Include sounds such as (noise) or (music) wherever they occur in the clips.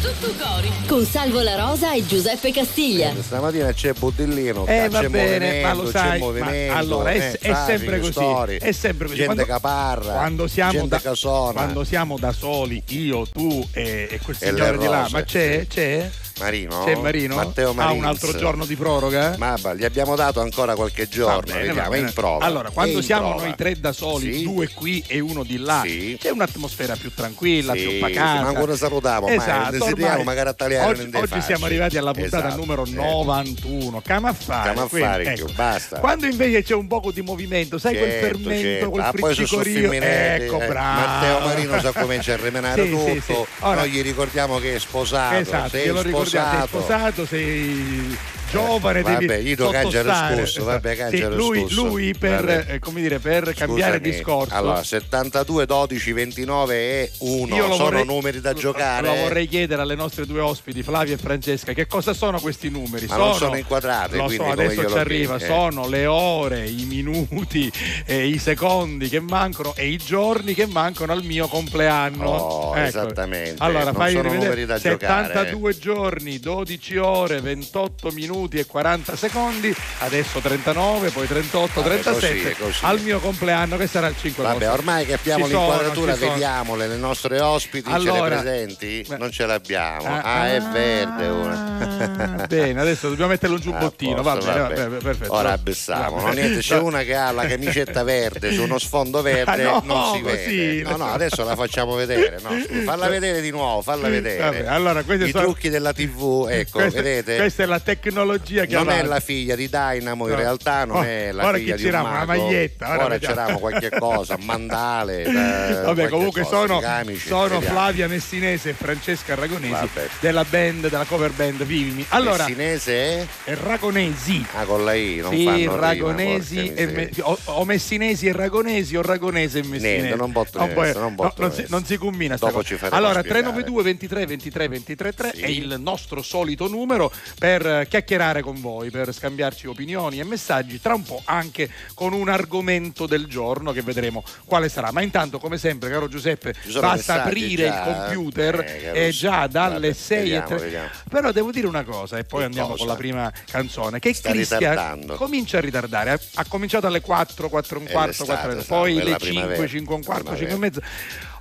Tuttucori con Salvo La Rosa e Giuseppe Castiglia. Eh, stamattina c'è Bottellino, Eh, c'è va bene, ma movimento, lo c'è sai, movimento, ma allora è, eh, è sempre così, storie, è sempre così. gente Quando- che parla, quando siamo, gente da, quando siamo da soli, io, tu e, e quel E signore di là, ma c'è? sì. C'è? Marino? C'è Marino? Matteo Ha Marins. un altro giorno di proroga? Ma va, gli abbiamo dato ancora qualche giorno, bene, vediamo, è in prova. Allora, quando siamo prova. noi tre da soli, Sì. due qui e uno di là, Sì. c'è un'atmosfera più tranquilla, Sì, più pacata. ma ancora salutiamo, ma esatto, desideriamo ormai- magari a tagliare oggi, oggi siamo arrivati alla puntata Esatto, numero eh. 91. Camaffare. Camaffare, più, basta. Quando invece c'è un poco di movimento, sai quel Certo, fermento, certo. quel Ah, friccicorio. Ecco, eh, bravo. Matteo Marino sa comincia a remenare tutto. Noi gli ricordiamo che è sposato. Esatto, sei glielo ricordiamo, sei sposato. sposato, sei giovane, Eh, vabbè, devi io do cangia lo sottostare. scusso, vabbè, cangia Sì, lui, lui per, eh, come dire, per cambiare discorso. Allora, 72, 12, 29 e 1 Io lo sono vorrei- numeri da giocare. Lo vorrei chiedere alle nostre due ospiti, Flavia e Francesca, che cosa sono questi numeri? Ma non sono inquadrati, Lo so, adesso ci arriva, eh. sono le ore, i minuti, eh, i secondi che mancano e i giorni che mancano al mio compleanno. Oh, Ecco. esattamente. Allora, Non fai sono rivedere numeri da 72 giorni, 12 ore, 28 minuti e 40 secondi, adesso 39, poi 38, Vabbè, 37 così, così. al mio compleanno che sarà il 5 Vabbè, agosto. ormai che abbiamo Ci l'inquadratura, sono. vediamole le nostre ospiti, ce Allora- le presenti? Beh. Non ce l'abbiamo. Ah, è verde una. Ah, Bene, adesso dobbiamo metterlo un giubbottino. A va bene, vabbè. perfetto. Ora abbassiamo. No, niente, c'è una che ha la camicetta (laughs) verde su uno sfondo verde, Ah, no, non si così. vede. No, no, adesso la facciamo vedere. No, falla vedere di nuovo, falla vedere. Vabbè, allora, I sono- trucchi della TV, ecco, questa, vedete? questa è la tecnologia che non è avanza. la figlia di Dynamo, in No. realtà non Oh, è la ora figlia chi di un c'era? Una mago. maglietta, ora Ora c'eravamo qualche (laughs) cosa, mandale. eh, Vabbè, comunque cosa, sono, camici, sono. Flavia Messinese e Francesca Ragonesi Vabbè. della band, della cover band Vivimi. Allora, Messinese è? è Ragonesi. Ah, con la I, non Sì, fanno rima, Ragonesi porca e me- o, o Messinesi e Ragonesi o Ragonese e Messinese. Niente, non botto può- questo, non botto non, si, non si combina Dopo ci faremo Allora, spiegare. 392 23 23 23 3 Sì. è il nostro solito numero per eh, chiacchierare con voi, per scambiarci opinioni e messaggi, tra un po' anche con un argomento del giorno che vedremo quale sarà. Ma intanto, come sempre, caro Giuseppe, basta aprire già, il computer eh, e già dalle Vabbè, 6 e vediamo, 3. vediamo. Però devo dire una cosa e poi Che andiamo cosa? con la prima canzone, che Sta Cristian comincia a ritardare. Ha, ha cominciato alle 4, 4 e un quarto, l'estate, 4 e sa, poi le la 5, primavera. 5 e un quarto, 5 e mezzo.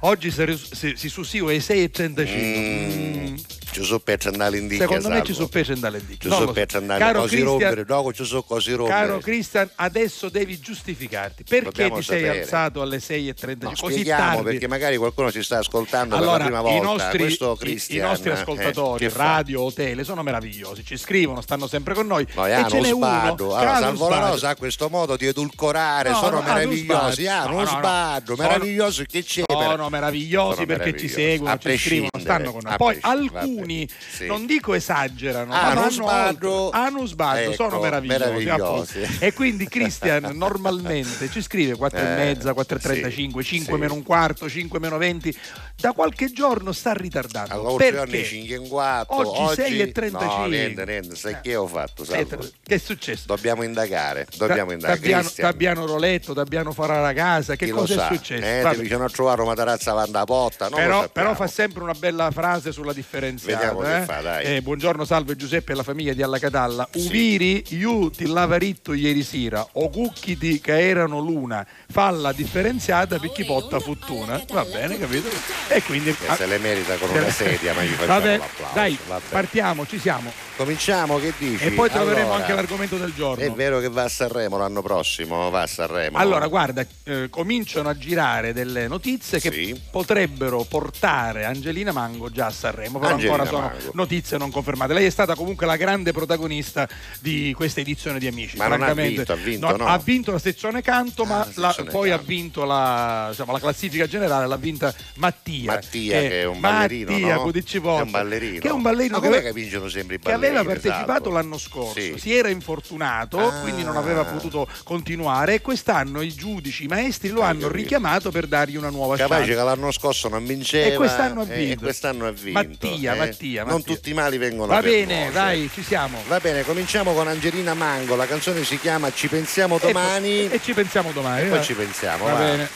Oggi si, si, si sussegue ai 6 e 35. Mm, Giuseppe ci andare in Secondo me ci dalle dita. Non lo so. Giuseppe ci andare così Cristian, rompere, dopo ci sono così rompere. Caro Cristian, adesso devi giustificarti. Perché Dobbiamo ti sei sapere. alzato alle 6 e 35? No, così tardi. perché magari qualcuno ci sta ascoltando Allora, per la prima volta. i nostri, Questo i- Cristian, i nostri eh, ascoltatori, fa? radio o tele, sono meravigliosi, ci scrivono, stanno sempre con noi. Noi e hanno ce n'è uno. Allora, Salvo la. Rosa ha questo modo di edulcorare, No, sono no, meravigliosi. Hanno No, uno Sono- meravigliosi. Che c'è? Sono meravigliosi perché ci seguono, ci scrivono, stanno con noi. Poi prescindere, alcuni, sì. non dico esagerano, Ah, ma vanno sbaddo. oltre. hanno sbaddo, Ecco, sono meravigliosi. meravigliosi. E quindi Cristian (laughs) normalmente ci scrive 4 e Eh, mezza, 4 e 35, sì, 5 sì. meno un quarto, 5 meno 20. Da qualche giorno sta ritardando. Allora, perché? 5 in 4. Oggi 6 e 35. No, niente, niente. Sai che ho fatto? Salvo? Che è successo? Dobbiamo indagare. Dobbiamo indagare. T'abbiano, Cristian, t'abbiano roletto, t'abbiano farà la casa, che chi cosa sa? è successo? Eh, ti dicono a trovare una tarazza vanda potta. Non Però, però fa sempre una bella frase sulla differenziata. Vediamo che eh? fa, dai. Eh, buongiorno, salve Giuseppe e la famiglia di Alla Catalla. Uviri, io ti lavaritto ieri sera, o cucchiti che erano l'una, falla differenziata per chi porta fortuna. Va bene, capito? E quindi... Eh, se le merita con una (laughs) sedia, ma gli facciamo Vabbè, l'applauso. dai, Vabbè. partiamo, ci siamo. Cominciamo, che dici? E poi troveremo Allora, anche l'argomento del giorno. È vero che va a Sanremo l'anno prossimo, va a Sanremo. Allora, guarda, eh, cominciano a girare delle notizie che Sì. potrebbero portare Angelina Mango già a Sanremo, però Angelina ancora sono Mango. notizie non confermate. Lei è stata comunque la grande protagonista di questa edizione di Amici. Ma non ha vinto, ha vinto, no? Ha vinto la sezione canto, Ah, ma la sezione poi ha canto. vinto la, diciamo, la classifica generale, l'ha vinta Mattia. Mattia, che è un ballerino, Mattia no? Budiccivoto, È un ballerino. Che è un ballerino Ma che, che vincono sempre i che aveva partecipato Salvo? l'anno scorso. Sì. Si era infortunato, Ah. quindi non aveva potuto continuare e quest'anno i giudici, i maestri lo hanno richiamato per dargli una nuova Capace chance. che l'anno scorso non vinceva E quest'anno ha eh, vinto. E quest'anno ha vinto. Mattia, eh. Mattia, Non Mattia. tutti i mali vengono Va per bene, nuocere. dai, ci siamo. Va bene, cominciamo con Angelina Mango. La canzone si chiama Ci pensiamo E domani. poi- E, ci pensiamo domani. poi va. ci pensiamo. Va va. bene.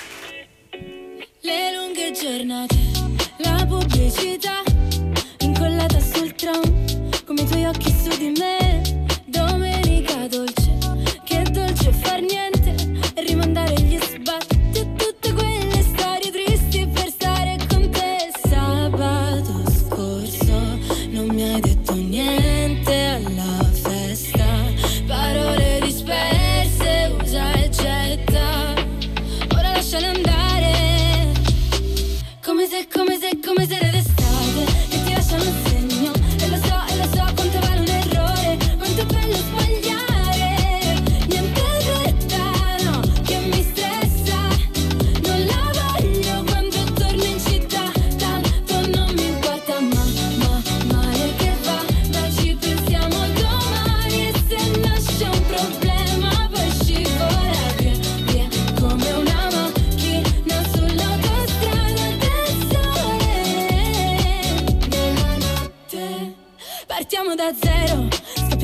Le lunghe giornate, la pubblicità, incollata partiamo come i tuoi occhi su di me. Domenica dolce.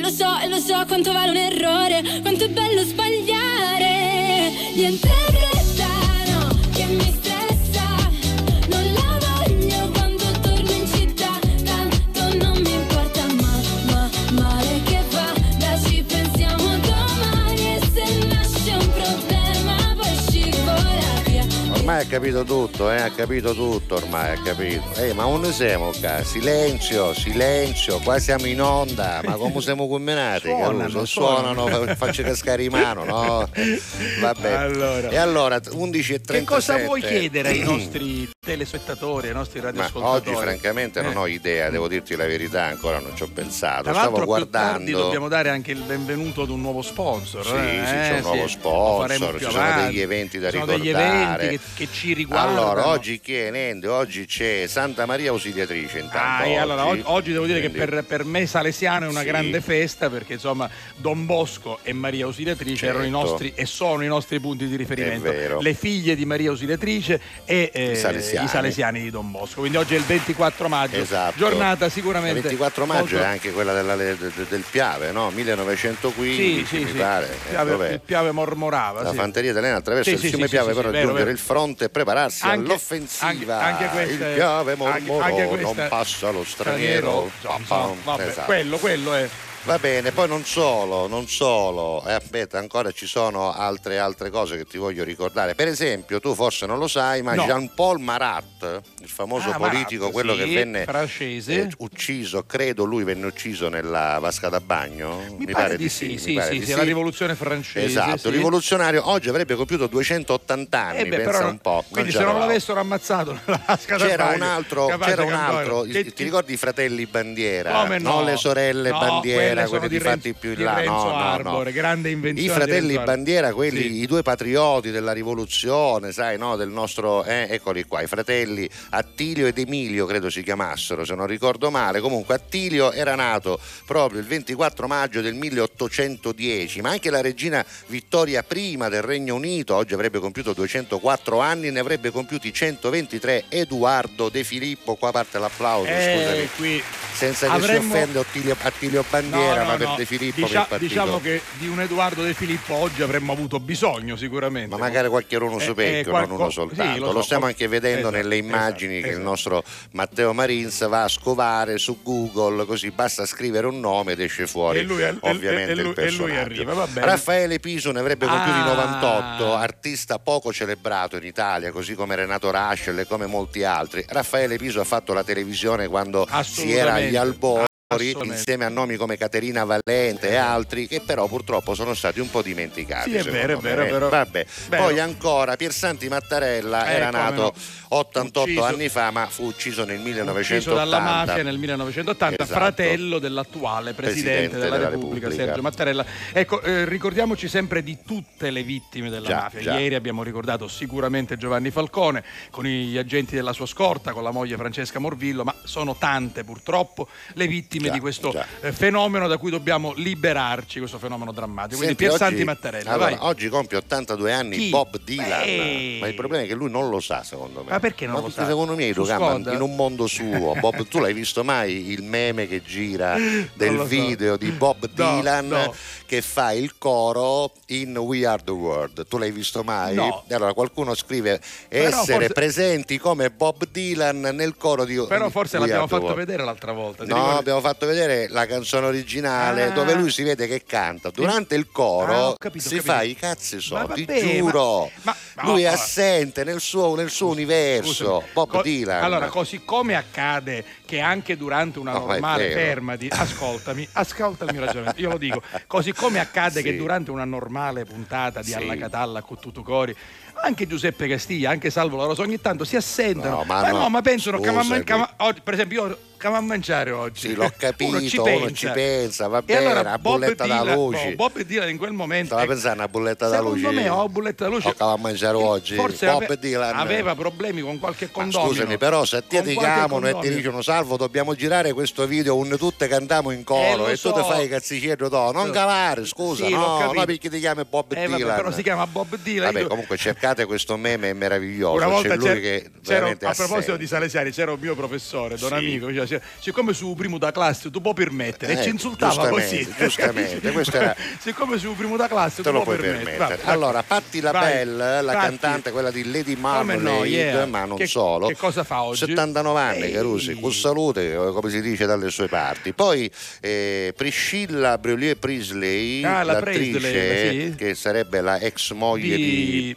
Lo so, e lo so quanto vale un errore Quanto è bello sbagliare. Niente capito tutto, eh, ha capito tutto ormai, ha capito. Ehi, ma non siamo qua? Silenzio, silenzio, qua siamo in onda, ma come siamo combinati? Suonano, suonano. Suonano, fa- faccio cascare in mano, no? Vabbè. Allora. E allora, 11.37. Che cosa vuoi chiedere ai nostri telespettatori, ai nostri Ma radioascoltatori? oggi francamente non Eh. ho idea, devo dirti la verità, ancora non ci ho pensato. Stavo guardando. dobbiamo dare anche il benvenuto ad un nuovo sponsor. Sì, eh? sì, c'è un Eh, nuovo sì. Sponsor, ci sono avanti. degli eventi da Ci sono ricordare. degli eventi che, che ci riguardano. Allora, oggi chi è Nende? Oggi c'è Santa Maria Ausiliatrice intanto. Ah, e allora, oggi. og- oggi devo dire che Quindi- per, per me salesiano è una Sì. grande festa perché insomma Don Bosco e Maria Ausiliatrice erano i Certo. nostri e sono i nostri punti di riferimento. È vero. Le figlie di Maria Ausiliatrice e eh, salesiani. i salesiani di Don Bosco. Quindi oggi è il 24 maggio, Esatto. giornata Il sicuramente 24 maggio molto- è anche quella della- de- de- del Piave, no? 1915 Sì, sì, mi sì. pare. Il Eh, Piave, il Piave mormorava. La fanteria italiana attraverso il fiume Piave per raggiungere vero, vero. il fronte e prepararsi Anche- all'offensiva. anche- anche questa il Piave mormorò, anche questa- non passa lo straniero. Insomma, Pam, vabbè, esatto. quello, quello è. Va bene, poi non solo, non solo, e aspetta, ancora ci sono altre, altre cose che ti voglio ricordare. Per esempio, tu forse non lo sai, ma No. Jean-Paul Marat, il famoso Ah, politico, Marat, quello sì, che venne eh, ucciso, credo lui venne ucciso nella vasca da bagno. Mi, pare, di sì, mi sì, pare sì, di sì, la rivoluzione francese. Esatto, sì. rivoluzionario, oggi avrebbe compiuto 280 anni, Eh beh, pensa però, un po'. Quindi se non l'avessero ammazzato nella vasca da C'era bagno, un altro, c'era un altro che- ti ricordi i fratelli Bandiera? Come no? Non le sorelle No, Bandiera, sono quelli di fatti più in là. No, no, no. Grande invenzione I fratelli. Bandiera, quelli, Sì. i due patrioti della rivoluzione, sai, no? Del nostro, eh, eccoli qua, i fratelli Attilio ed Emilio, credo si chiamassero, se non ricordo male. Comunque Attilio era nato proprio il 24 maggio del 1810, ma anche la regina Vittoria I del Regno Unito, oggi avrebbe compiuto 204 anni, ne avrebbe compiuti 123 Edoardo De Filippo, qua parte l'applauso, Eh, scusami. qui Senza che avremmo- si offende Attilio, Attilio Bandiera, No, no, ma per no. De Filippo Dicia- che partito. Diciamo che di un Edoardo De Filippo oggi avremmo avuto bisogno sicuramente. Ma magari qualche uno Eh, su eh, vecchio, qualco- non uno sì, soltanto. lo lo, so, stiamo qual- anche vedendo esatto, nelle immagini esatto, che il esatto. nostro Matteo Marins va a scovare su Google, così basta scrivere un nome ed esce fuori E lui- ovviamente e- lui- il personaggio. e lui arriva, va bene. Raffaele Piso ne avrebbe compiuti Ah. 98, artista poco celebrato in Italia, così come Renato Raschel e come molti altri. Raffaele Piso ha fatto la televisione quando si era agli albori. Insieme a nomi come Caterina Valente e altri che però purtroppo sono stati un po' dimenticati. Sì, è vero, è vero, è vero. Vabbè. Vero. Poi ancora Piersanti Mattarella Eh, era nato no. 88 Ucciso- anni fa, ma fu ucciso nel 1980. ucciso dalla mafia nel 1980, Esatto. fratello dell'attuale presidente, Presidente della, della Repubblica, Repubblica. Sergio Mattarella. Ecco, eh, ricordiamoci sempre di tutte le vittime della Già, mafia. già. Ieri abbiamo ricordato sicuramente Giovanni Falcone con gli agenti della sua scorta, con la moglie Francesca Morvillo, ma sono tante purtroppo le vittime vittime Già, di questo eh, fenomeno da cui dobbiamo liberarci, questo fenomeno drammatico. Quindi Senti, Piersanti oggi- Mattarella, allora, oggi compie 82 anni Chi? Bob Dylan, Beh. ma il problema è che lui non lo sa secondo me. Ma perché non Ma lo sa? secondo me in un mondo suo, Bob, tu l'hai visto mai il meme che gira (laughs) del so. video di Bob Dylan no. che fa il coro in We Are the World? Tu l'hai visto mai? No. Allora qualcuno scrive essere forse- presenti come Bob Dylan nel coro di Però forse We l'abbiamo fatto World. vedere l'altra volta. No, abbiamo fatto vedere la canzone originale Ah. dove lui si vede che canta. Durante il Ah, coro ho capito, si capito. fa i cazzi Ma so, ti vabbè, giuro. ma- ma- lui è assente nel suo, nel suo universo. Bob co- Dylan. Allora, così come accade che anche durante una No, ma normale vero. fermati, ascoltami, ascolta il mio ragionamento, io lo dico, così come accade Sì. che durante una normale puntata di Sì. Alla Catalla con Tutucori anche Giuseppe Castiglia, anche Salvo La Rosa ogni tanto si assentano. No, ma no, ma pensano che ma- scusami. che ma- oggi, per esempio io che va a mangiare oggi. Sì, l'ho (laughs) capito, uno ci uno pensa, ci pensa, va E bene, allora una bulletta da Dylan- luci. no, Bob Dylan in quel momento Stava pensando a una bulletta da Secondo luci. me ho bulletta da luce. O che va a mangiare oggi. Forse Bob ave- Dylan. aveva problemi con qualche Ma condomino. scusami, però se ti qualche chiamano e ti dicono salvo, dobbiamo girare questo video un tutte cantiamo in Eh, coro lo e tu so. ti fai i cazzichietti do. Non cavare, scusa, Sì, no, no, perché ti chiami Bob Eh, vabbè, Dylan. però si chiama Bob Dylan. Vabbè, comunque cercate questo meme, è meraviglioso. Una volta c'era- che c'era- a proposito di Salesiani c'era un mio professore, Don Sì. Amico, diceva, siccome su primo da classe tu puoi permettere, e Eh, ci insultava così. giustamente, giustamente, questo era- (laughs) siccome su primo da classe Te tu lo puoi permettere. permettere. Vabbè, allora, Patti. LaBelle, la Patti. cantante, quella di Lady Come no, Marmalade, yeah. ma non Che- solo. che cosa fa oggi? 79 anni, Ehi. Carusi, con salute, come si dice dalle sue parti. Poi eh, Priscilla Breulier Priestley, Ah, la l'attrice Priestley, sì. che sarebbe la ex moglie di, di,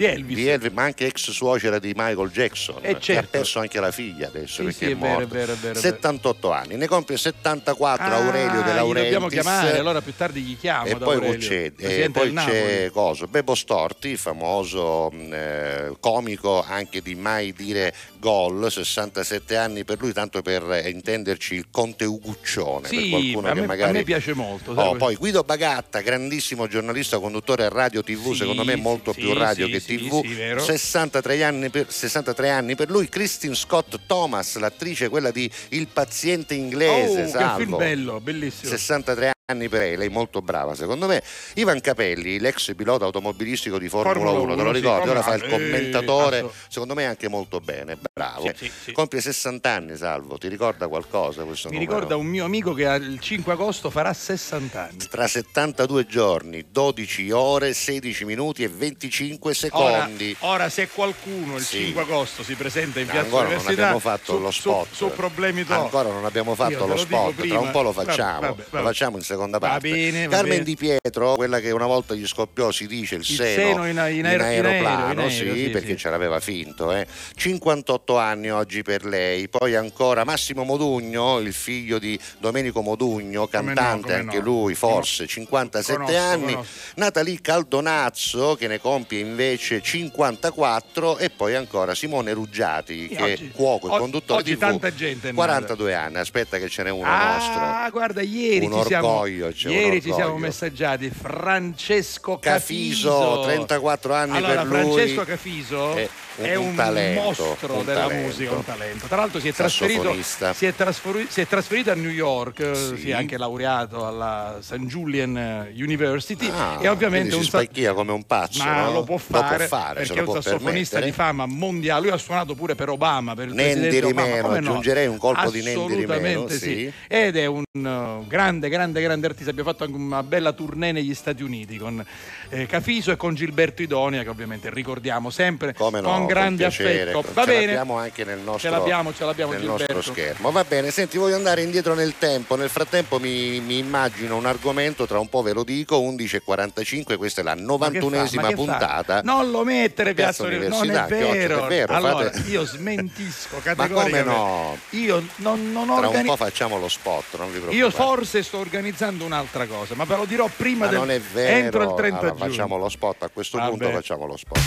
di Elvis. di Elvis, ma anche ex suocera di Michael Jackson, Eh, che certo. ha perso anche la figlia adesso Sì, perché sì, è, morta. vero, vero, vero. 78 anni, ne compie 74 Ah, Aurelio De Laurentiis. dobbiamo chiamare, allora più tardi gli chiamo. E poi c'è, eh, presidente poi c'è coso, Bebo Storti, famoso mh, eh, comico anche di Mai dire gol, 67 anni per lui, tanto per eh, intenderci il Conte Uguccione. per Sì, qualcuno a che me, magari... a me piace molto. Oh, poi Guido Bagatta, grandissimo giornalista, conduttore radio TV, Sì, secondo me molto sì, più radio che TV. sì, vero. 63, anni per, 63 anni per lui. Christine Scott Thomas, l'attrice, quella di Il paziente inglese, Oh, che salvo. film bello, bellissimo. 63 anni per lei, lei molto brava secondo me. Ivan Capelli, l'ex pilota automobilistico di Formula, Formula 1, te lo 1, sì, ricordi? come Ora fa il Eh, commentatore, asso- secondo me anche molto bene, bravo. Sì, sì, sì. Compie 60 anni, Salvo, ti ricorda qualcosa questo Mi numero? ricorda un mio amico che il 5 agosto farà 60 anni. Tra 72 giorni, 12 ore, 16 minuti e 25 secondi. Ora, ora, se qualcuno il Sì. 5 agosto si presenta in piazza Ancora non Università abbiamo fatto su, lo su- spot. Su, problemi tuoi. Ancora non abbiamo Io fatto te lo lo spot, prima. tra un po' lo Vabbè, facciamo, vabbè, lo vabbè. facciamo in seconda Va parte. bene, va Carmen bene. Di Pietro, quella che una volta gli scoppiò, si dice, il, Il seno in- in aer- in aeroplano, in aereo, sì, sì, perché sì. ce l'aveva finto. eh. 58 anni oggi per lei, poi ancora Massimo Modugno, il figlio di Domenico Modugno, Come no, cantante come anche no. lui, forse 57 Conosco, anni. conosco. Natalie Caldonazzo che ne compie invece 54 e poi ancora Simone Ruggiati che oggi- è cuoco e o- conduttore oggi TV tanta gente è nata. 42 anni aspetta che ce n'è uno Ah, nostro guarda, ieri Un ci siamo, orgoglio, c'è un ieri ci siamo messaggiati. Francesco Cafiso, Cafiso, 34 anni allora, per lui. Francesco Cafiso È è un un, talento, mostro un della talento. musica, un talento. Tra l'altro si è trasferito, si è trasferi- si è trasferito a New York, eh, Sì. si è anche laureato alla St. Julian eh, University Ah, e ovviamente un si spacchia come un pazzo ma no? lo può fare, se perché lo è può un sassofonista permettere. di fama mondiale. Lui ha suonato pure per Obama, per il Nendi presidente Obama. meno, aggiungerei un colpo di Nendi di meno, Assolutamente sì. Ed è un uh, grande, grande, grande artista. Abbiamo fatto anche una bella tournée negli Stati Uniti con eh, Cafiso e con Gilberto Idonia, che ovviamente ricordiamo sempre Come no, con grande piacere. affetto. Va ce bene. l'abbiamo anche nel nostro, Ce l'abbiamo, ce l'abbiamo, nel Gilberto. nostro schermo. Va bene, senti, voglio andare indietro nel tempo. Nel frattempo mi, mi immagino un argomento, tra un po' ve lo dico, 11.45, questa è la Ma che fa? 91esima Ma che fa? puntata. Non lo mettere Piazza Università, non è oggi è vero. vero, allora, fate- io smentisco (laughs) Ma categoricamente. come no? Io non, non Tra un po' facciamo lo spot, non vi preoccupate. Io forse sto organizzando un'altra cosa, ma ve lo dirò prima Ma del non è vero. entro il 30 Allora, giugno. facciamo lo spot, a questo Vabbè. punto facciamo lo spot.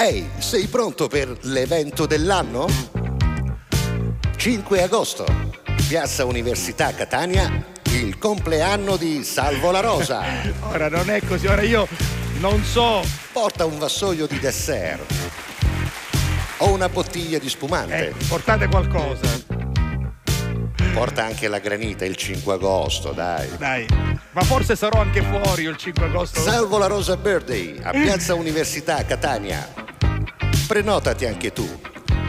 Ehi, sei pronto per l'evento dell'anno? 5 agosto, Piazza Università Catania, il compleanno di Salvo La Rosa. (laughs) Ora non è così, ora io non so. Porta un vassoio di dessert. o una bottiglia di spumante. Eh, portate qualcosa. Porta anche la granita il 5 agosto, dai. Dai. Ma forse sarò anche fuori il 5 agosto. Salvo la Rosa Birthday a Piazza Università Catania. Prenotati anche tu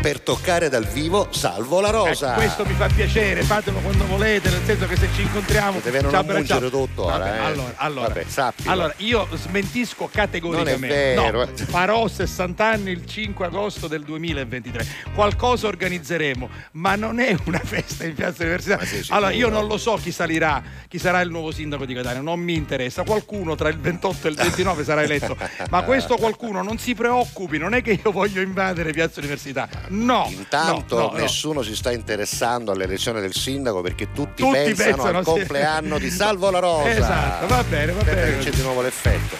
per toccare dal vivo Salvo la Rosa. Eh, questo mi fa piacere, fatelo quando volete, nel senso che se ci incontriamo Deve non mungere tutto ora, Vabbè, eh. Allora, allora, Vabbè, allora, io smentisco categoricamente. Non è vero, No, farò 60 anni il 5 agosto del 2023. Qualcosa organizzeremo, ma non è una festa in Piazza Università. Allora, io non lo so chi salirà, chi sarà il nuovo sindaco di Catania, non mi interessa. Qualcuno tra il 28 e il 29 sarà eletto. Ma questo qualcuno non si preoccupi, non è che io voglio invadere Piazza Università. No. Intanto no, no, no. nessuno si sta interessando all'elezione del sindaco perché tutti, Tutti pensano, pensano, al compleanno di Salvo la Rosa. Esatto, va bene, va bene. c'è di nuovo l'effetto.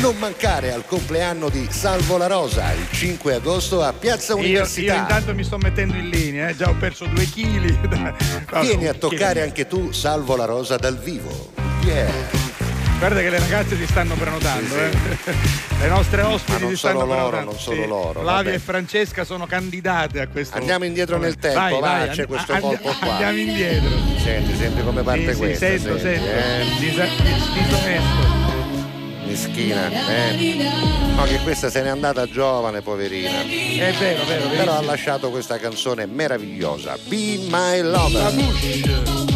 Non mancare al compleanno di Salvo la Rosa il 5 agosto a Piazza Io, Università. io intanto mi sto mettendo in linea, eh, già ho perso due chili. (laughs) Vieni a toccare anche tu Salvo la Rosa dal vivo. Yeah. Guarda che le ragazze si stanno prenotando, Sì, eh. le nostre ospiti si stanno loro, prenotando. non solo loro, Flavia vabbè. e Francesca sono candidate a questo. Andiamo indietro nel tempo, Vai, va, vai, c'è and- questo and- colpo qua. Andiamo indietro. Senti, senti come parte Sì, sì, questa. sento, senti, sento. eh. Disa- disonesto. Mischina, eh. No, che questa se n'è andata giovane, poverina. È vero, vero, vero. Però ha lasciato questa canzone meravigliosa. Be My Lover.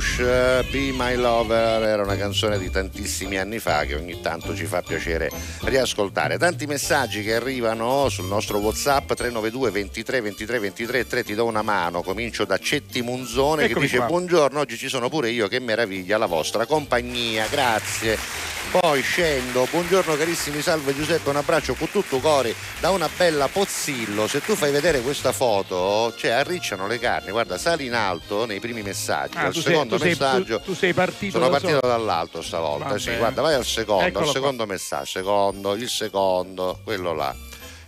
Bush, eh, Be My Lover, era una canzone di tantissimi anni fa che ogni tanto ci fa piacere riascoltare. Tanti messaggi che arrivano sul nostro Whatsapp 392 23 23 23 3 ti do una mano, comincio da Cetti Munzone che Eccomi dice qua. buongiorno, oggi ci sono pure io, che meraviglia la vostra compagnia, grazie. Poi scendo, buongiorno carissimi, salve Giuseppe, un abbraccio con tutto cuore da una bella Pozzillo. Se tu fai vedere questa foto, cioè arricciano le carni, guarda, sali in alto nei primi messaggi. Ah, al tu sei- secondo tu sei- messaggio tu- tu sei partito sono da partito solo. dall'alto stavolta. Sì, guarda, vai al secondo, Eccolo al qua. secondo messaggio, secondo, il secondo, quello là.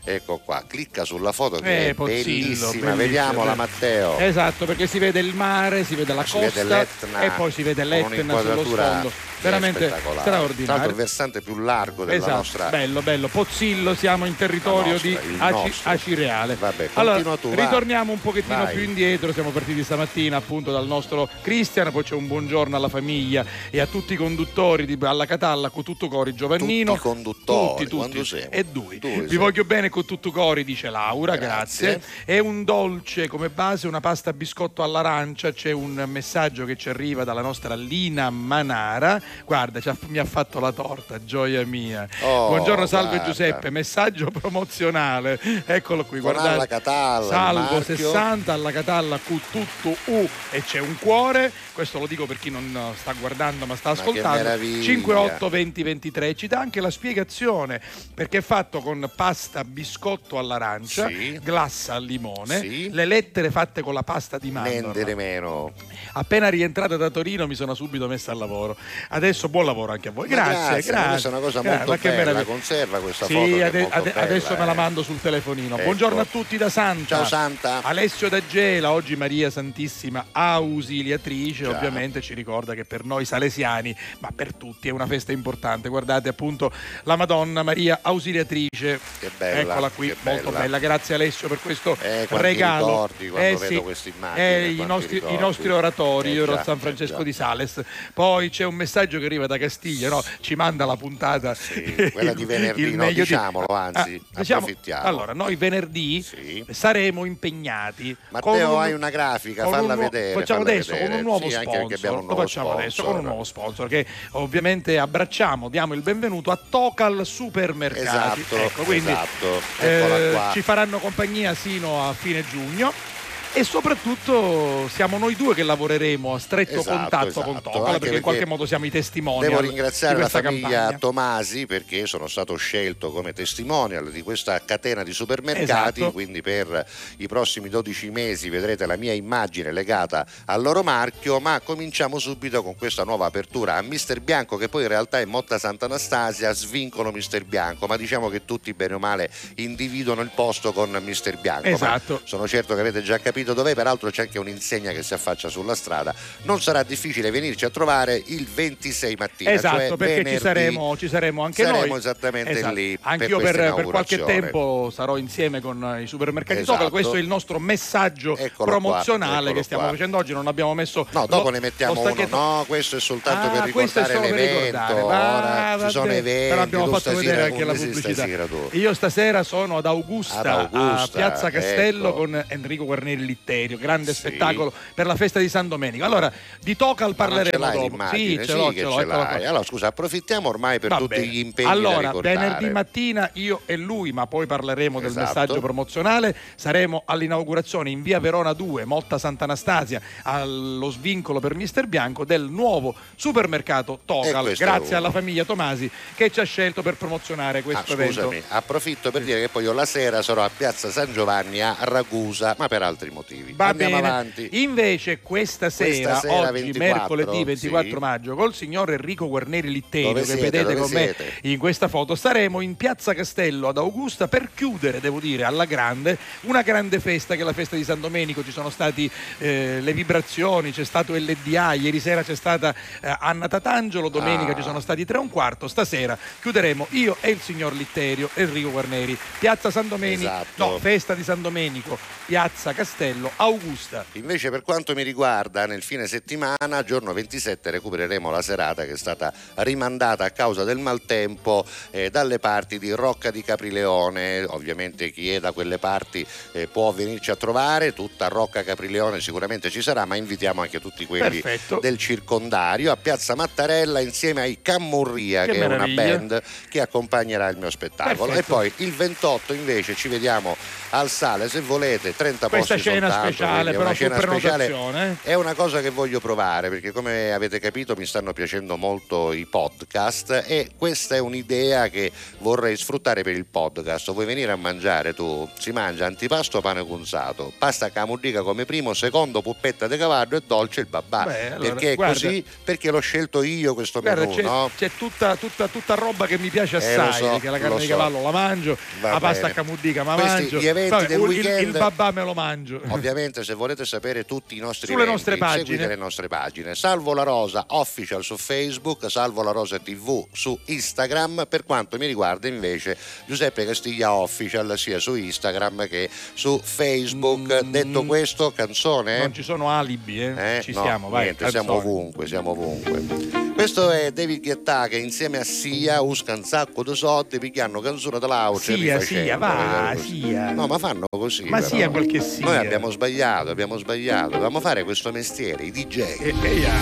Ecco qua, clicca sulla foto che Eh, è Pozzillo, bellissima, bellissima, vediamola. Matteo. Esatto, perché si vede il mare, si vede la Si costa vede l'Etna e poi si vede l'Etna sullo sfondo. Veramente. Tra l'altro il straordinario. versante più largo della Esatto, nostra bello, bello. Pozzillo, siamo in territorio nostra, di Aci. Acireale. Vabbè, allora, tu, ritorniamo un pochettino Vai. più indietro, siamo partiti stamattina appunto dal nostro Cristian, poi c'è un buongiorno alla famiglia e a tutti i conduttori di alla Catalla con tutto cori Giovannino. Tutti i conduttori, Tutti, tutti. E due. Vi voglio bene con tutto cori, dice Laura, grazie. Grazie. È un dolce come base, una pasta biscotto all'arancia, c'è un messaggio che ci arriva dalla nostra Lina Manara. Guarda, mi ha fatto la torta, gioia mia. Oh, Buongiorno, salve guarda. Giuseppe, messaggio promozionale. Eccolo qui, Con guardate. alla Catalla, Salvo marchio. 60 alla Catalla Q tutto U e c'è un cuore. Questo lo dico per chi non eh, sta guardando ma sta ascoltando. meraviglia. 58 20 23 ci dà anche la spiegazione perché è fatto con pasta biscotto all'arancia, Sì. glassa al limone, Sì. le lettere fatte con la pasta di mandorla. meno. Appena rientrata da Torino mi sono subito messa al lavoro. Adesso buon lavoro anche a voi. Ma Grazie, grazie, grazie. questa è una cosa Grazie, molto ma bella, meraviglia. conserva questa Sì, foto ade- ade- bella, adesso me la eh. mando sul telefonino. Ecco. Buongiorno a tutti da Santa. Ciao Santa. Alessio da Gela, oggi Maria Santissima Ausiliatrice, Già. ovviamente ci ricorda che per noi salesiani, ma per tutti è una festa importante. Guardate appunto la Madonna Maria Ausiliatrice. Che bella, Eccola qui, molto bella. bella. Grazie Alessio per questo Eh, regalo. ricordi quando vedo queste immagini, eh, i, nostri, i nostri oratori, Eh io ero a San eh Francesco già. di Sales. Poi c'è un messaggio che arriva da Castiglia, no? ci manda la puntata. Sì, (laughs) quella di venerdì, il no, meglio di- diciamolo, anzi, diciamo- approfittiamo. allora, noi venerdì Sì. saremo impegnati. Matteo, un- hai una grafica, falla un vedere, Facciamo falla adesso vedere. con un nuovo Sì, sponsor. abbiamo un Lo facciamo adesso con un sponsor. nuovo sponsor che ovviamente abbracciamo, diamo il benvenuto a Tocal Supermercati. Esatto, Ecco, quindi esatto. eh, ci faranno compagnia sino a fine giugno. E soprattutto siamo noi due che lavoreremo a stretto Esatto, contatto esatto. con Tocal Anche perché in perché qualche modo siamo i testimoni Devo di ringraziare la famiglia campagna. Tomasi perché sono stato scelto come testimonial di questa catena di supermercati, Esatto. quindi per i prossimi 12 mesi vedrete la mia immagine legata al loro marchio, ma cominciamo subito con questa nuova apertura a Mister Bianco che poi in realtà è Motta Sant'Anastasia, svincolo Mister Bianco, ma diciamo che tutti bene o male individuano il posto con Mister Bianco. Esatto. sono certo che avete già capito dov'è, peraltro c'è anche un'insegna che si affaccia sulla strada. Non sarà difficile venirci a trovare il 26 mattina. Esatto, cioè perché ci saremo, ci saremo anche Saremo noi. esattamente Esatto. lì per Anch'io questa per, per qualche tempo sarò insieme con i supermercati Esatto. Tocal. Questo è il nostro messaggio Eccolo promozionale qua, che stiamo qua. facendo oggi. Non abbiamo messo. No, dopo lo- ne mettiamo uno. No, questo è soltanto Ah, per ricordare per l'evento. Ora va ci sono eventi. Però abbiamo fatto vedere anche la pubblicità. Io stasera sono ad Augusta, Ad Augusta, a Piazza Castello ecco. con Enrico Guarneri Litterio, grande Sì. spettacolo per la festa di San Domenico. Allora, di Tocal parleremo dopo. Sì, ce l'ho, che ce l'ho, ce l'hai. Allora scusa, approfittiamo ormai per Va tutti bene. gli impegni Allora, venerdì mattina io e lui, ma poi parleremo del Esatto. messaggio promozionale, saremo all'inaugurazione in via Verona 2, Motta Sant'Anastasia, allo svincolo per Mister Bianco del nuovo supermercato Tocal. Grazie alla famiglia Tomasi che ci ha scelto per promozionare Ah, questo evento. scusami, approfitto per dire che poi io la sera sarò a Piazza San Giovanni a Ragusa, ma per altri motivi. Va Andiamo bene. avanti. Invece questa sera, sera, oggi 24, mercoledì 24 sì. maggio, col signor Enrico Guarneri Litterio, Dove che siete? vedete con me siete? in questa foto, staremo in Piazza Castello ad Augusta per chiudere, devo dire, alla grande, una grande festa che è la festa di San Domenico. Ci sono state le vibrazioni, c'è stato LDA, ieri sera c'è stata eh, Anna Tatangelo, domenica Ah. ci sono stati tre e un quarto, stasera chiuderemo io e il signor Litterio, Enrico Guarneri. Piazza San Domenico, Esatto. no, festa di San Domenico, Piazza Castello. Castello. Augusta. Invece per quanto mi riguarda nel fine settimana, giorno 27 recupereremo la serata che è stata rimandata a causa del maltempo eh, dalle parti di Rocca di Caprileone. Ovviamente chi è da quelle parti eh, può venirci a trovare, tutta Rocca Caprileone sicuramente ci sarà, ma invitiamo anche tutti quelli Perfetto. del circondario a Piazza Mattarella insieme ai Cammurria Che che, è una band che accompagnerà il mio spettacolo. Perfetto. E poi il 28 invece ci vediamo al Sale se volete, 30 Questa posti cena soltanto, speciale, però una cena speciale eh. è una cosa che voglio provare perché come avete capito mi stanno piacendo molto i podcast e questa è un'idea che vorrei sfruttare per il podcast. Vuoi venire a mangiare tu? Si mangia antipasto pane cunzato, pasta camudica come primo, secondo puppetta di cavallo e dolce il babà. Beh, allora, perché è guarda- così? Perché l'ho scelto io questo Guarda, menù, c'è, no? c'è tutta, tutta- tutta roba che mi piace Eh, assai, so, perché la carne lo di so. cavallo la mangio, Va la pasta a bene. camudica ma Questi, mangio, gli eventi Vabbè, del il- weekend- il, babà me lo mangio. (laughs) Ovviamente se volete sapere tutti i nostri Sulle eventi, nostre pagine. seguite le nostre pagine. Salvo la Rosa Official su Facebook, Salvo la Rosa TV su Instagram. Per quanto mi riguarda invece Giuseppe Castiglia Official sia su Instagram che su Facebook. Mm. Detto questo, canzone? Non ci sono alibi, eh? Eh? ci No, siamo, vai. niente, siamo ovunque, siamo ovunque. Questo è David Guetta che insieme a Sia usca un sacco di soldi pigliano canzone dell'auce Sia, rifacendo, Sia, va. Sia. No, ma fanno così. Ma però. sia quel che sia. Noi abbiamo sbagliato, abbiamo sbagliato. Dovevamo fare questo mestiere, i DJ. E- e ya.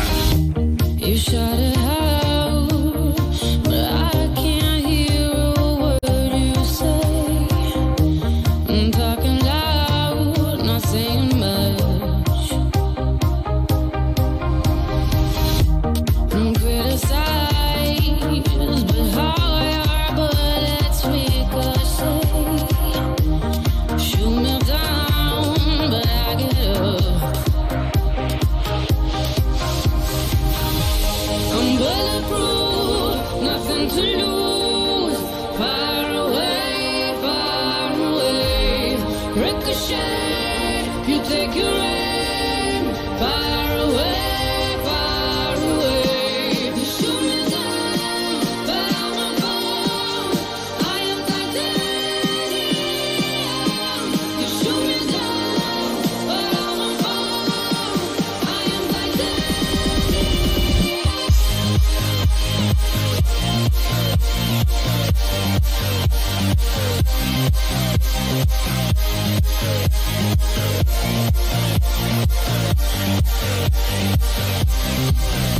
Thank you.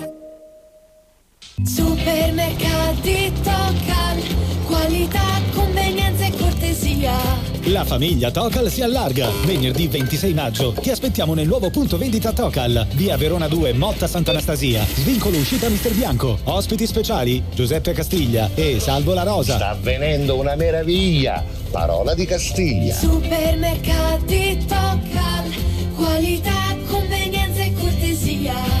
La famiglia Tocal si allarga. Venerdì 26 maggio ti aspettiamo nel nuovo punto vendita Tocal, via Verona 2, Motta Sant'Anastasia. Svincolo uscita Mister Bianco. Ospiti speciali Giuseppe Castiglia e Salvo La Rosa. Sta avvenendo una meraviglia! Parola di Castiglia. Supermercati Tocal, qualità, convenienza e cortesia.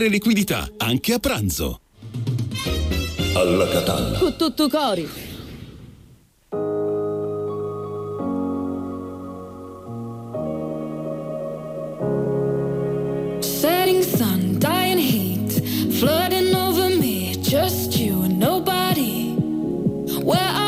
liquidità, anche a pranzo. Alla Catalla. Con tutto cori. Setting sun, dying heat, flooding over me. Just you and nobody. Where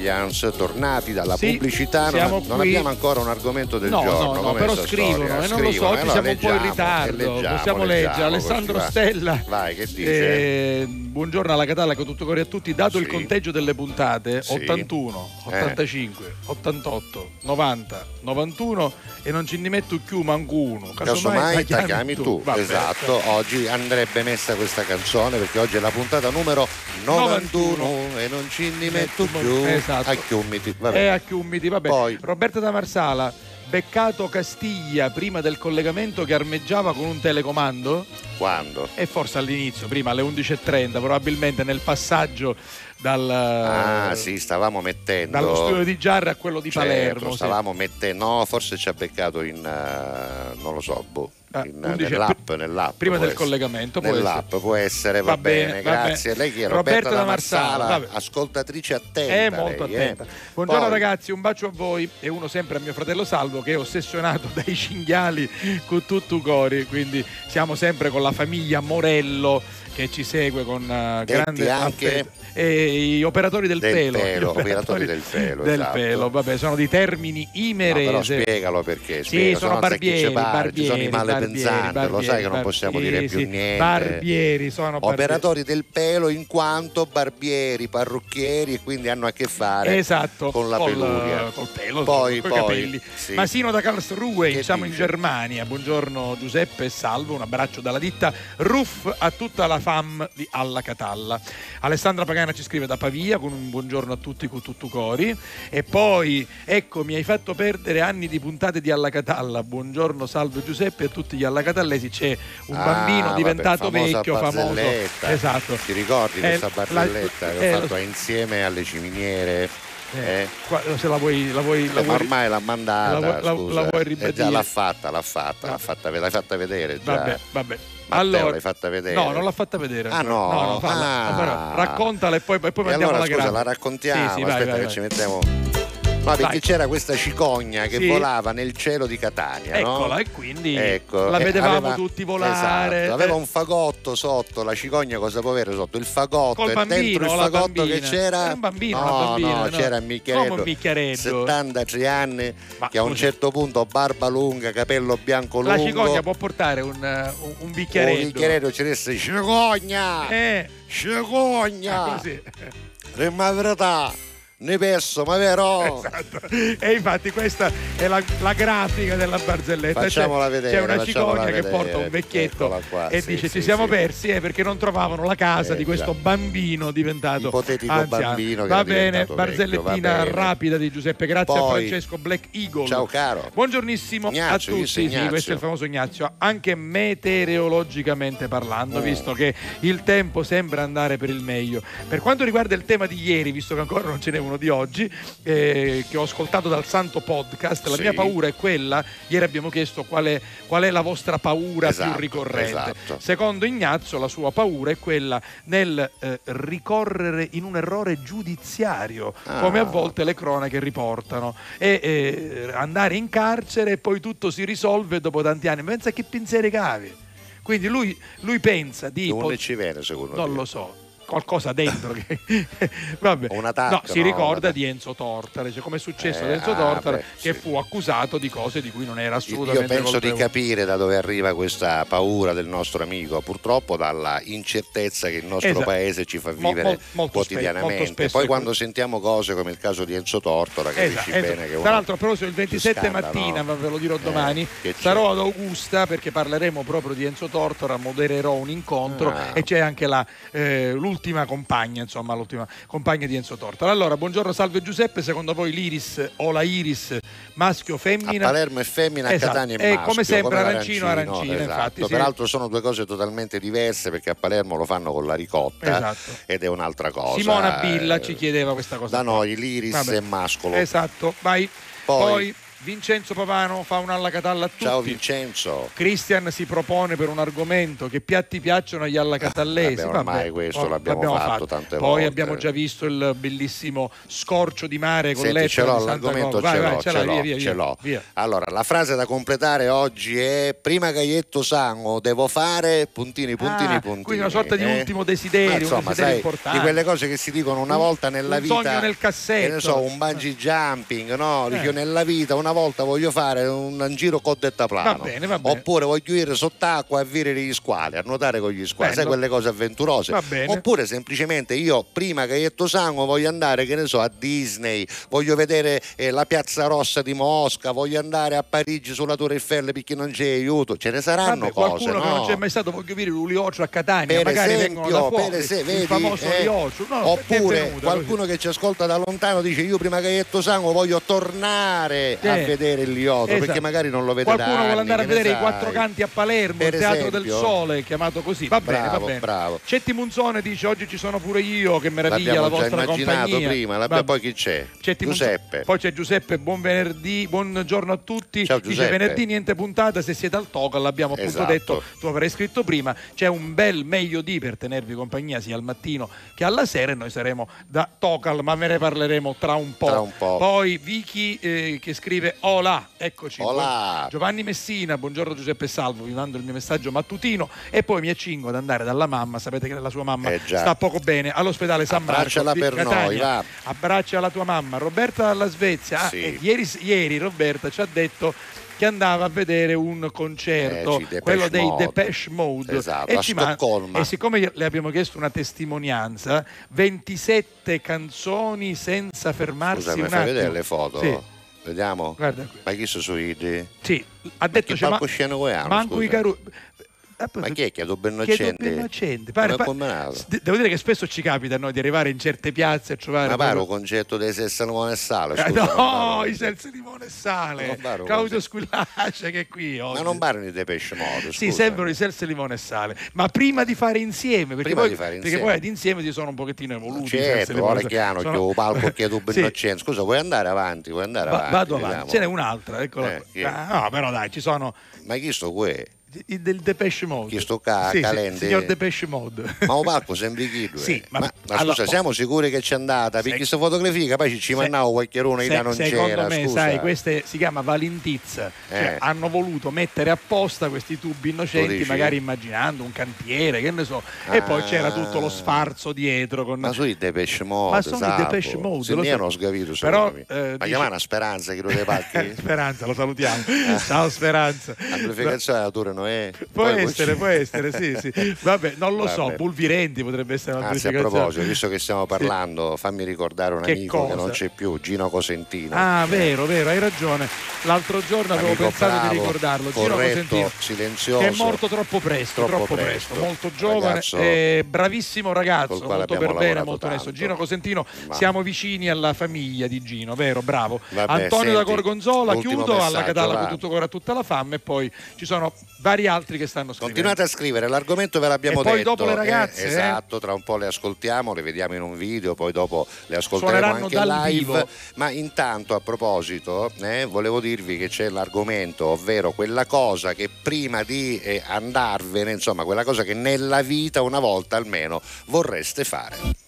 Giants, tornati dalla Sì, pubblicità. Non, non abbiamo ancora un argomento del No, giorno. no, no, però scrivono storia? e non lo so, allora siamo un po' in leggiamo, ritardo, leggiamo, possiamo leggiamo, leggere. Alessandro così va. Stella. Vai, che dice? Eh, buongiorno alla Catalla con tutto cuore a tutti. Dato il Sì. conteggio delle puntate, Sì. 81, Eh. 85, 88, 90, 91 e non ci ne metto più manco uno. Casomai ti chiami tu, Vabbè, esatto. Oggi andrebbe messa questa canzone perché oggi è la puntata numero 91 e non ci ne metto più. Esatto. A chiumiti, vabbè. E a Chiumiti, vabbè. Poi. Roberta da Marsala, beccato Castiglia prima del collegamento che armeggiava con un telecomando? Quando? E forse all'inizio, prima alle 11.30, probabilmente nel passaggio dal, Ah, sì, stavamo mettendo. dallo studio di Giarra a quello di Certo, Palermo. sì. stavamo mettendo. No, forse ci ha beccato in. eh, non lo so, boh. Ah, in- 11 nell'app, nell'app, prima del essere. collegamento, può nell'app può essere, va, Va bene, bene, va grazie. bene. Lei chi è? Roberta Roberta, da Marsala, ascoltatrice attenta. È molto lei, eh. attenta. Buongiorno Poi, ragazzi, un bacio a voi e uno sempre a mio fratello Salvo che è ossessionato (laughs) dai cinghiali con tutto cori, quindi siamo sempre con la famiglia Morello che ci segue con eh, Detti grande anche- affetto. E gli operatori del, Del pelo, pelo, gli operatori del pelo, del esatto. pelo, vabbè, sono di termini No, però imerese. spiegalo perché. Sì, spiega, sono barbieri, pare, ci sono i barbieri, malepensanti, barbieri, lo sai che non barbieri, possiamo sì, dire più sì, niente. Barbieri, sono barbieri. Operatori del pelo in quanto barbieri, parrucchieri e quindi hanno a che fare Esatto, con la col, peluria. col pelo, Poi, coi poi, capelli. sì. Masino da Karlsruhe, Che siamo in dice? Germania. Buongiorno Giuseppe e Salvo, un abbraccio dalla ditta Ruff a tutta la fam di Alla Catalla. Alessandra Pagana ci scrive da Pavia con un buongiorno a tutti con tutto cori. E poi, ecco, mi hai fatto perdere anni di puntate di Alla Catalla. Buongiorno Salvo Giuseppe e a tutti gli Alla Catallesi. C'è un Ah, bambino diventato vecchio, famoso. Esatto. Ti ricordi Eh, questa la- barzelletta che eh, ho fatto insieme alle ciminiere? Eh, Eh? qua- se la vuoi, la vuoi, la Eh, ma vuoi- ormai l'ha mandata, la vuoi- la- la vuoi Eh, ribadire? già l'ha fatta, l'ha fatta, l'ha fatta, l'hai fatta vedere già. Vabbè, vabbè. Matteo, allora, l'hai fatta vedere? No, non l'ha fatta vedere. Ah, no? no, falla. Ah. Raccontala e poi, e poi E mandiamo allora la scusa, grande. la raccontiamo. Sì, sì, vai, Aspetta vai, che vai. ci mettiamo. No, perché Vai. c'era questa cicogna che Sì. volava nel cielo di Catania, no? Eccola, e quindi Ecco, la e vedevamo aveva- tutti volare. esatto, aveva Eh, un fagotto sotto, la cicogna cosa può avere sotto? Il fagotto Col e bambino, dentro il la fagotto bambina. che c'era Era un bambino, no, bambina, no, no. c'era un Micheletto? 73 anni Ma che a un scusi. certo punto barba lunga, capello bianco la lungo. cicogna può portare un, eh, un, un un bicchieretto. bicchieretto ci disse cicogna! Eh, Cicogna! ah, così. Eh, Ma verità, ne pesso, ma vero? Esatto. E infatti questa è la, la grafica della barzelletta. Facciamola C'è- vedere, C'è una cicogna che vedere. porta un vecchietto qua, e sì, dice sì, ci siamo sì. persi eh, perché non trovavano la casa Eh, di questo già. bambino diventato Ipotetico anziano. bambino Va bene, barzellettina vecchio, va bene. rapida di Giuseppe, grazie a Poi- Francesco Black Eagle. Ciao caro. Buongiornissimo Ignazio, a tutti, sì, questo è il famoso Ignazio, anche meteorologicamente parlando, Mm. visto che il tempo sembra andare per il meglio. Per quanto riguarda il tema di ieri, visto che ancora non ce n'è uno di oggi, eh, che ho ascoltato dal Santo Podcast, la Sì. mia paura è quella, ieri abbiamo chiesto qual è, qual è la vostra paura Esatto, più ricorrente. esatto. Secondo Ignazio la sua paura è quella nel eh, ricorrere in un errore giudiziario, Ah. come a volte le cronache riportano, e eh, andare in carcere e poi tutto si risolve dopo tanti anni. Pensa che pensieri cavi. Quindi lui, lui pensa di... Dove pot- ci viene secondo non te? lo so. Qualcosa dentro che (laughs) vabbè. Attacco, no, si no, ricorda di Enzo Tortare, cioè come è successo ad Eh, Enzo ah, Tortare beh, che sì. fu accusato di cose di cui non era Io assolutamente penso di colpevole. capire da dove arriva questa paura del nostro amico, purtroppo dalla incertezza che il nostro Esatto. paese ci fa vivere mol- molto quotidianamente. spesso Poi quando così. sentiamo cose come il caso di Enzo Tortora, capisci Esatto, esatto. bene che uno Tra l'altro, proposito, il si 27 scanda, mattina, no? ma ve lo dirò Eh, domani, che c'è? sarò ad Augusta perché parleremo proprio di Enzo Tortora, modererò un incontro Ah. e c'è anche la, eh, l'ultima compagna, insomma, l'ultima compagna di Enzo Tortora. Allora, buongiorno, salve Giuseppe, secondo voi l'Iris o la Iris maschio o A femmina? Palermo è femmina, Esatto. a Catania è E maschio. come sempre come arancino, arancina, esatto. infatti, sì. Peraltro sono due cose totalmente diverse perché a Palermo lo fanno con la ricotta Esatto. ed è un'altra cosa. Simona Billa Eh, ci chiedeva questa cosa. Da qua. noi l'iris Vabbè. è mascolo. Esatto, vai. Poi- Poi, Vincenzo Pavano fa un alla catalla a tutti. Ciao Vincenzo. Cristian si propone per un argomento che piatti piacciono agli alla catallesi. (laughs) Vabbè, ormai Vabbè, questo oh, l'abbiamo fatto tante Poi volte. abbiamo già visto il bellissimo scorcio di mare con Senti, ce l'ho l'argomento, Cosa. ce Vai, l'ho, vai, ce l'ho, via, via, ce l'ho. via. Allora, la frase da completare oggi è prima che ietto sango devo fare puntini, puntini, Ah, puntini. quindi una sorta di eh? ultimo desiderio, Ma un insomma, desiderio sai, importante. di quelle cose che si dicono una Un- volta nella un vita. sogno nel cassetto. Che ne so, un bungee jumping, no? Eh. nella vita una volta voglio fare un giro con deltaplano. Va bene, va bene. Oppure voglio ir sott'acqua a virare gli squali, a nuotare con gli squali, sai Bello. quelle cose avventurose. Va bene. Oppure semplicemente io prima che ietto sango voglio andare, che ne so, a Disney, voglio vedere eh, la Piazza Rossa di Mosca, voglio andare a Parigi sulla Tour Eiffel perché non c'è aiuto. Ce ne saranno Vabbè, cose, qualcuno che no? non c'è mai stato voglio dire l'Uliocio a Catania per magari esempio, vengono da fuori esempio, il vedi, famoso eh, Uliocio no, oppure benvenuto, qualcuno che ci ascolta da lontano dice io prima che ietto sango voglio tornare a Eh, vedere il Lioto esatto. perché magari non lo vede qualcuno vuole andare a vedere i quattro canti a Palermo Per il teatro del esempio. sole chiamato così va bene va Bravo, bene bravo. Cetti Munzone dice oggi ci sono pure io che meraviglia la L'abbiamo già vostra immaginato compagnia prima, l'abbia- Va- poi chi c'è? Cetti Giuseppe. Poi c'è Giuseppe, buon venerdì, buongiorno a tutti. Ciao, Dice venerdì niente puntata, se siete al Tocal, l'abbiamo appunto Esatto. detto, tu avrai scritto prima, c'è un bel meglio di per tenervi compagnia sia al mattino che alla sera e noi saremo da Tocal, ma ve ne parleremo tra un po'. Tra un po'. Poi Vicky eh, che scrive Hola, eccoci. Hola. Giovanni Messina, buongiorno Giuseppe Salvo, vi mando il mio messaggio mattutino e poi mi accingo ad andare dalla mamma, sapete che la sua mamma Eh sta poco bene, all'ospedale San Marco Abbracciala di per noi, Catania. va. Abbraccia la tua mamma, Roberta dalla Svezia. Ah, Sì. e ieri, ieri Roberta ci ha detto che andava a vedere un concerto, Eh, quello dei Mode. Depeche Mode. Esatto, a ci man- e siccome le abbiamo chiesto una testimonianza, 27 canzoni senza fermarsi Scusa, un fai attimo. vedere le foto? Sì, Vediamo. guarda qui. Ma chi sono ID? Sì, ha detto che ma- palcoscenico è, manco scusa? i caru... Ma chi è Chiedo Innocenti? ben innocente. Pare- Come è pa- combinato? s- devo dire che spesso ci capita a noi di arrivare in certe piazze e trovare Ma pare un concetto dei Sessanone e Sale, Eh, scusa. no, pare- i sensi di Mone e Sale. Pare Claudio. Squillace che è qui oggi. Ma non parlano di Depeche Mode, Sì, sembrano i selzi limone e sale, ma prima di fare insieme, perché, Prima poi, di fare perché insieme. poi ad insieme si sono un pochettino evoluti. Certo, limone ora chiaro che Sono- ho palco tu ben Sì. innocente. Scusa, vuoi andare avanti? Vuoi andare Va- avanti? vado avanti, vediamo. ce n'è un'altra, eccola Eh? Ah, no, però dai, ci sono Ma chi sto qui? Del Depeche Mode. Chi sto qua, Sì, Calende? signor Depeche Mode. Ma un palco sempre chi due? Sì, ma- ma, ma allora- scusa, siamo sicuri che c'è andata? Perché questa fotografia poi ci, ci mandavo qualche uno Se- non secondo c'era, me, scusa. sai, queste si chiama valintizza. Cioè, Eh. hanno voluto mettere apposta questi tubi Tu innocenti, magari immaginando un cantiere, che ne so. E poi Ah. c'era tutto lo sfarzo dietro. Con... Ma sui Depeche Mode, Ma sono i. Depeche Mode, Se hanno sgavito, Però, eh, Ma dice- chiamare una speranza che lo dei pacchi? (laughs) Speranza, lo salutiamo. Ciao Speranza. Amplificazione della Noè. Può Poi essere, può essere, sì, sì. Vabbè, non lo so, Vabbè. Pulvirenti potrebbe essere una Anzi, a proposito, visto che stiamo parlando, fammi ricordare un Che amico che cosa? non c'è più, Gino Cosentino. Ah, vero, vero, hai ragione. L'altro giorno avevo Amico pensato bravo, di ricordarlo. Gino corretto, Cosentino, silenzioso. Che è morto troppo presto, Troppo troppo, presto. presto, molto giovane, Ragazzo eh, bravissimo ragazzo, molto per bene, molto onesto. Gino Cosentino, Ma- siamo vicini alla famiglia di Gino, vero? Bravo. Vabbè, Antonio da senti, Gorgonzola, ultimo chiudo alla Catalla con tutto cuore a tutta la fame e poi ci sono vari altri che stanno scrivendo. Continuate a scrivere, l'argomento ve l'abbiamo E poi detto. dopo le ragazze, eh, eh? esatto, tra un po' le ascoltiamo, le vediamo in un video, poi dopo le ascolteremo anche live. vivo. Ma intanto, a proposito, eh, volevo dirvi che c'è l'argomento, ovvero quella cosa che prima di eh, andarvene, insomma, quella cosa che nella vita una volta almeno vorreste fare.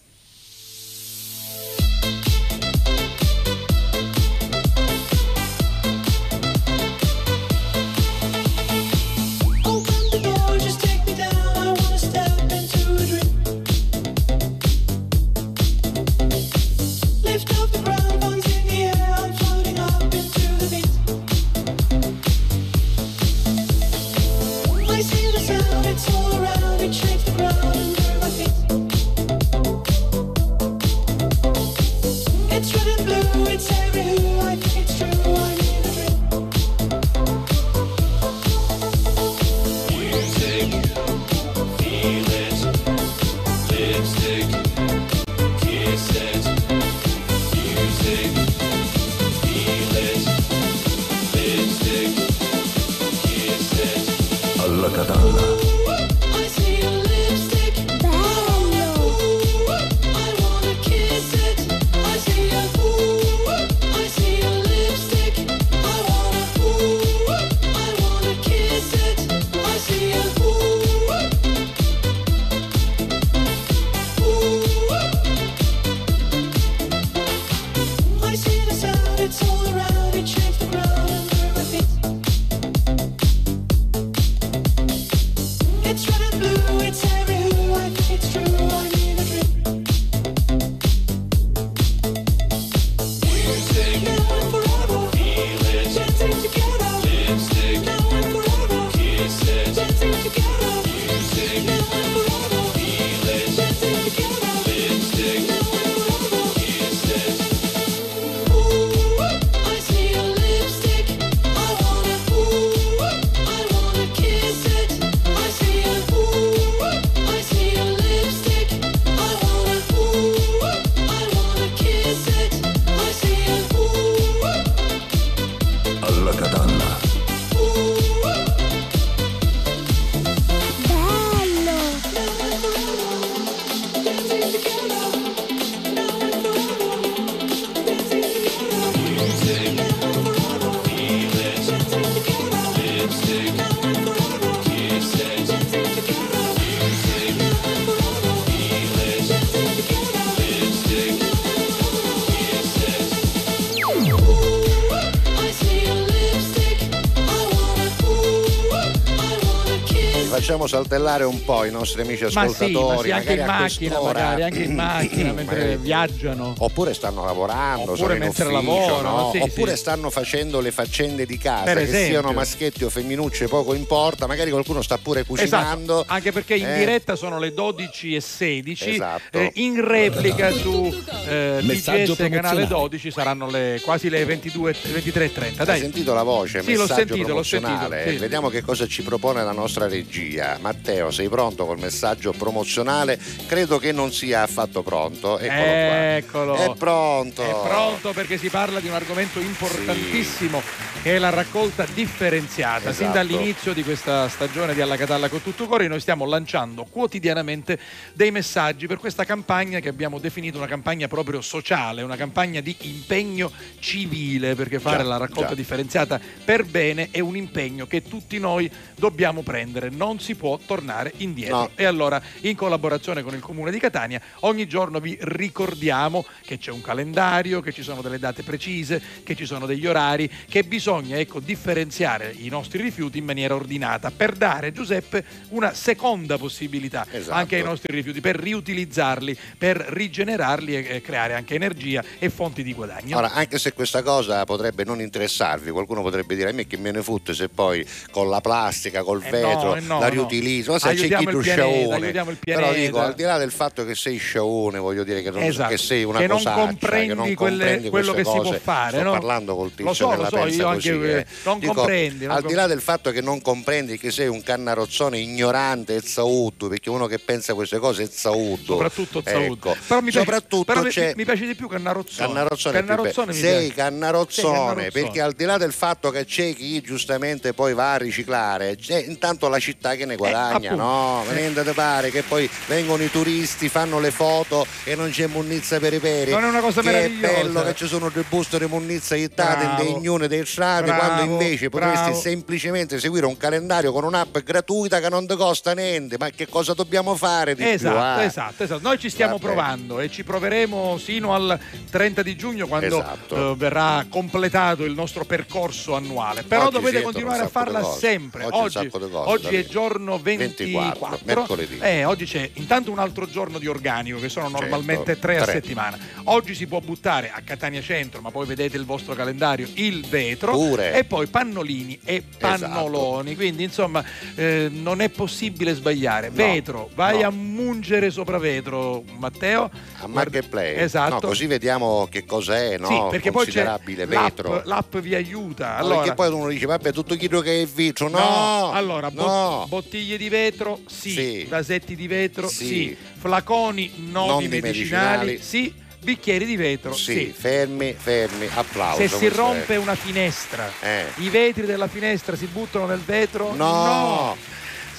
Facciamo saltellare un po' i nostri amici Ma sì, ma ascoltatori, sì, anche in magari a macchina, quest'ora. magari anche in macchina (clears throat) mentre Magari- viaggiano. Oppure stanno lavorando, Oppure sono in mentre ufficio, lavorano, no? sì, oppure sì. stanno facendo le faccende di casa, Per che siano maschietti o femminucce, poco importa, Esatto. magari qualcuno sta pure cucinando. Anche perché in Eh. diretta sono le 12 e 16, Esatto. eh, in replica su eh, Messaggio TGS canale promozionale. 12 saranno le, quasi le 22, 23 e 30. Dai. Hai sentito la voce, Sì, l'ho messaggio sentito, l'ho sentito, sì. Vediamo che cosa ci propone la nostra regia. Matteo, sei pronto col messaggio promozionale? Credo che non sia affatto pronto. Eccolo qua. Eccolo. È pronto. È pronto perché si parla di un argomento importantissimo che è la raccolta differenziata. Sin Esatto. dall'inizio di questa stagione di Alla Catalla con tutto cuore noi stiamo lanciando quotidianamente dei messaggi per questa campagna che abbiamo definito una campagna proprio sociale, una campagna di impegno civile perché fare Già, la raccolta già. differenziata per bene è un impegno che tutti noi dobbiamo prendere, non si può tornare indietro. No. E allora, in collaborazione con il Comune di Catania, ogni giorno vi ricordiamo che c'è un calendario, che ci sono delle date precise, che ci sono degli orari, che bisogna ecco, differenziare i nostri rifiuti in maniera ordinata per dare, Giuseppe, una seconda possibilità Esatto. anche ai nostri rifiuti, per riutilizzarli, per rigenerarli e creare anche energia e fonti di guadagno. Ora, anche se questa cosa potrebbe non interessarvi, qualcuno potrebbe dire a me che me ne fotte se poi con la plastica, col Eh vetro no, eh no, la riutilizzo, ma se c'è chi Aiutiamo tu sciaone. aiutiamo Però dico, al di là del fatto che sei sciaone, voglio dire che, non, Esatto, che sei una che non cosaccia, che non quelle- comprendi quello queste che si può cose. fare, Sto parlando col tizio Lo so, lo so, io anche, eh. eh, non Dico, comprendi, non al di là del fatto che non comprendi che sei un cannarozzone ignorante e zauddo, perché uno che pensa queste cose è zauddo. soprattutto Zaudo. Ecco. Però mi piace, Soprattutto però mi- c'è mi piace di più Cannarozzone. Cannarozzone, è più Cannarozzone sei cannarozzone, Sei Cannarozzone. perché al di là del fatto che c'è chi giustamente poi va a riciclare c'è intanto la città che ne guadagna appunto. no? Venendo te pare che poi vengono i turisti fanno le foto e non c'è munnizza per i peri Non è una cosa che è meravigliosa. bello che ci sono dei buste di munnizza hittate in Bravo. dei gnuni strade Bravo, quando invece potresti bravo. semplicemente seguire un calendario con un'app gratuita che non ti costa niente ma che cosa dobbiamo fare di Esatto, più eh? esatto, esatto. Noi ci stiamo Vabbè. provando e ci proveremo sino al 30 di giugno quando Esatto. eh, verrà completato il nostro percorso annuale. Però Oggi dovete continuare a farla sempre. Oggi Oggi, cose oggi è giorno 24, 24, mercoledì. Eh, oggi c'è intanto un altro giorno di organico che sono normalmente Certo, tre a settimana. Oggi si può buttare a Catania Centro, ma poi vedete il vostro calendario, il vetro Pure. e poi pannolini e pannoloni. Quindi insomma eh, non è possibile sbagliare. Vetro, vai no. a mungere sopra vetro, Matteo. a Marketplace Esatto. No, così vediamo che cos'è no? Sì, perché poi c'è considerabile l'app, vetro l'app vi aiuta. No, Allora, perché poi uno dice vabbè tutto quello che è vetro no, No, allora no. bottiglie di vetro sì, Sì. vasetti di vetro sì, Sì. flaconi non, Non di medicinali, medicinali. sì, bicchieri di vetro sì, sì. fermi fermi applauso Se si rompe è. una finestra, Eh. i vetri della finestra si buttano nel vetro? No.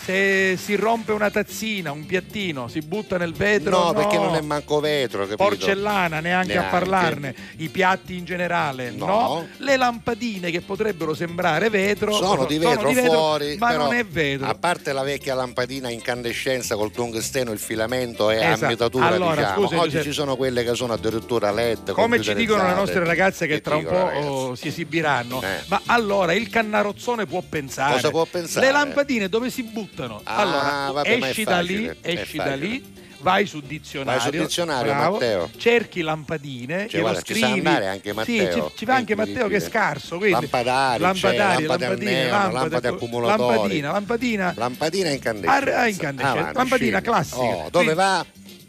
Se si rompe una tazzina, un piattino, si butta nel vetro? no, perché non è manco vetro capito? Porcellana, neanche, a Neanche. parlarne. I piatti in generale, no. No. Le lampadine che potrebbero sembrare vetro sono di vetro fuori ma non è vetro. a parte la vecchia lampadina a incandescenza col tungsteno il filamento è Esatto. a metatura Allora, diciamo scusi, oggi Giuseppe. ci sono quelle che sono addirittura LED Come ci dicono le nostre ragazze che, Che tra un po' ragazzi? oh, si esibiranno, Eh. ma allora il cannarozzone può pensare. Cosa può pensare? Le lampadine dove si buttano? Ah, allora vabbè, esci da lì, facile, è esci da lì, vai sul dizionario. Vai sul dizionario, bravo, Matteo. Cerchi lampadine, Cioè, guarda, ci scrivi. sa andare anche Sì, Matteo. ci, ci va anche Matteo che è scarso. Quindi, Lampadari, lampadari, a lampadine, neon, lampade, lampade accumulatori. lampadina, lampadina. lampadina incandescenza Ah, incandescenza. Avanti, Lampadina classica. oh, dove va?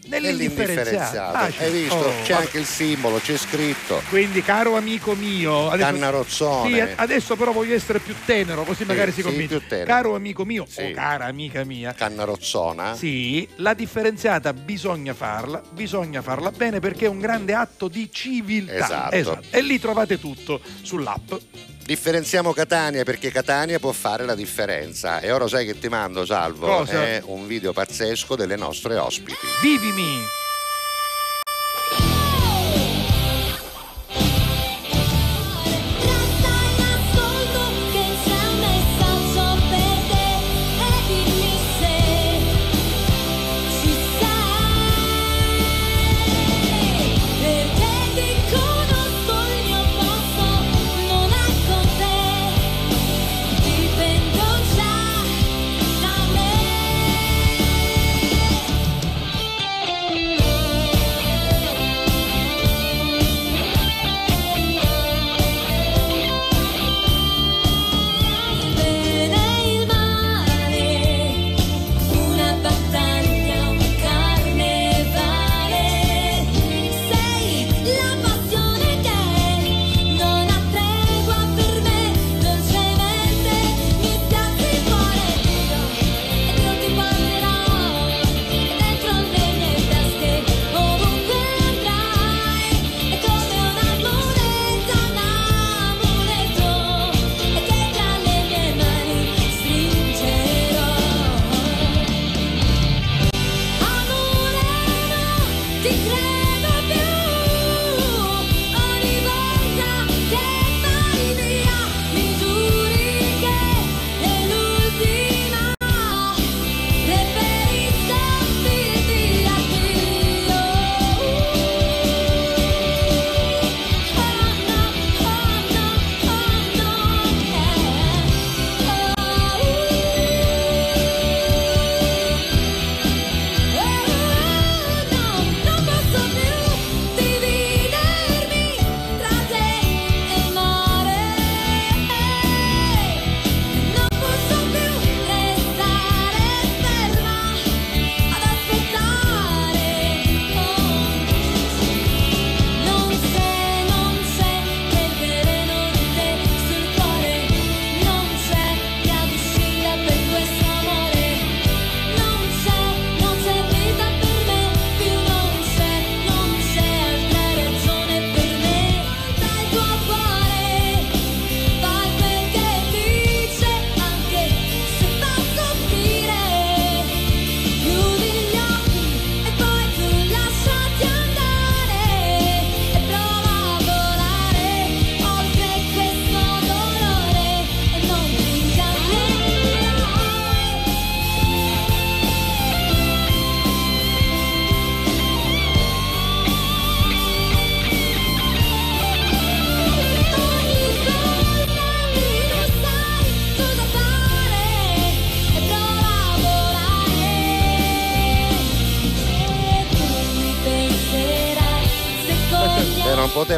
Nell'indifferenziato. Ah, hai visto? oh, c'è vabbè. anche il simbolo c'è scritto Quindi, caro amico mio, adesso, Cannarozzone. Sì, adesso però voglio essere più tenero, così magari si sì, convince. più tenero. Caro amico mio, Sì. o cara amica mia, cannarozzona sì, la differenziata bisogna farla, bisogna farla bene perché è un grande atto di civiltà. Esatto. E lì trovate tutto sull'app. Differenziamo Catania perché Catania può fare la differenza e ora sai che ti mando Salvo Cosa? è un video pazzesco delle nostre ospiti Vivimi!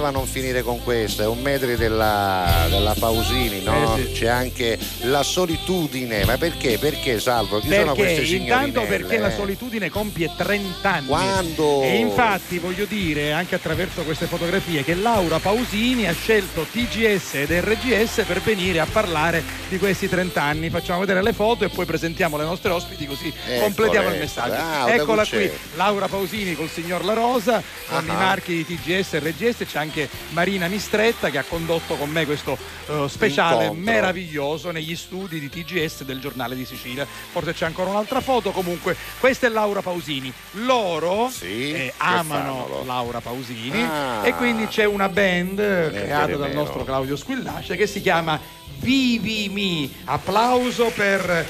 Poteva non finire con questo, è un medley della, della Pausini, no? Eh sì. C'è anche la solitudine, ma perché? Perché Salvo? Chi sono Perché? queste Intanto signorinelle? perché la eh? solitudine compie 30 anni. Quando? E infatti voglio dire, anche attraverso queste fotografie, che Laura Pausini ha scelto TGS ed RGS per venire a parlare di questi 30 anni. Facciamo vedere le foto e poi presentiamo le nostre ospiti così Eccole, completiamo il eccole. messaggio. Ah, Eccola qui. Laura Pausini col signor La Rosa, con Ah. i marchi di TGS e RGS, c'è anche Marina Mistretta che ha condotto con me questo eh, speciale Incontro. meraviglioso negli studi di TGS del giornale di Sicilia. Forse c'è ancora un'altra foto, comunque questa è Laura Pausini. Loro Sì, eh, amano fanno? Laura Pausini Ah. e quindi c'è una band creata dal nostro Claudio Squillace che si chiama Vivimi. Applauso per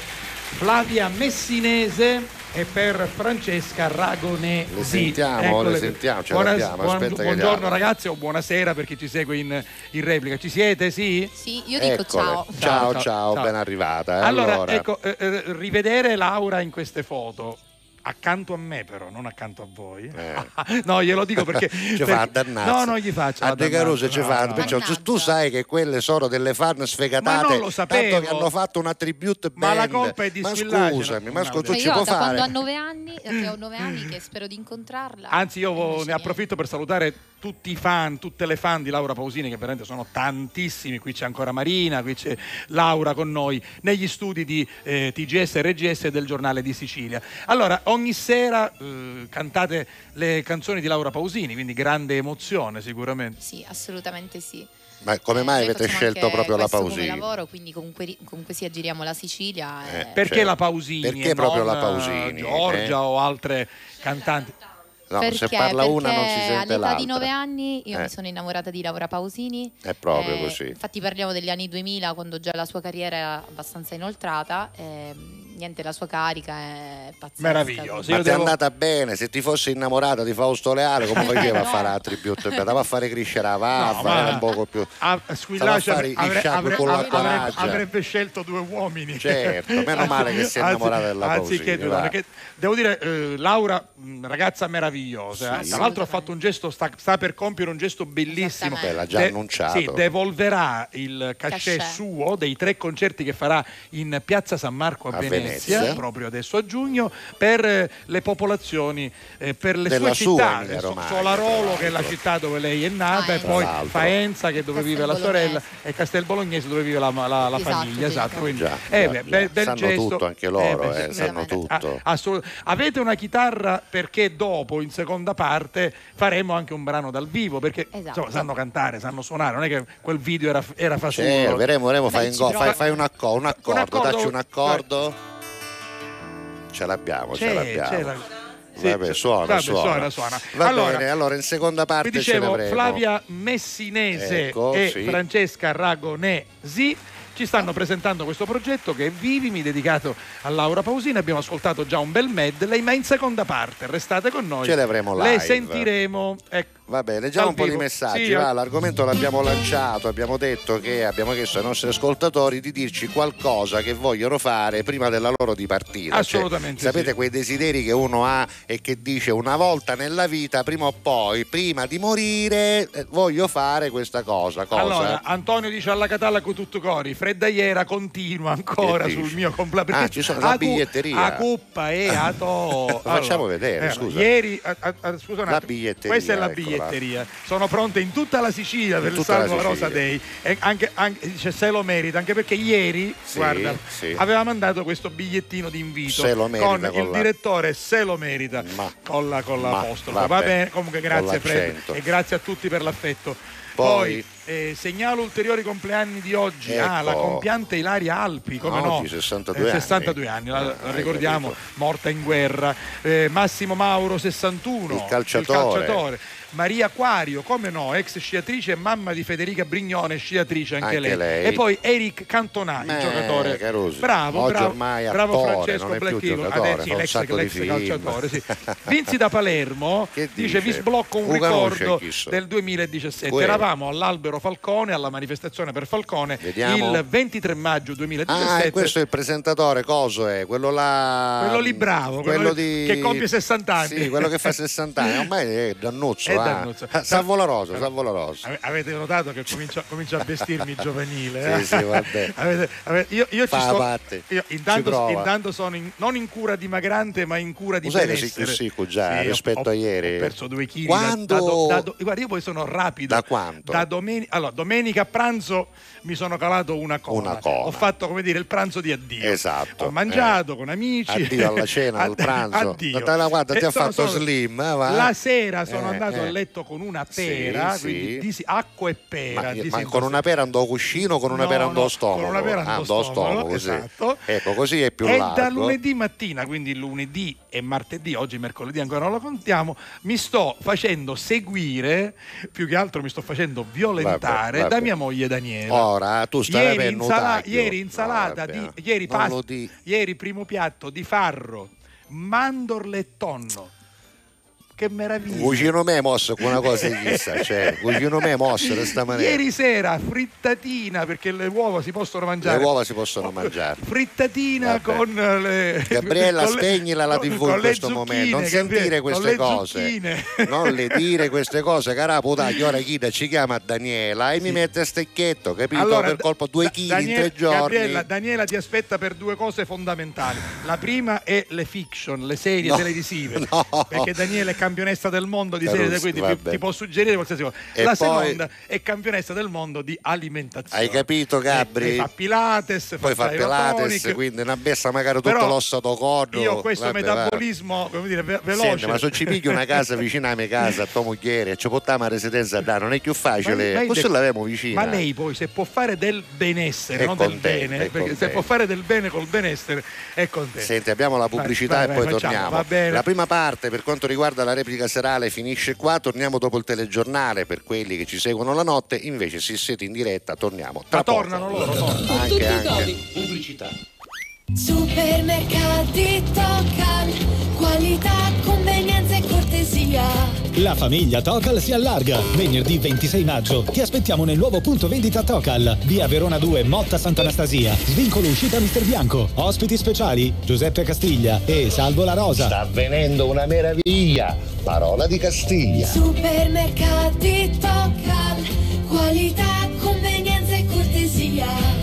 Flavia Messinese e per Francesca Ragonesi. Le sentiamo, Eccole le sentiamo, ce Buona- l'abbiamo, buon- buongiorno ragazzi o buonasera per chi ci segue in, in replica. Ci siete? Sì? Sì, io dico. Ciao, Ciao, ciao, ciao, ciao. ben arrivata. eh, Allora, allora. ecco, eh, eh, rivedere Laura in queste foto. Accanto a me, però, non accanto a voi. Eh. (laughs) no, glielo dico perché. (laughs) ci perché- fa a dannarsi. No, non gli faccio. a De Caruso ci fa no, perciò no. tu- sai che quelle sono delle fan sfegatate Ma non lo sapevo. tanto che hanno fatto una tribute band Ma la colpa è di ma scusami ma scusa tu ci io può da quando fare ho nove anni, che ho nove anni che spero di incontrarla. Anzi, io e invece ne approfitto per salutare tutti i fan, tutte le fan di Laura Pausini, che veramente sono tantissimi. Qui c'è ancora Marina, qui c'è Laura con noi, negli studi di eh, TGS e RGS del giornale di Sicilia. Allora, ogni sera eh, cantate le canzoni di Laura Pausini, quindi grande emozione sicuramente. Sì, assolutamente sì. ma come mai Noi avete scelto proprio la Pausini Come lavoro, quindi comunque, comunque sia giriamo la Sicilia. Eh, e- Perché Cioè, la Pausini? perché proprio la Pausini, eh, Giorgia eh? o altre cantanti? No perché? se parla una non si sente all'età di l'altra nove anni io Eh. mi sono innamorata di Laura Pausini. è proprio Eh, così Infatti parliamo degli anni 2000 quando già la sua carriera era abbastanza inoltrata. e, niente, la sua carica è pazzesca. Meraviglioso. ma ti è devo- andata bene se ti fossi innamorata di Fausto Leale come (laughs) faceva a No. fare la tribute? Andava a fare crescere la vaffa ma- era un poco più Squillace a fare i avre- avre- avre- avrebbe scelto due uomini. Certo, meno male che si è Anzi- innamorata della Anziché Pausini, due va. Che- devo dire, eh, Laura, mh, ragazza meravigliosa. eh. Sì. Tra l'altro ha fatto un gesto, sta, sta per compiere un gesto bellissimo. Beh, l'ha già De- annunciato. Sì, devolverà il cachet, Cachet. suo dei tre concerti che farà in Piazza San Marco a, A Venezia, Venezia. proprio adesso a giugno, per eh, le popolazioni, eh, per le Della sue sua città. Adesso Romagna, Solarolo, che è la città dove lei è nata, e Faenza. poi l'altro. Faenza, che dove vive la sorella, e Castelbolognese, dove vive la, la- la Esatto, famiglia. sì. Esatto, quindi, Già, eh, già, beh, bel, bel Sanno gesto. tutto anche loro, beh, eh, sanno veramente. tutto. Ah, assolut- Avete una chitarra perché dopo, in seconda parte, faremo anche un brano dal vivo, perché Esatto. insomma, sanno cantare, sanno suonare, non è che quel video era, era fasullo. Cioè, vedremo, vedremo, fai, Beh, un go- fai, fai un, acco- un accordo, accordo- dacci un accordo. Ce l'abbiamo, ce l'abbiamo. Sì, vabbè, suona, Vabbè, suona. suona, suona. Va Allora, bene, allora in seconda parte Vi dicevo. Flavia Messinese Ecco, e sì. Francesca Ragonesi ci stanno presentando questo progetto che è Vivimi, dedicato a Laura Pausini. Abbiamo ascoltato già un bel medley, ma in seconda parte restate con noi. Ce le avremo Le live. sentiremo. Ecco, Va bene, leggiamo un po' di messaggi. Sì, va, eh. l'argomento l'abbiamo lanciato, abbiamo detto che abbiamo chiesto ai nostri ascoltatori di dirci qualcosa che vogliono fare prima della loro dipartita. Cioè, Assolutamente sapete sì. quei desideri che uno ha e che dice una volta nella vita, prima o poi, prima di morire, eh, voglio fare questa cosa. Cosa? Allora, Antonio dice alla Catalla con tutto cori, fredda iera continua ancora sul mio compleanno. Ah, ci sono la biglietteria. A cuppa e a (laughs) to. facciamo vedere, scusa. Ieri, a- a- scusa un La attimo, biglietteria, Questa è la eccola. Biglietteria. Sono pronte in tutta la Sicilia per il Salvo Rosa. Day. E anche, anche- dice se lo merita, anche perché ieri, Sì, guarda, sì. aveva mandato questo bigliettino di invito con con il la- direttore se lo merita Ma- con la con vabbè, Va bene, comunque con grazie Fred e grazie a tutti per l'affetto. Poi- Poi eh, segnalo ulteriori compleanni di oggi. Ah, Ecco. la compiante Ilaria Alpi, come no? Oggi 62 Eh, anni. 62 anni, la, la Ah, ricordiamo, morta in guerra. Eh, Massimo Mauro 61, Il calciatore. calciatore. Maria Aquario, come no, ex sciatrice e mamma di Federica Brignone, sciatrice anche, Anche lei. lei. E poi Eric Cantonà, il Eh, giocatore. Caruso. Bravo, Oggi bravo, ormai bravo attore, Francesco giocatore, Adesso, l'ex, l'ex calciatore, sì. (laughs) Vinzi da Palermo Che dice vi dice? sblocco un ricordo del 2017. Quello. Eravamo all'Albero Falcone, alla manifestazione per Falcone, Vediamo. il 23 maggio 2017. Ah, questo è il presentatore, coso è? Quello là. Quello lì bravo, quello di... che compie 60 anni. Sì, quello che fa 60 anni. Ormai è dannuzzo. (laughs) È ah. rosa. Ave- Avete notato che comincia, comincia a vestirmi giovanile? eh? Sì, sì, vabbè. (laughs) Avete- avete- io, io sto. io intanto, intanto sono in- non in cura dimagrante, ma in cura di che benessere. sì, sì, già, Sì, rispetto ho- a ieri? Ho perso due chili. Quando? Da, do- da do- guarda, io poi sono rapido. Da quanto? Da domen- allora, domenica a pranzo mi sono calato una cona. Una cona. Ho fatto come dire il pranzo di addio. Esatto, Ho mangiato con amici. Addio alla cena, al (laughs) pranzo. Addio. Guarda, ti ha fatto sono- slim, eh, va? La sera sono Eh, andato eh. Letto con una Sì, pera, sì. quindi disi- acqua e pera. Ma, ma con una pera andò cuscino con una No, pera andò no, stomaco? con una pera andò andò stomaco, così. esatto. Ecco, così è più e largo. da lunedì mattina, quindi lunedì e martedì, oggi mercoledì ancora non lo contiamo, mi sto facendo seguire, più che altro mi sto facendo violentare Vabbè, vabbè. da mia moglie Daniela. Ora tu stai ieri, insala- ieri insalata, No, di, ieri, pasta, ieri primo piatto di farro, mandorle e tonno. Che meraviglia. Cucino me mosso con una cosa chissà, (laughs) cioè, cucino me mosso questa maniera. Ieri sera frittatina perché le uova si possono mangiare. Le uova si possono mangiare. Frittatina Vabbè. con le Gabriella, con spegnila la TV in questo zucchine, momento, non sentire queste cose. (laughs) Non le dire queste cose, cara puttana, che ora chi ci chiama Daniela e mi mette a stecchetto, capito? Allora, per colpo due Da- chili in Daniela- tre giorni. Gabriella, Daniela ti aspetta per due cose fondamentali. La prima è le fiction, le serie No, televisive. (laughs) no. Perché Daniela è campionessa del mondo di Caruso, serie, quindi ti, vabbè. ti può suggerire qualsiasi cosa. E la poi- seconda è campionessa del mondo di alimentazione. Hai capito, Gabri? E- e fa Pilates, Poi fa Pilates, Gyrotonic. quindi una bessa magari tutto Però l'osso do corno. Io ho questo Vabbè, metabolismo, come dire, ve- veloce. Senti, ma se ci pigli una casa (laughs) vicino alla mia casa, a tua moglie, e ci portiamo a residenza da non è più facile. Ma- ma- Forse l'avevamo vicina. Ma lei poi se può fare del benessere, non del bene, perché se può fare del bene col benessere è contento. Senti, abbiamo la pubblicità Vai, e vai, poi vai, facciamo, torniamo. va bene. La prima parte per quanto riguarda la replica serale finisce qua, torniamo dopo il telegiornale per quelli che ci seguono la notte, invece se siete in diretta torniamo tra Ma poco. tornano loro, tornano. Anche, anche. Pubblicità. Supermercati Tocal, qualità, convenienza e cortesia. La famiglia Tocal si allarga. Venerdì 26 maggio ti aspettiamo nel nuovo punto vendita Tocal, via Verona 2, Motta Sant'Anastasia. Svincolo uscita Mister Bianco. Ospiti speciali Giuseppe Castiglia e Salvo La Rosa. Sta avvenendo una meraviglia. Parola di Castiglia. Supermercati Tocal, qualità, convenienza e cortesia.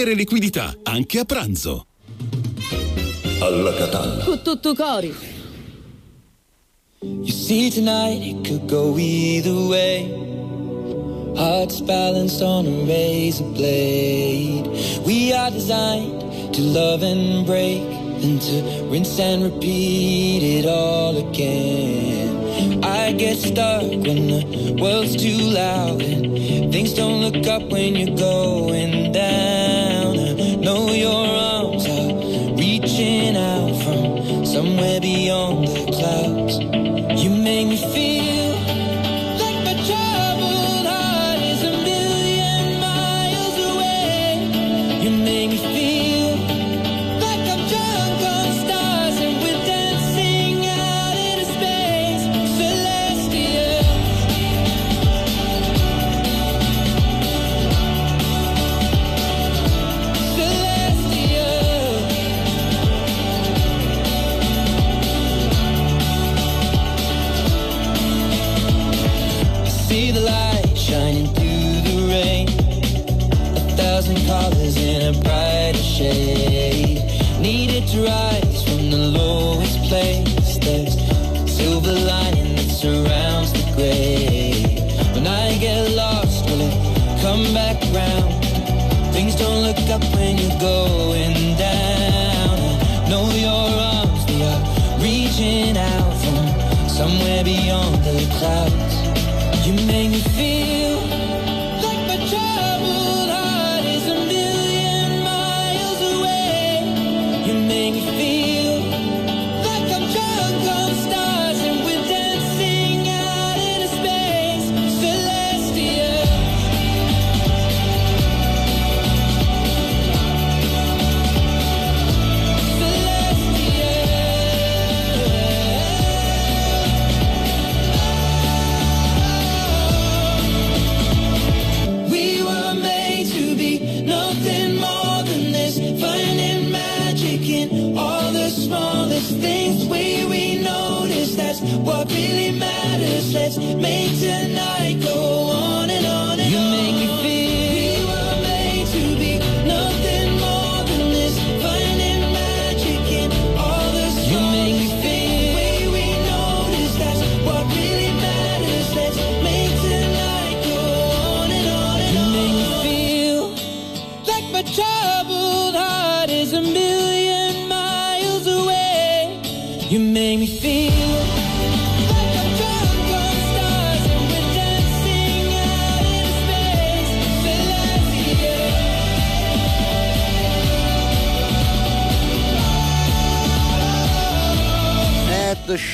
liquidità, anche a pranzo. Alla Catalla. Con tutto cori. You see tonight it could go either way. Hearts balanced on a razor blade. We are designed to love and break, and to rinse and repeat it all again. I get stuck when the world's too loud and things don't look up when you're going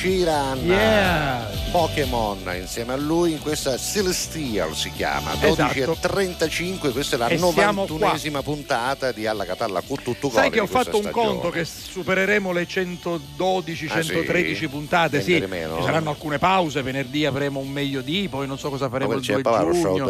Sheeran Yeah. Pokémon insieme a lui in questa Celestial si chiama Esatto. 12.35 questa è la E siamo 91esima puntata di Alla Catalla con tutto Sai che ho fatto un stagione. conto che supereremo le 112, Ah, sì? 113 puntate, sì. Vendere meno? Ci saranno alcune pause, venerdì avremo un meglio di, poi non so cosa faremo il c'è 2 Pavaro giugno.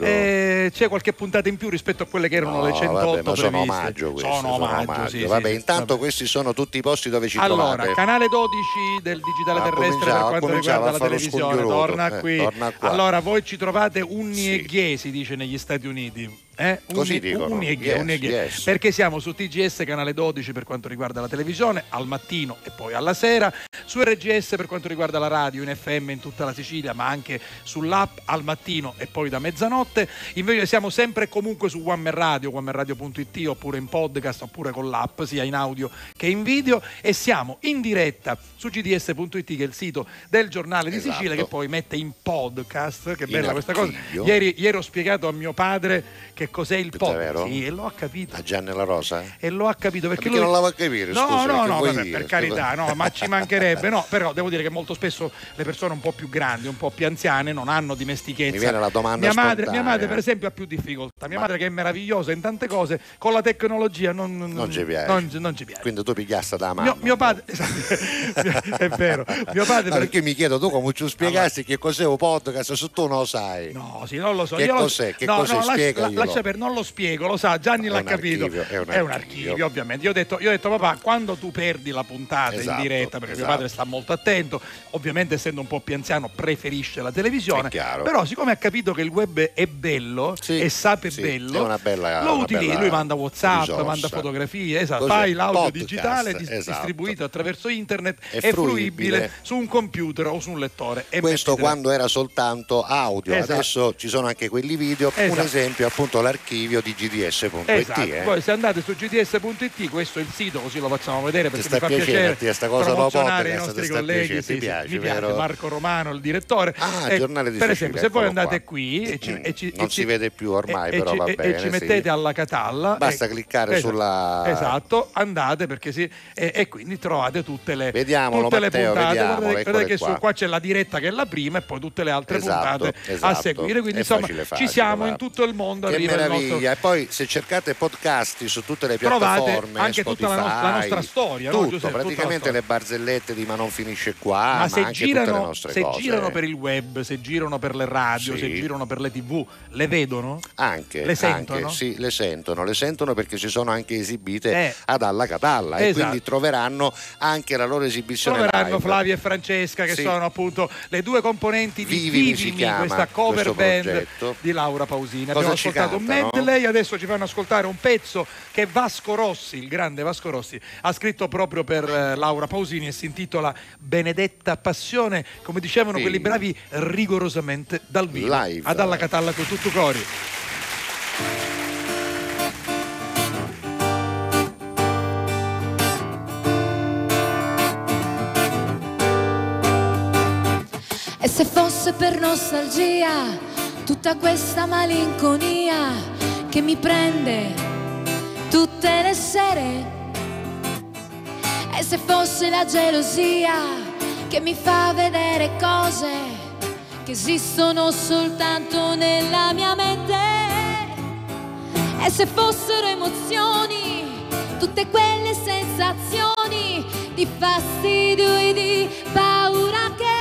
Eh, c'è qualche puntata in più rispetto a quelle che erano No, le 108 vabbè, ma sono previste. omaggio questi, sono omaggio, sì, sì, vabbè sì. intanto Vabbè. questi sono tutti i posti dove ci Allora, trovate canale 12 del digitale Ha terrestre per quanto riguarda la televisione, torna Eh, qui. torna qua. Allora, voi ci trovate unni e ghe, si dice negli Stati Uniti. Eh? Così dicono. ghe, Yes, yes. Perché siamo su TGS canale 12 per quanto riguarda la televisione, al mattino e poi alla sera, su RGS per quanto riguarda la radio, in FM in tutta la Sicilia, ma anche sull'app al mattino e poi da mezzanotte. Invece siamo sempre e comunque su One Man Radio, onemanradio.it oppure in podcast oppure con l'app, sia in audio che in video e siamo in diretta su gds.it che è il sito del giornale di Esatto. Sicilia che poi mette in podcast, che In bella questa cosa. archivio. Ieri, ieri ho spiegato a mio padre che cos'è il vero? Sì, e lo ha capito. A Gianni La Rosa? E lo ha capito perché, Perché lui... non la va a capire, No, scusa, no, no, vabbè, per carità, no, ma ci mancherebbe, no, (laughs) però devo dire che molto spesso le persone un po' più grandi, un po' più anziane non hanno dimestichezza. Mi viene la domanda mia madre, mia madre, per esempio, ha più difficoltà. Mia madre che è meravigliosa in tante cose, con la tecnologia non, Non ci piace. non- non ci piace. Quindi tu pigliasta da mamma. Mio, mio padre, (laughs) esatto, è vero, mio padre No, per- perché mi chiedo tu come ci spiegassi che cos'è un podcast se tu non lo sai. No, sì, non lo so. Che io lo- cos'è? Che no, cos'è? no, lascia- Lascia per, non lo spiego, lo sa, Gianni È l'ha un capito. archivio, è un archivio, archivio. ovviamente. Io ho, detto, io ho detto, papà, quando tu perdi la puntata Esatto, in diretta, perché mio esatto. padre sta molto attento, ovviamente essendo un po' più anziano preferisce la televisione, È però siccome ha capito che il web è bello e sape sì, bello, è bella- lo utilizza, lui manda Whatsapp, risorsa. manda fotografie, esatto, fai l'audio Podcast, digitale dis- esatto. distribuito attraverso internet, È è, fruibile. fruibile. su un computer o su un lettore. Questo quando era soltanto audio, Esatto. adesso ci sono anche quelli video, un Esatto. esempio appunto l'archivio di gds.it. Esatto. eh. Poi se andate su gds.it, questo è il sito, così lo facciamo vedere perché sta mi fa piacere a te sta cosa dopo i nostri colleghi. piacendo, sì, ti sì, piace, mi piace? Marco Romano, il direttore. Ah, Eh, giornale di per Sicilia, esempio, se voi andate qua. qui e ci, e ci- non e si ci- vede più ormai, e- però va bene. e ci sì. mettete alla catalla. Basta cliccare esatto, sulla- Esatto, andate perché sì, e, quindi trovate tutte le, Vediamolo, tutte le Matteo, puntate. vediamolo, Guardate, eccole guardate che qua. su, qua c'è la diretta che è la prima e poi tutte le altre Esatto, puntate a esatto. seguire. Quindi È insomma facile, ci siamo va. in tutto il mondo. Che il nostro- meraviglia! E poi se cercate podcast su tutte le piattaforme, anche tutta la Spotify, nos- la nostra storia, no, tutto, Giuseppe? Tutta la praticamente le barzellette di Ma non finisce qua, ma, ma, se, anche tutte le girano, se girano per il web, se girano per le radio, Sì. se girano per le tv, le vedono? Anche, Le sentono? anche, sì, le sentono, le sentono perché si sono anche esibite Eh. ad Alla Catalla e Esatto. quindi troveranno anche la loro esibizione Troveranno live. Flavia e Francesca che Sì. sono appunto le due componenti di Vivimi Vivimi, questa cover band progetto. di Laura Pausini. Cosa Abbiamo ascoltato un medley, adesso ci fanno ascoltare un pezzo che Vasco Rossi, il grande Vasco Rossi, ha scritto proprio per eh, Laura Pausini e si intitola Benedetta Passione, come dicevano Sì. quelli bravi, rigorosamente dal vivo. Live. Ad alla Catalla con tutto cori. E se fosse per nostalgia tutta questa malinconia che mi prende tutte le sere? E se fosse la gelosia che mi fa vedere cose che esistono soltanto nella mia mente? E se fossero emozioni, tutte quelle sensazioni di fastidio e di paura che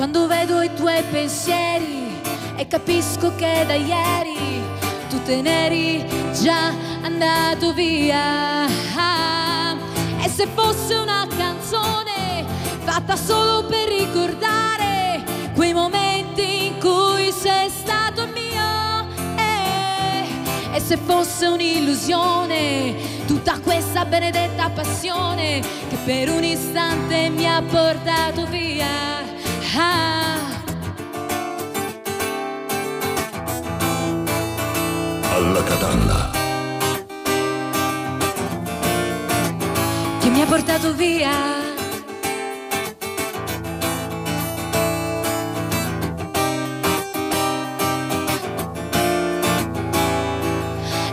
quando vedo i tuoi pensieri e capisco che da ieri tu te n'eri già andato via. E se fosse una canzone fatta solo per ricordare quei momenti in cui sei stato mio. E, e se fosse un'illusione tutta questa benedetta passione che per un istante mi ha portato via. Alla Catalla. che mi ha portato via.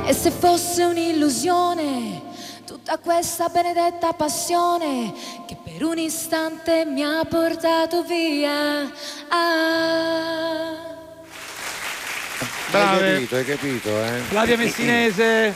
E se fosse un'illusione, tutta questa benedetta passione per un istante mi ha portato via. Ah. Brave. Hai capito, hai capito, eh? Flavia Messinese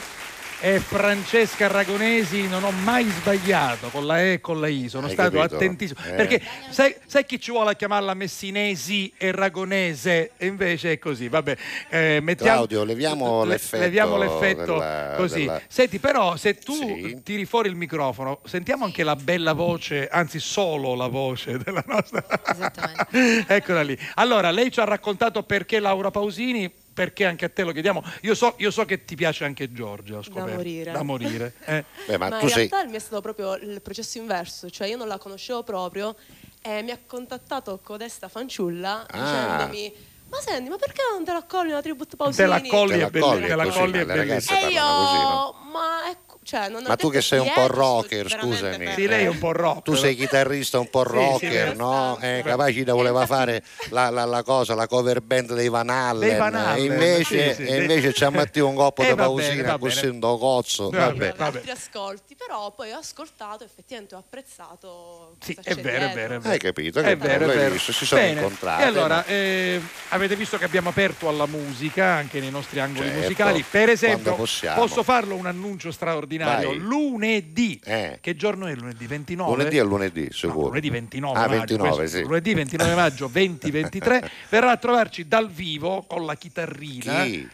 e Francesca Ragonesi non ho mai sbagliato con la E e con la I, sono Hai stato capito? attentissimo. Eh. Perché sai, sai chi ci vuole a chiamarla Messinesi e Ragonese? E invece è così, vabbè. eh, mettiamo, Claudio, leviamo le- l'effetto leviamo l'effetto della- così. della- Senti, però, se tu Sì. tiri fuori il microfono, sentiamo anche la bella voce, anzi, solo la voce della nostra. (laughs) Eccola lì. Allora, lei ci ha raccontato perché Laura Pausini. Perché anche a te lo chiediamo. Io so, io so che ti piace anche Giorgia. Ho scoperto. morire. Da morire. (laughs) eh. Beh, ma, Ma, tu in sei... realtà il mio è stato proprio il processo inverso, cioè io non la conoscevo proprio e mi ha contattato codesta fanciulla Ah. dicendomi ma senti, ma perché non te la accogli una tribute Te Pausini? la colli Te è la colli te la è le ragazze bellissimo. E io, così, no? ma ecco, Cioè, non ho Ma tu che sei un po' rocker, scusami. Sì, lei è un po' rock. Tu sei chitarrista un po' Sì, sì, rocker, vero. no? Eh, Capacita voleva fare la, la- la cosa, la cover band dei Van Allen. Dei Van e Halen, invece, sì, sì, e sì. invece ci ha messo un coppo Eh, bene, pausina così un cozzo. Vabbè, Vabbè. altri ascolti, però poi ho ascoltato, effettivamente ho apprezzato Sì, è vero, è vero, è vero. Hai capito? È vero, è vero. si sono Bene. incontrati. E allora, no? eh, avete visto che abbiamo aperto alla musica anche nei nostri angoli Certo, musicali. Per esempio, posso farlo un annuncio straordinario? Vai. Lunedì. Eh. Che giorno è lunedì? 29? Lunedì è lunedì, sicuro. lunedì 29 Ah, maggio, 29, questo- sì. lunedì 29 maggio (laughs) 2023 verrà a trovarci dal vivo con la chitarrina Chi?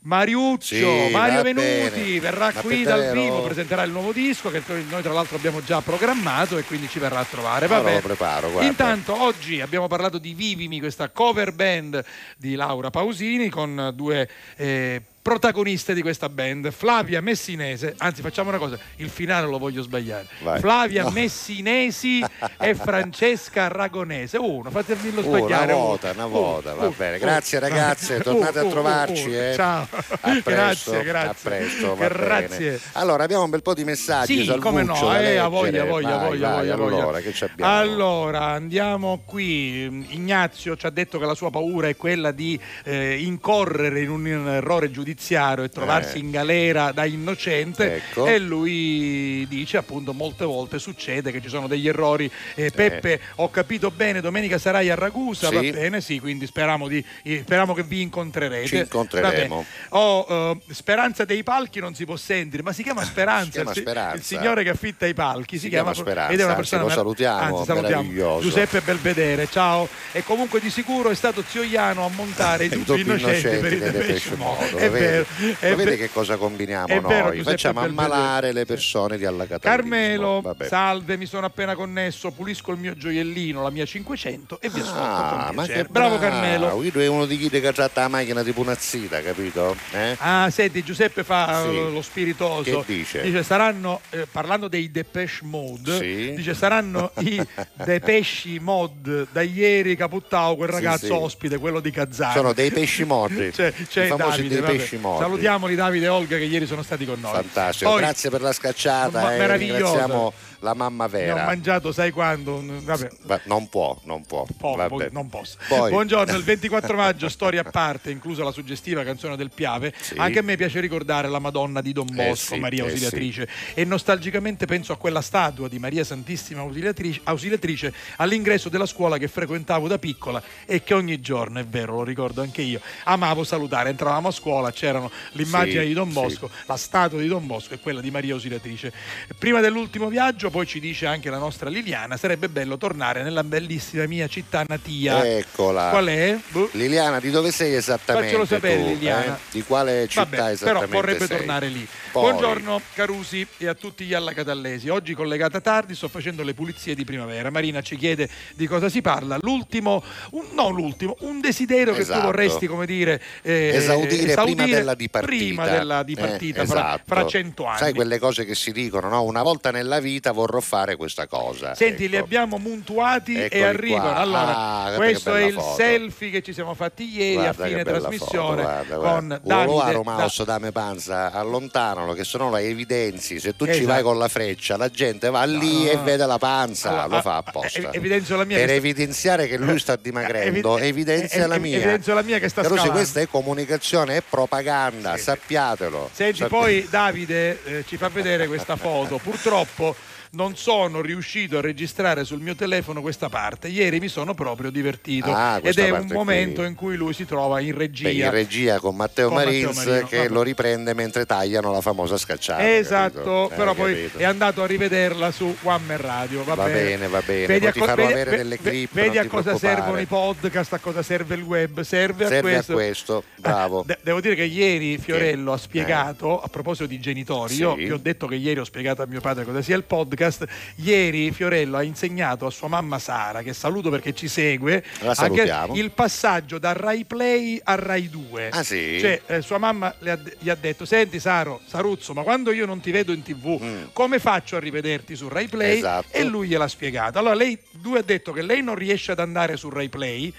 Mariuccio, Sì, Mario Venuti bene. verrà Ma qui dal vivo, presenterà il nuovo disco che noi tra l'altro abbiamo già programmato e quindi ci verrà a trovare. Va Allora bene. lo preparo, guarda. Intanto oggi abbiamo parlato di Vivimi, questa cover band di Laura Pausini con due eh, protagoniste di questa band, Flavia Messinese, anzi facciamo una cosa, il finale lo voglio sbagliare. Vai. Flavia No. Messinesi (laughs) e Francesca Ragonese. Uno, fatemelo Uh, sbagliare. una uno. volta, una Uh, volta, va uh, bene. uh. Grazie ragazze, Uh, tornate uh, a trovarci. uh, uh. eh. Ciao. A (laughs) presto, grazie, grazie. A presto, Grazie. Allora, abbiamo un bel po' di messaggi. Sì, come no, eh, a voglia, voglia, Vai, voglia, vai, voglia, voglia. Allora, abbiamo? Allora, andiamo qui. Ignazio ci ha detto che la sua paura è quella di eh, incorrere in un errore giudiziario e trovarsi Eh. in galera da innocente Ecco. e lui dice appunto molte volte succede che ci sono degli errori. Eh, Peppe, ho capito bene, domenica sarai a Ragusa, Sì. va bene, sì, quindi speriamo, di, eh, speriamo che vi incontrerete. Ci incontreremo. Oh, eh, Speranza dei palchi non si può sentire, ma si chiama (laughs) Speranza. Si chiama il, Speranza. il signore che affitta i palchi si, Si chiama Speranza, ed è una anzi, persona lo mer- salutiamo, anzi, salutiamo. Giuseppe Belvedere, ciao. E comunque di sicuro è stato zio Iano a montare (laughs) i I dubbi doppi innocenti, per innocenti il Depeche Mode. Vero, (laughs) è ve- che cosa combiniamo è noi? Facciamo ammalare le persone di alla Catalina. Carmelo, salve, mi sono appena connesso, pulisco il mio gioiellino, la mia 500 e vi ascolto Ah, ma che Bravo bravo. Carmelo. Guido è uno di chi che tratta la macchina tipo una zita, capito? Eh? Ah, senti, Giuseppe fa Sì. eh, lo spiritoso. Che dice? saranno, eh, parlando dei Depeche Mode, Sì. dice saranno i (laughs) Depeche Mode da ieri Caputtao, quel ragazzo sì. ospite, quello di Kazan. Sono dei pesci morti. (laughs) C'è, c'è famosi Davide, morti. Salutiamoli Davide e Olga che ieri sono stati con noi. Fantastico, Poi, grazie per la scacciata Ma- e meravigliosa. La mamma Ne ho vera. mangiato, sai quando? Vabbè, Va- non può, non può. Vabbè. poco, non posso. Poi- Buongiorno, il (laughs) 24 maggio, storia a parte, inclusa la suggestiva canzone del Piave. Sì. Anche a me piace ricordare la Madonna di Don Eh Bosco, sì, Maria eh Ausiliatrice. E nostalgicamente penso a quella statua di Maria Santissima Ausiliatrice, Ausiliatrice all'ingresso della scuola che frequentavo da piccola e che ogni giorno, è vero, lo ricordo anche io, amavo salutare. Entravamo a scuola, c'erano l'immagine Sì, di Don sì. Bosco, la statua di Don Bosco e quella di Maria Ausiliatrice. Prima dell'ultimo viaggio, poi ci dice anche la nostra Liliana, sarebbe bello tornare nella bellissima mia città natia. Eccola. Qual è? Boh. Liliana, di dove sei esattamente? Faccelo sapere, tu, Liliana. eh? Di quale città Vabbè, però esattamente vorrebbe sei? tornare lì. Poi- Buongiorno Carusi e a tutti gli alla Catallesi. Oggi collegata tardi sto facendo le pulizie di primavera. Marina ci chiede di cosa si parla. L'ultimo, un, no l'ultimo, un desiderio che Esatto. tu vorresti, come dire, eh, Esaudire, prima della dipartita. prima della dipartita, Eh, fra, esatto. fra cento anni. Sai quelle cose che si dicono, no? Una volta nella vita vorrò fare questa cosa. Senti, li ecco. abbiamo muntuati e Eccoli arrivano. qua. Allora, Ah, questo è il foto. selfie che ci siamo fatti ieri Guarda a fine trasmissione foto, guarda, con guarda. Davide. Uoloaro da- dame panza, allontanalo che se no la evidenzi. Se tu ci Esatto. vai con la freccia, la gente va lì no, e no. vede la panza, Allora, lo fa ah, apposta. eh, evidenzio la mia per che- evidenziare che lui sta dimagrendo, Evi- evidenzia eh, la eh, mia. evidenzio la mia che sta Carusi, questa è comunicazione, è propaganda, sappiatelo. Senti, Sappi- poi Davide eh, ci fa vedere questa foto. (laughs) Purtroppo non sono riuscito a registrare sul mio telefono questa parte. Ieri mi sono proprio divertito. Ah, Ed è un momento qui. in cui lui si trova in regia. Beh, in regia con Matteo Con Matteo Marins Marino, che vabbè. lo riprende mentre tagliano la famosa scacciata. Esatto? Eh, però poi capito? è andato a rivederla su One Man Radio. Va, Va bene, va bene, poi ti co- farò avere delle clip, Vedi a ti cosa servono i podcast, a cosa serve il web. Serve, Serve a questo. questo, bravo. De- devo dire che ieri Fiorello ha spiegato, a proposito di genitori, io Sì. vi ho detto che ieri ho spiegato a mio padre cosa sia il podcast podcast. Ieri Fiorello ha insegnato a sua mamma Sara, che saluto perché ci segue, il passaggio da Rai Play a Rai 2. Ah, sì? Cioè, eh, sua mamma ha- gli ha detto: Senti, Saro, Saruzzo, ma quando io non ti vedo in tv, come faccio a rivederti su Rai Play? Mm. Esatto. E lui gliel'ha spiegato. Allora, lei due ha detto che lei non riesce ad andare su Rai Play,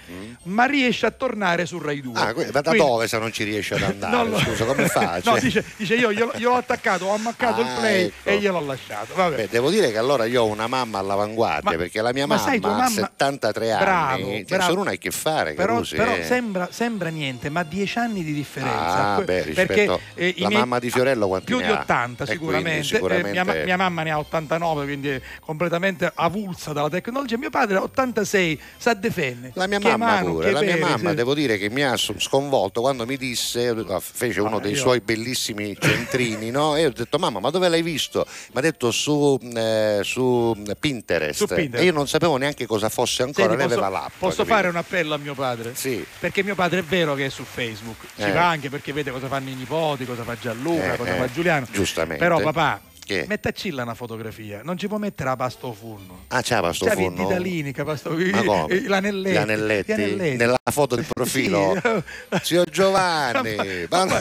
ma riesce a tornare su Rai 2. Mm. Ah, da Quindi- dove se non ci riesce ad (laughs) andare? Lo- Scusa, come fa? (laughs) No, dice, dice io glielo, gliel'ho attaccato, ho ammaccato il Ah, play ecco. e gliel'ho lasciato. Vabbè. Beh, devo dire che allora io ho una mamma all'avanguardia Ma- perché la mia ma mamma, tua ha mamma- 73 anni, Bravo, cioè, bravo. se non hai che fare, Però, però eh. sembra, sembra niente, ma 10 anni di differenza. Ah, beh, perché eh, la miei- mamma di Fiorello quanti più di ha? 80 E sicuramente. quindi Eh, sicuramente- mia, mia mamma ne ha 89, quindi è completamente avulsa dalla tecnologia. Mio padre ha 86, sa difendere. La mia Che mamma mano, pure, la mia pere, mamma sì. devo dire che mi ha sconvolto quando mi disse, eh, fece uno Ah, dei io- suoi bellissimi centrini, no? E io ho detto mamma ma dove l'hai visto? Mi ha detto su, eh, su Pinterest. Su Pinterest. e io non sapevo neanche cosa fosse ancora, Senti, posso, aveva l'app. posso capito? fare un appello a mio padre? Sì. Perché mio padre è vero che è su Facebook, ci Eh. va anche perché vede cosa fanno i nipoti, cosa fa Gianluca, Eh, cosa eh, fa Giuliano. giustamente. Però papà, Che? mettaci là una fotografia, non ci può mettere la pasta o forno. Ah, c'è la sto C'avevi i forno? ditalini, che pasta Ma come? gli anelletti. Gli Nella foto di profilo? (laughs) Zio Giovanni, ma, (laughs)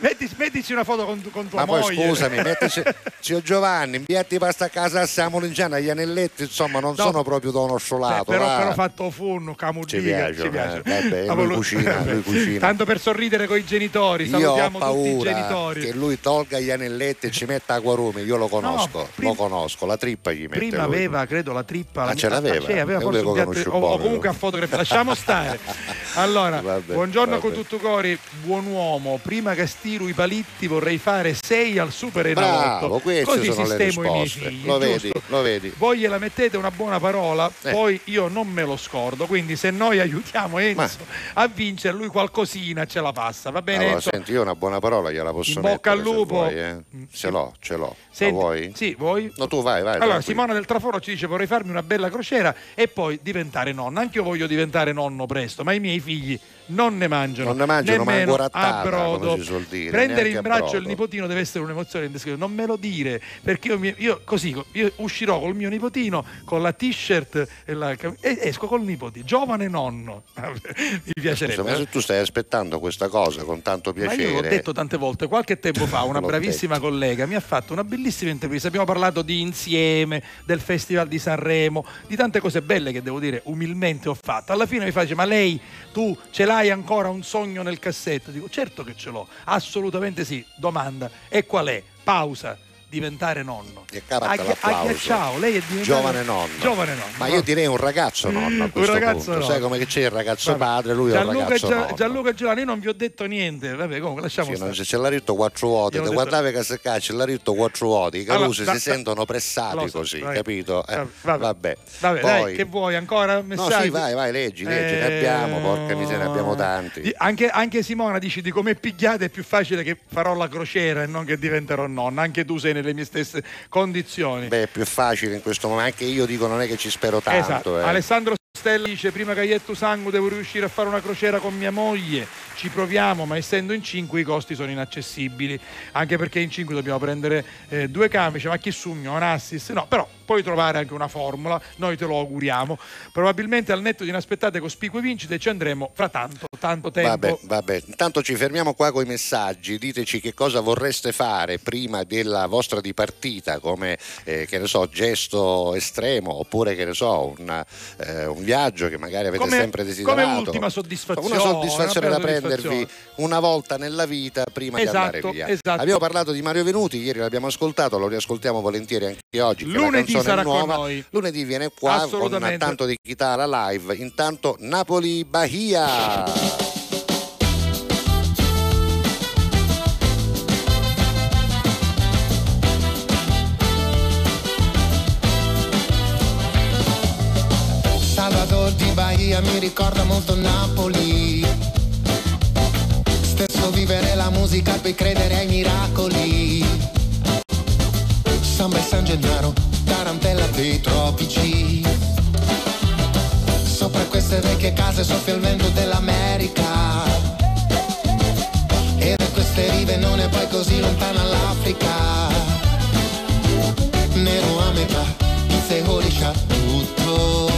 Metti- mettici una foto con, con tua ma poi moglie. scusami, mettici- zio Giovanni, inviati pasta a casa a Samolinciana, gli anelletti insomma non No. sono proprio da uno Beh, sciolato. però, però fatto a forno, camudiga, Ci piace, eh. Ma lui cucina, lui (laughs) cucina. Tanto per sorridere con i genitori, Io ho salutiamo tutti i genitori. che lui tolga gli anelletti e ci metta acquarumi, io lo conosco, prima- lo conosco, la trippa gli mette Prima lui. aveva, credo, la trippa. Ah, la- ce l'aveva? sì, aveva o, o comunque a fotografia. Lasciamo stare. Allora, (laughs) Vabbè, buongiorno vabbè. con tutto cori, buon uomo. Prima che stiro i palitti vorrei fare 6 al super enalotto. Così sono le sistemo i miei figli. Lo giusto? vedi, lo vedi. Voi gliela mettete una buona parola, Eh. poi io non me lo scordo. Quindi se noi aiutiamo Enzo a vincere, lui qualcosina ce la passa. Va bene? Allora, senti, io una buona parola gliela posso In bocca al mettere, se lupo. vuoi, eh. Ce l'ho, ce l'ho. Senti, La vuoi? Sì, vuoi? No, tu vai, vai. Allora, tranquillo. Simona del Traforo ci dice vorrei farmi una bella crociera e poi diventare nonna. Anche io voglio diventare nonno presto, ma i miei figli non ne mangiano. Non ne mangiano rattata, a brodo. come si suol dire, Prendere in braccio il nipotino deve essere un'emozione indescrivibile. Non me lo dire, perché io, mi- io così io uscirò col mio nipotino con la t-shirt e, la e esco col nipoti, giovane nonno. (laughs) Mi piacerebbe. Scusa, ma se tu stai aspettando questa cosa con tanto Ma piacere. io l'ho detto tante volte, qualche tempo fa una (laughs) bravissima collega mi ha fatto una bellissima intervista, abbiamo parlato di insieme, del Festival di Sanremo, di tante cose belle che devo dire umilmente ho fatto. Alla fine mi face, ma lei, tu ce l'hai ancora un sogno nel cassetto? Dico, certo che ce l'ho, assolutamente sì. Domanda, e qual è? Pausa. Diventare nonno. E l'applauso. agghiacciao, lei è diventato Giovane nonno. Giovane nonno. Ma io direi un ragazzo nonno a Un ragazzo punto. nonno. Sai come che c'è il ragazzo Vabbè. padre, lui è un Gianluca, ragazzo Gia- nonno. Gianluca Giuliano, io non vi ho detto niente. Vabbè, comunque lasciamo Sì, stare. non c'è, c'è l'aritto quattro te detto- guardavi che se caccia l'aritto quattro volte, i Allora, calusi si da- sentono pressati Lo so, così, vai. capito? Eh, Vabbè, vabbè. Vabbè, Poi- dai, che vuoi ancora? No, Messaggi? sì, vai, vai, leggi, leggi, ne abbiamo, porca miseria, ne abbiamo tanti. Di- Anche, anche Simona dici di come pigliate è più facile che farò la crociera e non che diventerò nonna. Anche tu sei nelle mie stesse condizioni. Beh, è più facile in questo momento, anche io dico non è che ci spero tanto. Esatto. eh. Alessandro Stella dice prima che ietto sangue devo riuscire a fare una crociera con mia moglie. Ci proviamo ma essendo in 5 i costi sono inaccessibili. Anche perché in 5 dobbiamo prendere eh, due camicie ma chi sugno? Un assist no però puoi trovare anche una formula. Noi te lo auguriamo. Probabilmente al netto di inaspettate cospicue vincite ci andremo fra tanto tanto tempo. Vabbè, vabbè, intanto ci fermiamo qua con i messaggi, diteci che cosa vorreste fare prima della vostra dipartita come eh, che ne so, gesto estremo oppure che ne so, un, eh, un viaggio che magari avete Come- sempre desiderato. come ultima soddisfazione, Una soddisfazione una da prendervi soddisfazione. una volta nella vita prima Esatto, di andare via. esatto. Abbiamo parlato di Mario Venuti, ieri l'abbiamo ascoltato, lo riascoltiamo volentieri anche oggi. Lunedì sarà è con nuova. noi. Lunedì viene qua con tanto di chitarra live. Intanto Napoli-Bahia. Bahia mi ricorda molto Napoli. Stesso vivere la musica e poi credere ai miracoli. Samba e San Gennaro, tarantella dei tropici. Sopra queste vecchie case soffia il vento dell'America. E da queste rive non è poi così lontana l'Africa. Nero ora tutto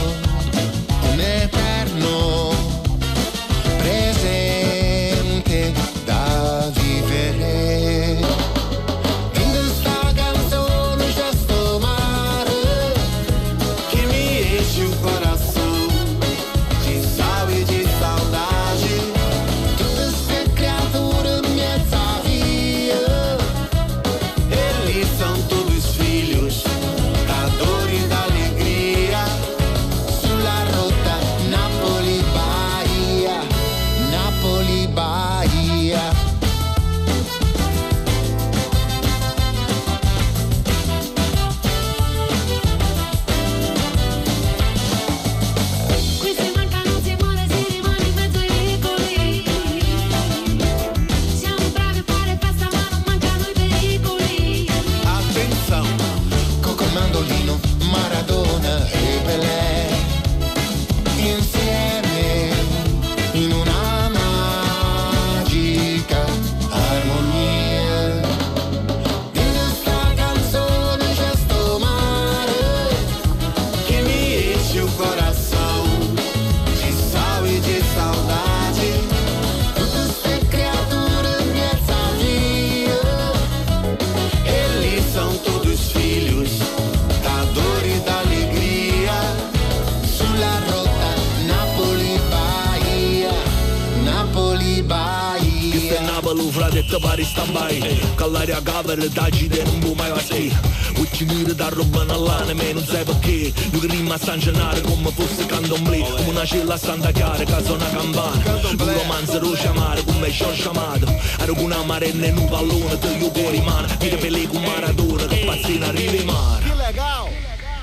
Napoli, fratto pari stampai Che l'aria cavere da gite non può mai passare Uccidere da roba nell'anime, non sai perché Io che rima a sancenare come fosse candomblé Come una cella a Santa Chiara, che suona campana Un romanzo lo chiamare come ci ho chiamato Ero con una marella in un pallone, te io fuori mano Vite per lei con Maradona, che pazzina arriva in mare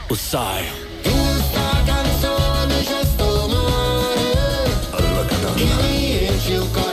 Lo sai In questa canzone c'è sto mare che mi enche o coração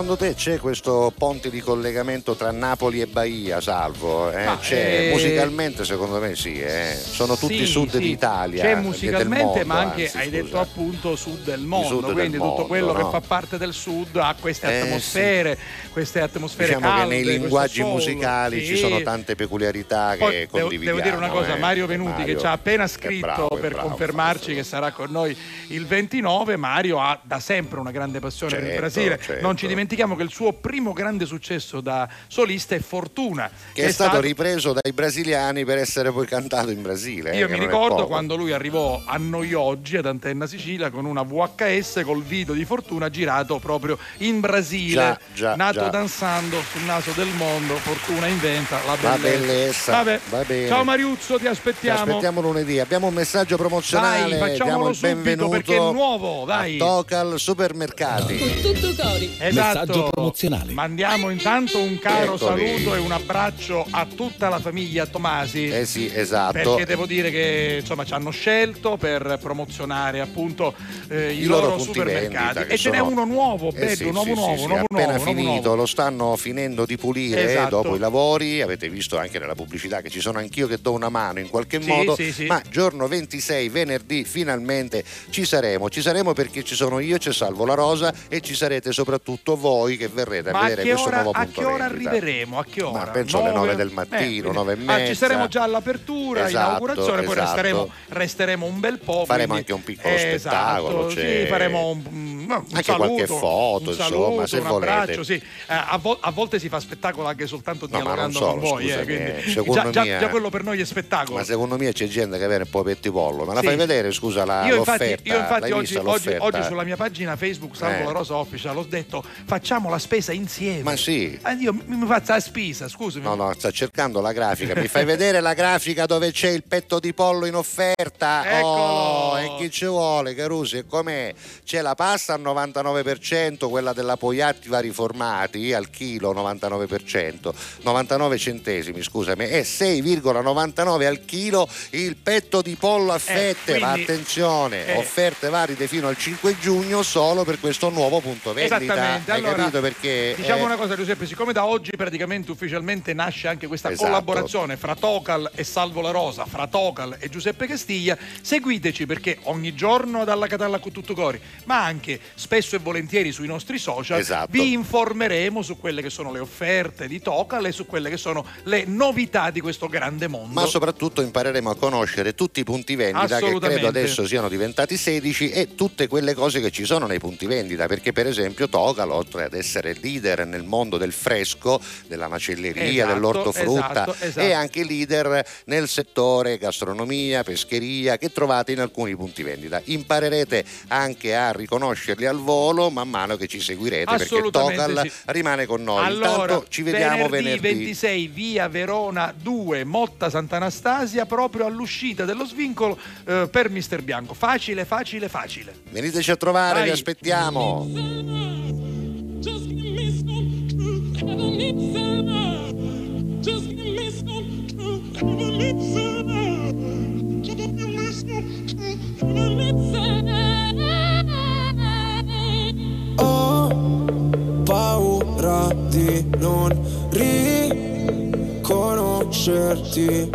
secondo te c'è questo ponte di collegamento tra Napoli e Bahia, Salvo? Eh, c'è, eh, musicalmente secondo me sì, eh. sono tutti Sì, sud sì. d'Italia. C'è del musicalmente, mondo, ma anche, anzi, hai scusa. detto appunto, sud del mondo. sud del quindi mondo, tutto quello no? che fa parte del sud ha queste Eh, atmosfere, queste atmosfere Diciamo calde, che nei linguaggi musicali ci Sì. sono tante peculiarità Poi che devo, condividiamo. devo dire una cosa, eh. Mario Venuti Mario che ci ha appena scritto bravo, per bravo. confermarci che sarà con noi il 29, Mario ha da sempre una grande passione per il Certo, Brasile. certo. Non ci dimentichiamo che il suo primo grande successo da solista è Fortuna, Che è stato ripreso dai brasiliani per essere poi cantato in Brasile. eh, Io che mi ricordo quando lui arrivò a noi oggi ad Antenna Sicilia con una VHS col video di Fortuna girato proprio in Brasile, Già, già, nato già. danzando sul naso del mondo. Fortuna inventa la La bellezza. bellezza, Vabbè. va bene. Ciao Mariuzzo, ti Ti aspettiamo. aspettiamo lunedì. Abbiamo un messaggio promozionale. Dai, facciamolo subito benvenuto perché è nuovo, dai. Tocal Supermercati. Tutto cori. Esatto. Messaggio promozionale. Mandiamo intanto un caro Eccoli. saluto e un abbraccio a tutta la famiglia Tomasi. Eh sì, esatto. Perché devo dire che insomma ci hanno scelto per promozionare appunto eh, i, I loro loro, punti supermercati. E ce n'è sono- uno nuovo, Eh bello, sì, nuovo, sì, nuovo, sì, sì, nuovo, appena nuovo, nuovo, finito, nuovo. lo stanno finendo di pulire Esatto. dopo i lavori. Avete visto anche nella pubblicità che ci sono anch'io che do una mano in qualche Sì, modo. sì, sì. Ma giorno 26, venerdì, finalmente ci saremo. Ci saremo perché ci sono io, c'è Salvo La Rosa e ci sarete soprattutto voi che verrete Ma a a vedere questo ora, nuovo a punto che ora arriveremo? A che ora? Ma penso alle 9 del mattino, quindi- 9 e ah, ci mezza. saremo già all'apertura, Esatto, inaugurazione, poi esatto. resteremo, resteremo un bel po'. Faremo quindi- anche un piccolo Esatto, spettacolo, Sì, c'è- faremo un, un Anche saluto, qualche foto, un insomma, saluto, se un volete. abbraccio, sì. Eh, a, vo- a volte si fa spettacolo anche soltanto No, ma dialogando solo, con voi. eh, scusami, quindi eh, secondo già, già- già quello per noi è spettacolo. Ma secondo me c'è gente che viene un po' petti pollo. Me la Sì. fai vedere, scusa, la, io infatti, l'offerta? io infatti oggi, oggi- oggi sulla mia pagina Facebook Salvo Eh. la Rosa Official ho detto facciamo la spesa insieme. Ma sì. Eh, io mi, mi faccio la spesa, scusami. No, no, sta cercando la grafica. Mi fai vedere la grafica dove c'è il petto di pollo in offerta? Eccolo. Oh, e chi ci vuole, Carusi? E com'è? C'è la pasta al 99%, quella della Poiatti vari formati al chilo 99%, 99 centesimi, scusami, e 6,99 al chilo il petto di pollo a fette. Ma Eh, quindi- attenzione, eh. offerte valide fino al 5 giugno solo per questo nuovo punto vendita. Esattamente, Allora, capito? Perché Diciamo eh, una cosa Giuseppe, siccome da oggi praticamente ufficialmente nasce anche questa Esatto. collaborazione fra Tocal e Salvo La Rosa, fra Tocal e Giuseppe Castiglia, seguiteci perché ogni giorno dalla Catalla con tutto cori, ma anche spesso e volentieri sui nostri social Esatto. vi informeremo su quelle che sono le offerte di Tocal e su quelle che sono le novità di questo grande mondo. ma soprattutto impareremo a conoscere tutti i punti vendita che credo adesso siano diventati 16 e tutte quelle cose che ci sono nei punti vendita perché per esempio Tocal oltre ad essere leader nel mondo del fresco della macelleria Esatto, dell'ortofrutta esatto, esatto. è anche leader nel settore gastronomia pescheria che trovate in alcuni punti vendita imparerete anche a riconoscerli al volo man mano che ci seguirete perché Tocal sì. rimane con noi Allora, intanto ci vediamo venerdì, venerdì 26 via Verona 2 Motta Sant'Anastasia proprio all'uscita dello svincolo eh, per Mister Bianco. Facile, facile, facile. veniteci a trovare Vai. vi aspettiamo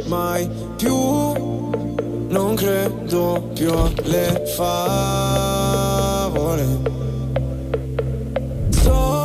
mai più. Non credo più alle favole. So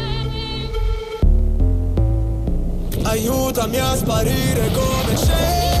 Aiutami a sparire come cenere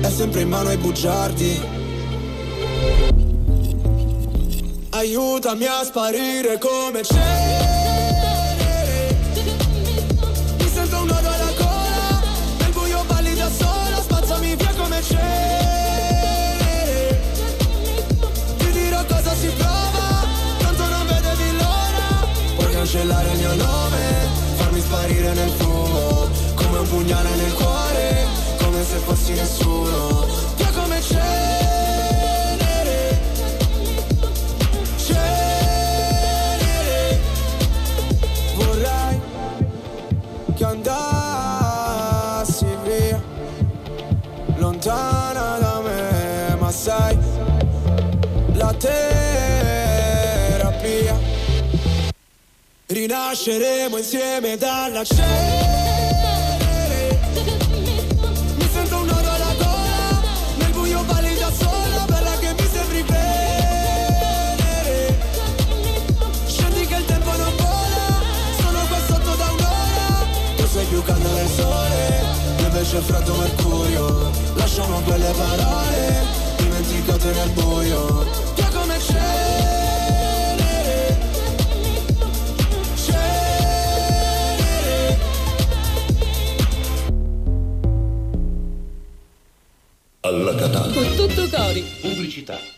è sempre in mano ai bugiardi. Aiutami a sparire come cenere. Mi sento un nodo alla gola. Nel buio balli da sola. Spazzami via come. Puoi cancellare il mio nome. Farmi sparire nel fumo. Come un pugnale nel cuore. Se fossi nessuno. Via come cenere. Cenere. Vorrei che andassi via. Lontana da me. Ma sai. La terapia. Rinasceremo insieme dalla cenere freddo mercurio Lasciamo quelle parole Dimenticate nel buio Via come cenere Cenere Alla Catalla. Con tutto cori. Pubblicità.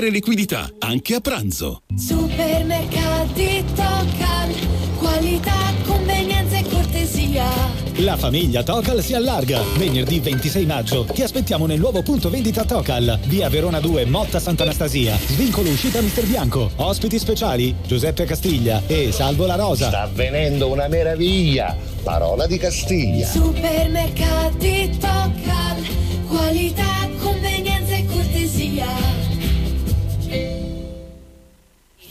liquidità liquidità, anche a pranzo. Supermercati Tocal, qualità, convenienza e cortesia. La famiglia Tocal si allarga. Venerdì 26 maggio ti aspettiamo nel nuovo punto vendita Tocal, via Verona 2, Motta Sant'Anastasia. Svincolo uscita Mister Bianco. Ospiti speciali Giuseppe Castiglia e Salvo La Rosa. Sta avvenendo una meraviglia. Parola di Castiglia. Supermercati Tocal, qualità, convenienza e cortesia.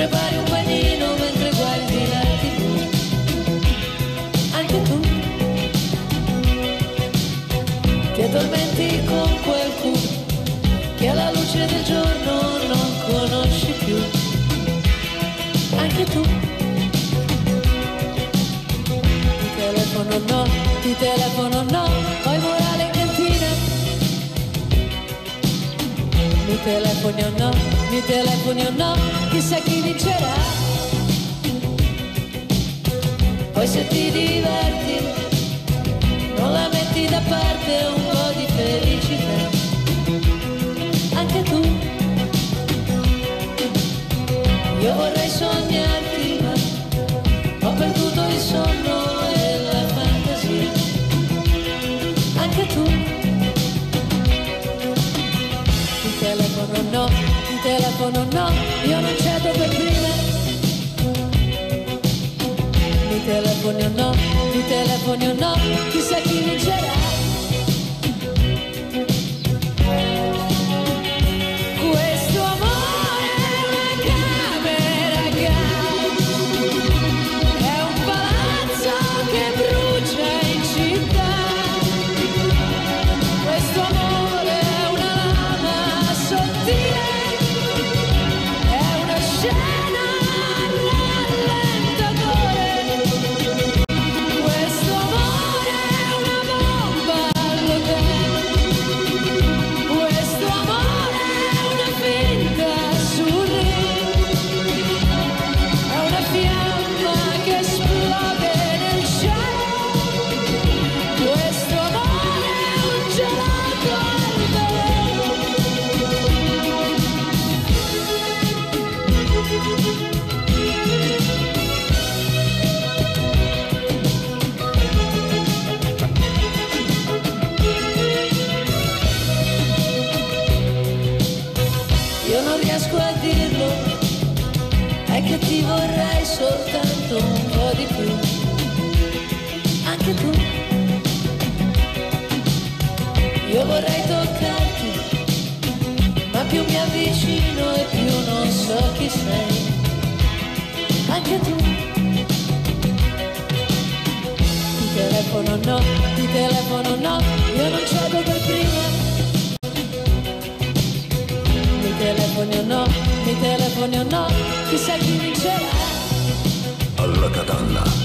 Prepari un panino mentre guardi la tv. Anche tu con mi telefoni o no, chissà chi vincerà. Poi se ti diverti, non la metti da parte un po' di felicità. Anche tu, io vorrei sognarti, ma ho perduto il sonno telefono no, io non cedo per prima. Mi telefoni o no, mi telefoni o no, chissà chi vincerà. So chi sei. Anche tu. Ti telefono no, ti telefono no, io non cedo per prima. Mi telefoni o no, mi telefoni o no, chissà chi vincerà. Alla Catalla.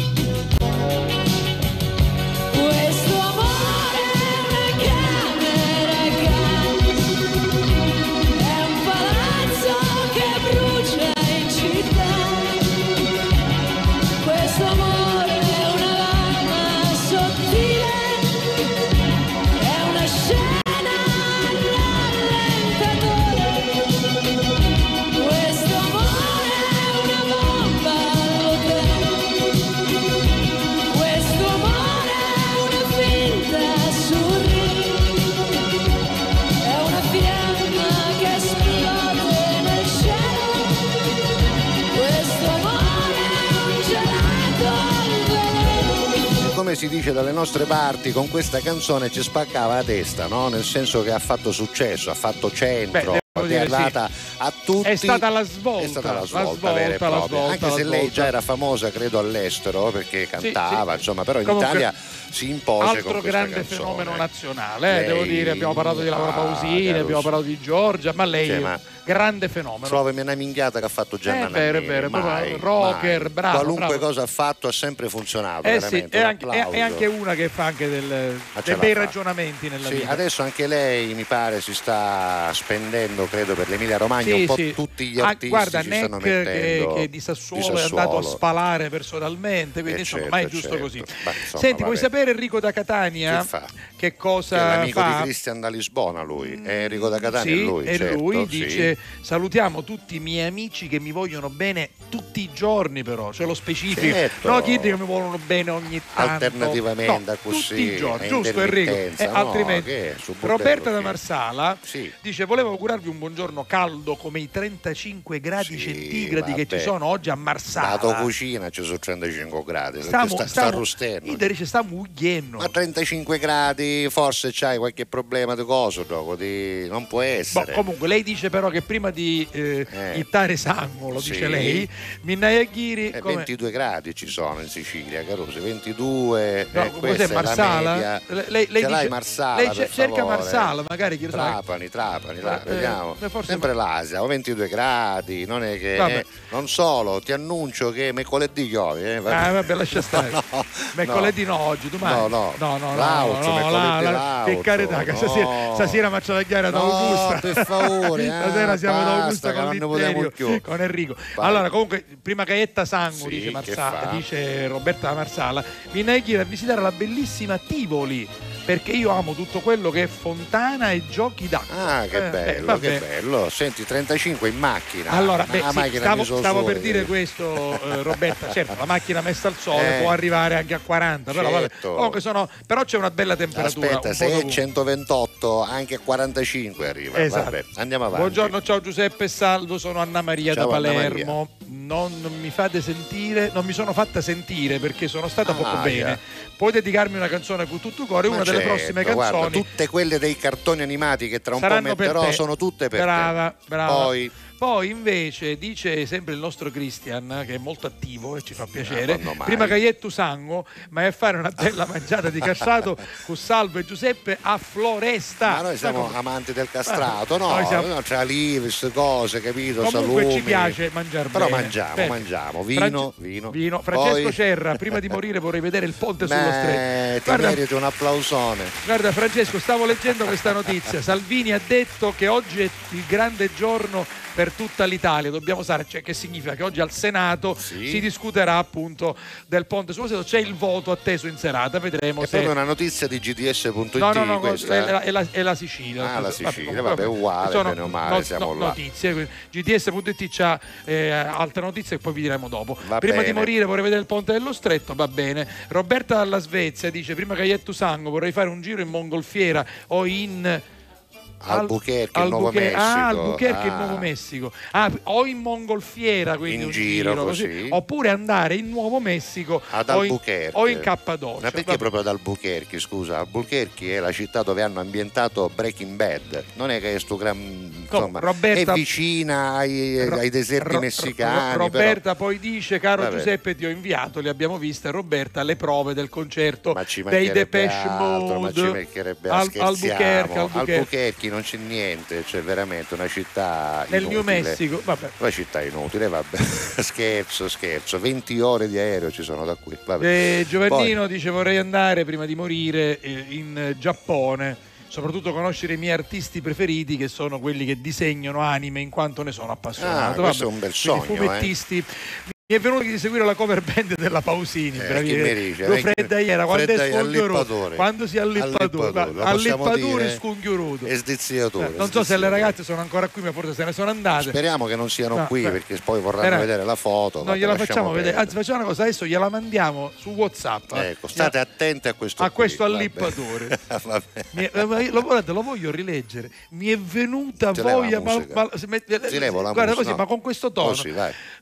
Come si dice dalle nostre parti, con questa canzone ci spaccava la testa, no? Nel senso che ha fatto successo, ha fatto centro, Beh, è arrivata a tutti. È stata la svolta, È stata la la svolta, svolta, vera e propria. svolta, Anche se lei svolta. già era famosa, credo, all'estero perché cantava, sì. insomma, però in Comunque, Italia si impose Altro grande canzone. fenomeno nazionale, eh, Lei- devo dire, abbiamo parlato di Laura Ah, Pausini, Caruso. abbiamo parlato di Giorgia, ma lei Cioè, ma- grande fenomeno. Trovami una minchiata che ha fatto Gianna È vero, Nannini, vero, mai, rocker, mai. bravo, Qualunque bravo. cosa ha fatto ha sempre funzionato, Eh sì, è anche, è- è anche una che fa anche del- ce dei bei fa. ragionamenti nella Sì, vita. adesso anche lei mi pare si sta spendendo, credo, per l'Emilia Romagna, Sì, un po' sì. tutti gli Ah, artisti guarda, ci Neck che, che di Sassuolo, di è andato a Sassuolo. spalare personalmente, quindi Eh, insomma, certo, ma è giusto certo. così. Insomma, Senti, vuoi vabbè. Sapere Enrico da Catania Che fa? che Che è cosa l'amico fa? di Cristian da Lisbona lui, è Enrico da Catania Sì, lui, e certo, lui sì. dice salutiamo tutti i miei amici che mi vogliono bene tutti i giorni però, ce lo specifico. Certo. No, chi dice che mi vogliono bene ogni tanto. Alternativamente No, così, tutti i giorni, giusto Enrico? Eh, no, altrimenti che è, Roberta da che- Marsala Sì. dice volevo augurarvi un buongiorno caldo come i 35 gradi centigradi che vabbè. ci sono oggi a La Marsala. tua cucina ci sono 35 gradi, Stiamo, sta, sta stiamo, arrostendo. Io dice stiamo ugliendo. Ma 35 gradi, forse c'hai qualche problema di coso, dopo, di... non può Boh, essere. comunque lei dice però che prima di eh, ittare sangue, lo Sì. dice lei, Minnaia Ghiri Eh, come- 22 gradi ci sono in Sicilia, Caruso, 22. No, eh, cos'è, questa è la Marsala? lei- lei l'hai dice- Marsala, lei cerca favore? Marsala, magari, chi. Trapani, Trapani, là, Eh, vediamo. eh, forse- Sempre l'Asia, ho 22 gradi, non è che... Vabbè. eh, non solo, ti annuncio che mercoledì piove. Eh, Ah, vabbè, lascia stare. (laughs) No, Mercoledì no, oggi, domani. No, no. no, no, no, L'auto, no, mercoledì la- la- Che carità, che no. stasera, stasera faccio la chiara da No, Augusta. per favore, (laughs) eh, stasera siamo ad basta, Augusta con con Enrico. Allora, comunque, prima che etta sangue, Sì, dice, Marsala, dice Roberta Marsala, mi neghi a visitare la bellissima Tivoli. Perché io amo tutto quello che è fontana e giochi d'acqua. Ah, che Eh, bello, eh, che bello. Senti, 35 in macchina. Allora, Ma beh, sì, macchina stavo, stavo per dire questo, eh, Roberta. Certo, la macchina messa al sole Eh. può arrivare anche a 40, però, vabbè. Certo. Comunque sono- però c'è una bella temperatura. Aspetta, se è dovunque. 128, anche a 45 arriva. Esatto. Vabbè, andiamo avanti. Buongiorno, ciao Giuseppe Salvo, sono Anna Maria Ciao, da Anna Palermo. Non mi fate sentire, non mi sono fatta sentire perché sono stata poco Ah, bene. yeah. Puoi dedicarmi una canzone con tutto cuore, Ma una delle certo, prossime guarda, canzoni. tutte quelle dei cartoni animati che tra un po' metterò te. sono tutte per brava, te. Brava, Poi Poi invece dice sempre il nostro Christian, che è molto attivo e ci fa piacere, mai? prima che iettu sango, ma è fare una bella (laughs) mangiata di cassato con Salvo e Giuseppe a Floresta. Ma noi siamo Sai amanti del castrato, no? (laughs) Noi siamo- No, Tra livis, cose, capito? Comunque Salumi. ci piace mangiare Però bene. mangiamo, Bene. mangiamo. Vino, Frange- vino. Vino. Francesco Poi- Cerra, prima di morire vorrei vedere il ponte sullo Beh, stretto. ti Guarda, meriti un applausone. Guarda Francesco, stavo leggendo questa notizia. Salvini ha detto che oggi è il grande giorno per tutta l'Italia. Dobbiamo stare, cioè che significa che oggi al Senato si discuterà appunto del ponte sullo stretto. C'è il voto atteso in serata, vedremo È se proprio una notizia di GDS.it No, no, no, questa? è la, è la- è la Sicilia. Ah, la Sicilia, vabbè, è uguale, Sono bene o male, siamo là. notizie. GTS.it c'ha eh, altre notizie che poi vi diremo dopo. Va prima di bene. morire vorrei vedere il ponte dello stretto, va bene. Roberta dalla Svezia dice prima che Iettu Sango vorrei fare un giro in mongolfiera o in Albuquerque, Nuovo Albuquerque- Messico. Ah, Albuquerque, il Ah. Nuovo Messico. Ah, o in mongolfiera, quindi In un giro, così. così. Oppure andare in Nuovo Messico Ad o in, Albuquerque. o in Cappadocia. Ma perché Vabbè. proprio ad Albuquerque, scusa? Albuquerque è la città dove hanno ambientato Breaking Bad. Non è che è sto gran... Insomma, Roberta- è vicina ai, Ro- ai deserti Ro- messicani. Ro- Roberta poi dice, caro Vabbè. Giuseppe, ti ho inviato, le abbiamo viste, Roberta, le prove del concerto però dei Depeche altro, ma ci Mode. mancherebbe Al-. Albuquerque, Albuquerque. Albuquerque non c'è niente, c'è veramente una città Nel New. Messico, vabbè. Una città inutile, vabbè. (laughs) scherzo, scherzo. 20 ore di aereo ci sono da qui. Vabbè. Eh, Giovannino dice vorrei andare prima di morire eh, in eh, Giappone. Soprattutto conoscere i miei artisti preferiti che sono quelli che disegnano anime in quanto ne sono appassionato. Ah, questo Vabbè, è un bel quindi sogno, Fumettisti. Mi è venuto di seguire la cover band della Pausini. Eh, eh, dice? lo Eh, Fredda iera, quando Fredda è allippatore. quando si allippatura, Allippatore, lo possiamo allippatura e sconchioroso. E sdizziatore. Non so se le ragazze sono ancora qui, ma forse se ne sono andate. Speriamo che non siano No, qui beh. perché poi vorranno Era- vedere la foto. Vabbè, gliela facciamo vedere, anzi facciamo una cosa, adesso gliela mandiamo su Whatsapp. eh. Ecco, state attenti a questo a qui, questo allippatore. (laughs) È- eh, lo, guarda, lo voglio rileggere. Mi è venuta Ti voglia. Ma, ma- se guarda musica, così, no. ma con questo tono. Così.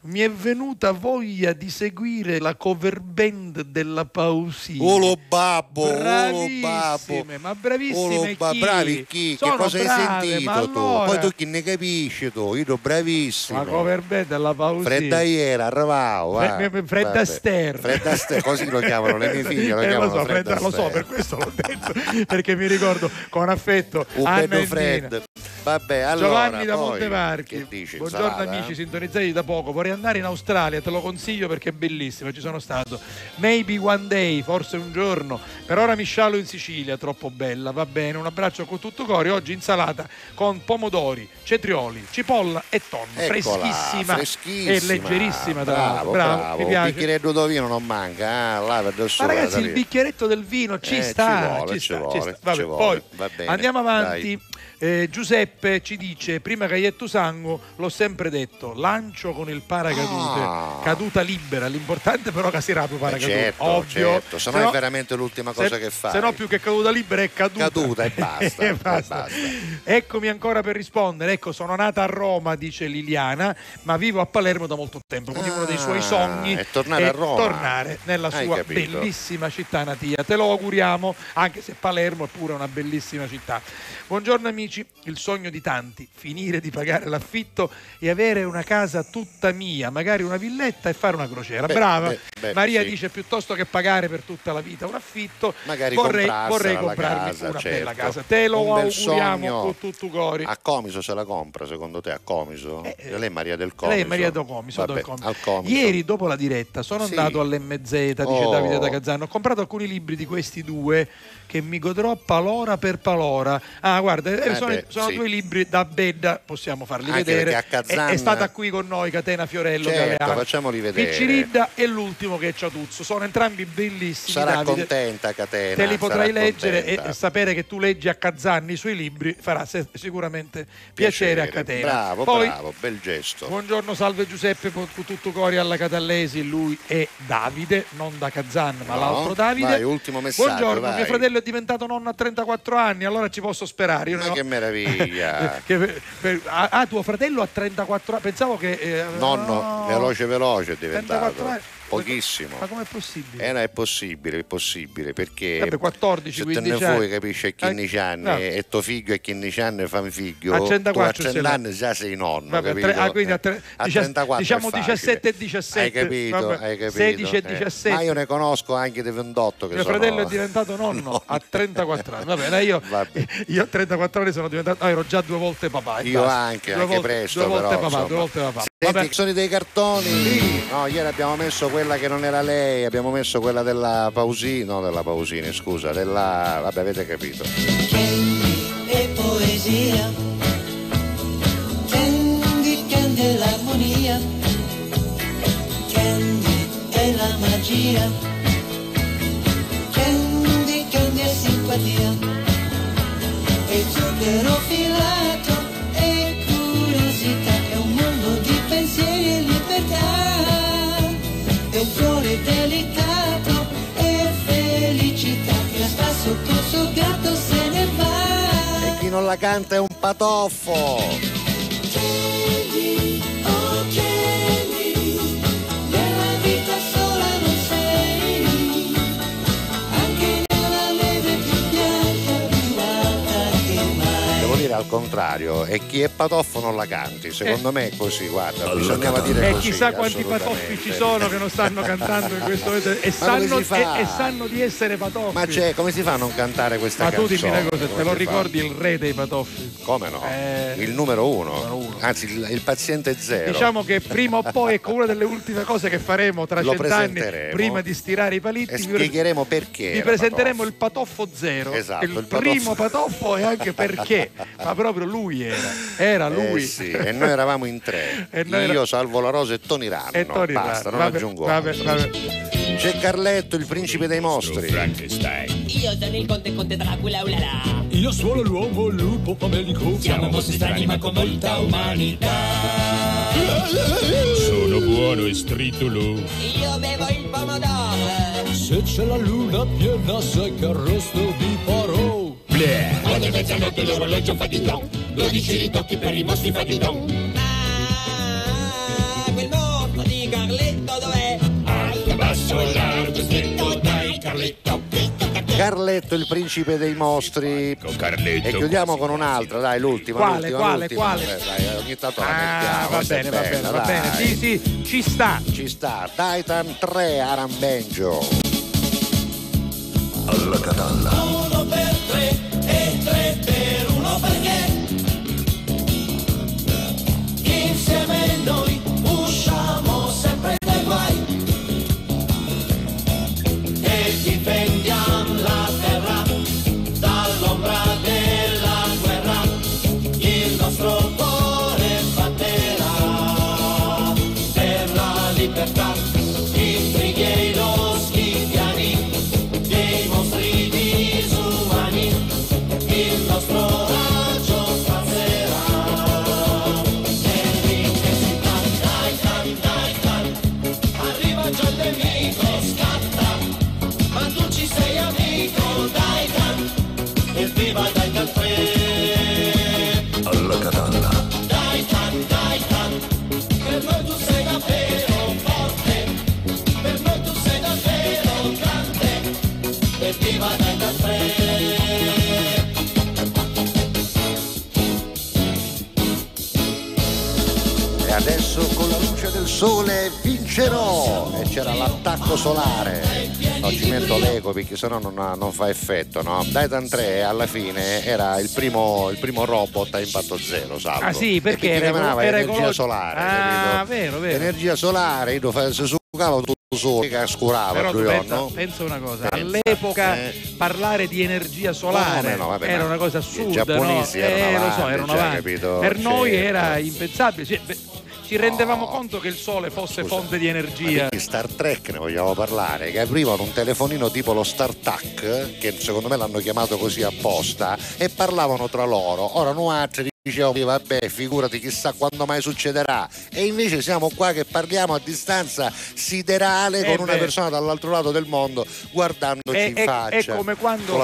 Mi è venuta voglia di seguire la cover band della Pausini. Oh lo babbo, Bravissime, babbo. ma bravissime Oh, lo ba- chi? bravi chi? Che Sono cosa brave, hai sentito tu? allora- Poi tu chi ne capisci tu? Io bravissimo. La cover band della Pausini. Fredda iera, arrivavo. Fre- va. Fre- Fred Vabbè. Astaire. Fred Astaire, così lo chiamano le mie (laughs) figlie, lo Eh, chiamano lo so, Fred Fred- lo so, per questo l'ho detto, perché mi ricordo con affetto Un Anna bello Fred. Nina. Vabbè, allora, Giovanni da Montevarchi. dici, Buongiorno insalata? amici, sintonizzati da poco. Vorrei andare in Australia, te lo consiglio perché è bellissimo, ci sono stato. Maybe one day, forse un giorno. Per ora mi scialo in Sicilia, troppo bella, va bene. Un abbraccio con tutto cuore. Oggi insalata con pomodori, cetrioli, cipolla e tonno. Eccola, freschissima, freschissima. e leggerissima tra Bravo, l'altro. bravo. mi piace. bicchieretto di vino non manca, ah, là del Ma ragazzi, il bicchieretto del vino ci Eh, sta, ci vuole, ci ci sta, vuole, ci sta. ci Vabbè, vuole. poi andiamo avanti. Eh, Giuseppe ci dice: Prima che Iettu Sango, l'ho sempre detto, lancio con il paracadute, Ah. caduta libera. L'importante però che si rapi Eh, paracadute. certo, Ovvio. certo, se no è veramente l'ultima cosa se- che fai. Se no, più che caduta libera è caduta. Caduta e (laughs) basta, E e basta. basta. Eccomi ancora per rispondere. Ecco, sono nata a Roma, dice Liliana, ma vivo a Palermo da molto tempo. Quindi uno dei suoi Ah, sogni è tornare a Roma. tornare nella Hai sua capito. bellissima città natia. Te lo auguriamo, anche se Palermo è pure una bellissima città. Buongiorno amici, il sogno di tanti, finire di pagare l'affitto e avere una casa tutta mia, magari una villetta e fare una crociera. Beh, Brava. beh, beh, Maria sì. dice piuttosto che pagare per tutta la vita un affitto, Magari vorrei, vorrei comprarmi casa, una certo. bella casa. Te lo Un auguriamo con tutto cuore. A Comiso se la compra, secondo te, a Comiso? lei è Maria del Comiso. Eh, Lei è Maria del Comiso, Vabbè, del Comiso. Comiso. Ieri dopo la diretta sono Sì. andato all'MZ, dice Oh. Davide da Cazzano. Ho comprato alcuni libri di questi due che mi godrò palora per palora. Ah, guarda, eh, sono, beh, sono sì. due libri da Bedda, possiamo farli Anche vedere. a Kazan- È, è stata qui con noi Catena Fiorello Certo, Galeano. facciamoli vedere. Picciridda e l'ultimo che è Ciatuzzo. Sono entrambi bellissimi. Sarà Davide. contenta Catena. Te li potrai leggere e- contenta. e sapere che tu leggi a Cazzanni i suoi libri farà sicuramente piacere, a Catena. Bravo, Poi, bravo, bel gesto. Buongiorno, salve Giuseppe, tutto cuore alla Catallesi, lui è Davide, non da Kazan, ma No, l'altro Davide. vai, ultimo messaggio, Buongiorno, vai. mio fratello è diventato nonno a 34 anni, allora ci posso sperare. Io Ma ne ho- che meraviglia. (laughs) Che per- per- ah, ah, tuo fratello ha 34 anni, pensavo che... eh, Nonno, no. veloce veloce è 34 diventato. anni. Pochissimo. Ma com'è possibile? Eh, no, è possibile, è possibile perché Vabbè, 14, se te ne 15 anni. vuoi capisci a 15 Eh, anni no. e tuo figlio a 15 anni fa un figlio A tu 34 a 30 ce l'ha. anni già sei nonno Vabbè, capito? tre- ah, quindi a tre- A dicia- 34 è diciamo facile. 17 e 17. hai capito, Vabbè, hai capito 16 e eh. 17. ma io ne conosco anche di 28 che Mio sono fratello è (laughs) diventato nonno a 34 anni. Va bene, io, (laughs) (laughs) io a 34 anni sono diventato. no, ero già due volte papà. e io basta. anche, Due anche volte- presto Due volte però, papà, insomma. due volte papà. Senti, sono dei cartoni no ieri abbiamo messo quella che non era lei abbiamo messo quella della Pausini no della Pausini scusa della vabbè avete capito e poesia. Candy, candy è l'armonia. Candy è la magia. Candy, candy è simpatia. E zucchero filato Fiore delicato e felicità. Che sta sotto il suo gatto se ne va. e chi non la canta è un patoffo Candy, dire al contrario e chi è patoffo non la canti secondo me è così guarda bisognava dire E così Eh. chissà quanti patoffi ci sono che non stanno cantando in questo momento e e- e sanno di essere patoffi. ma c'è come si fa a non cantare questa Ma tu canzone dimmi una cosa, Come te lo si fa? ricordi il re dei patoffi? come no? Eh, il numero uno, anzi il, il paziente zero. Diciamo che prima o poi, ecco, una delle ultime cose che faremo tra Lo cent'anni, prima di stirare i palitti, e vi- spiegheremo perché vi presenteremo il patoffo zero, Esatto, il, il patoffo- primo patoffo e anche perché, (laughs) ma proprio lui era, era Eh lui. sì, e noi eravamo in tre. (laughs) Io, era- Salvo la Rosa e Tony Ranno. E Tony Basta, Ranno, non vabbè, aggiungo vabbè, vabbè. C'è Carletto, il principe dei mostri. Frankenstein. Io sono il conte conte Dracula, ulala. Io sono l'uomo lupo famelico. Siamo mostri strani ma con molta umanità. Sono buono e stritolo. Io bevo il pomodoro. Se c'è la luna piena sai che grande! Ogni mezzanotte l'orologio fa di don, 12 ritocchi per i mostri fa di don. Ma ah, quel mostro di Carletto dov'è? Alto, basso, largo, stretto, dai Carletto, Carletto il principe dei mostri. Ecco, Carletto. E chiudiamo con un'altra dai l'ultima quale l'ultima, quale l'ultima. quale? Dai, ogni tanto la mettiamo ah, va bene va bene va bene. Sì sì ci sta. Ci sta. Titan 3 Arambenjo. Alla catalla. Sole vincerò! E c'era l'attacco solare. No, ci metto l'eco perché sennò non, ha- non fa effetto, no? Titan 3 alla fine era il primo, il primo robot a impatto zero, salvo. Ah sì, perché E era, chiamava era energia ecologico. solare, Ah, vero, vero. Energia solare, io si succava tutto solo, che scurava Però pensa, no? pensa una cosa, Pensa, all'epoca eh. parlare di energia solare Come no, vabbè, era una cosa i assurda, giapponesi no? erano Eh, lo so, avanti, erano cioè, avanti. capito? Per noi Certo. era impensabile, cioè, beh, ci rendevamo conto che il sole fosse fonte di energia. Di Star Trek ne vogliamo parlare, che aprivano un telefonino tipo lo StarTAC, che secondo me l'hanno chiamato così apposta, e parlavano tra loro. Ora noi altri dicevamo, vabbè, figurati chissà quando mai succederà. E invece siamo qua che parliamo a distanza siderale Eh con una beh. persona dall'altro lato del mondo guardandoci È, in è- faccia. è come, quando,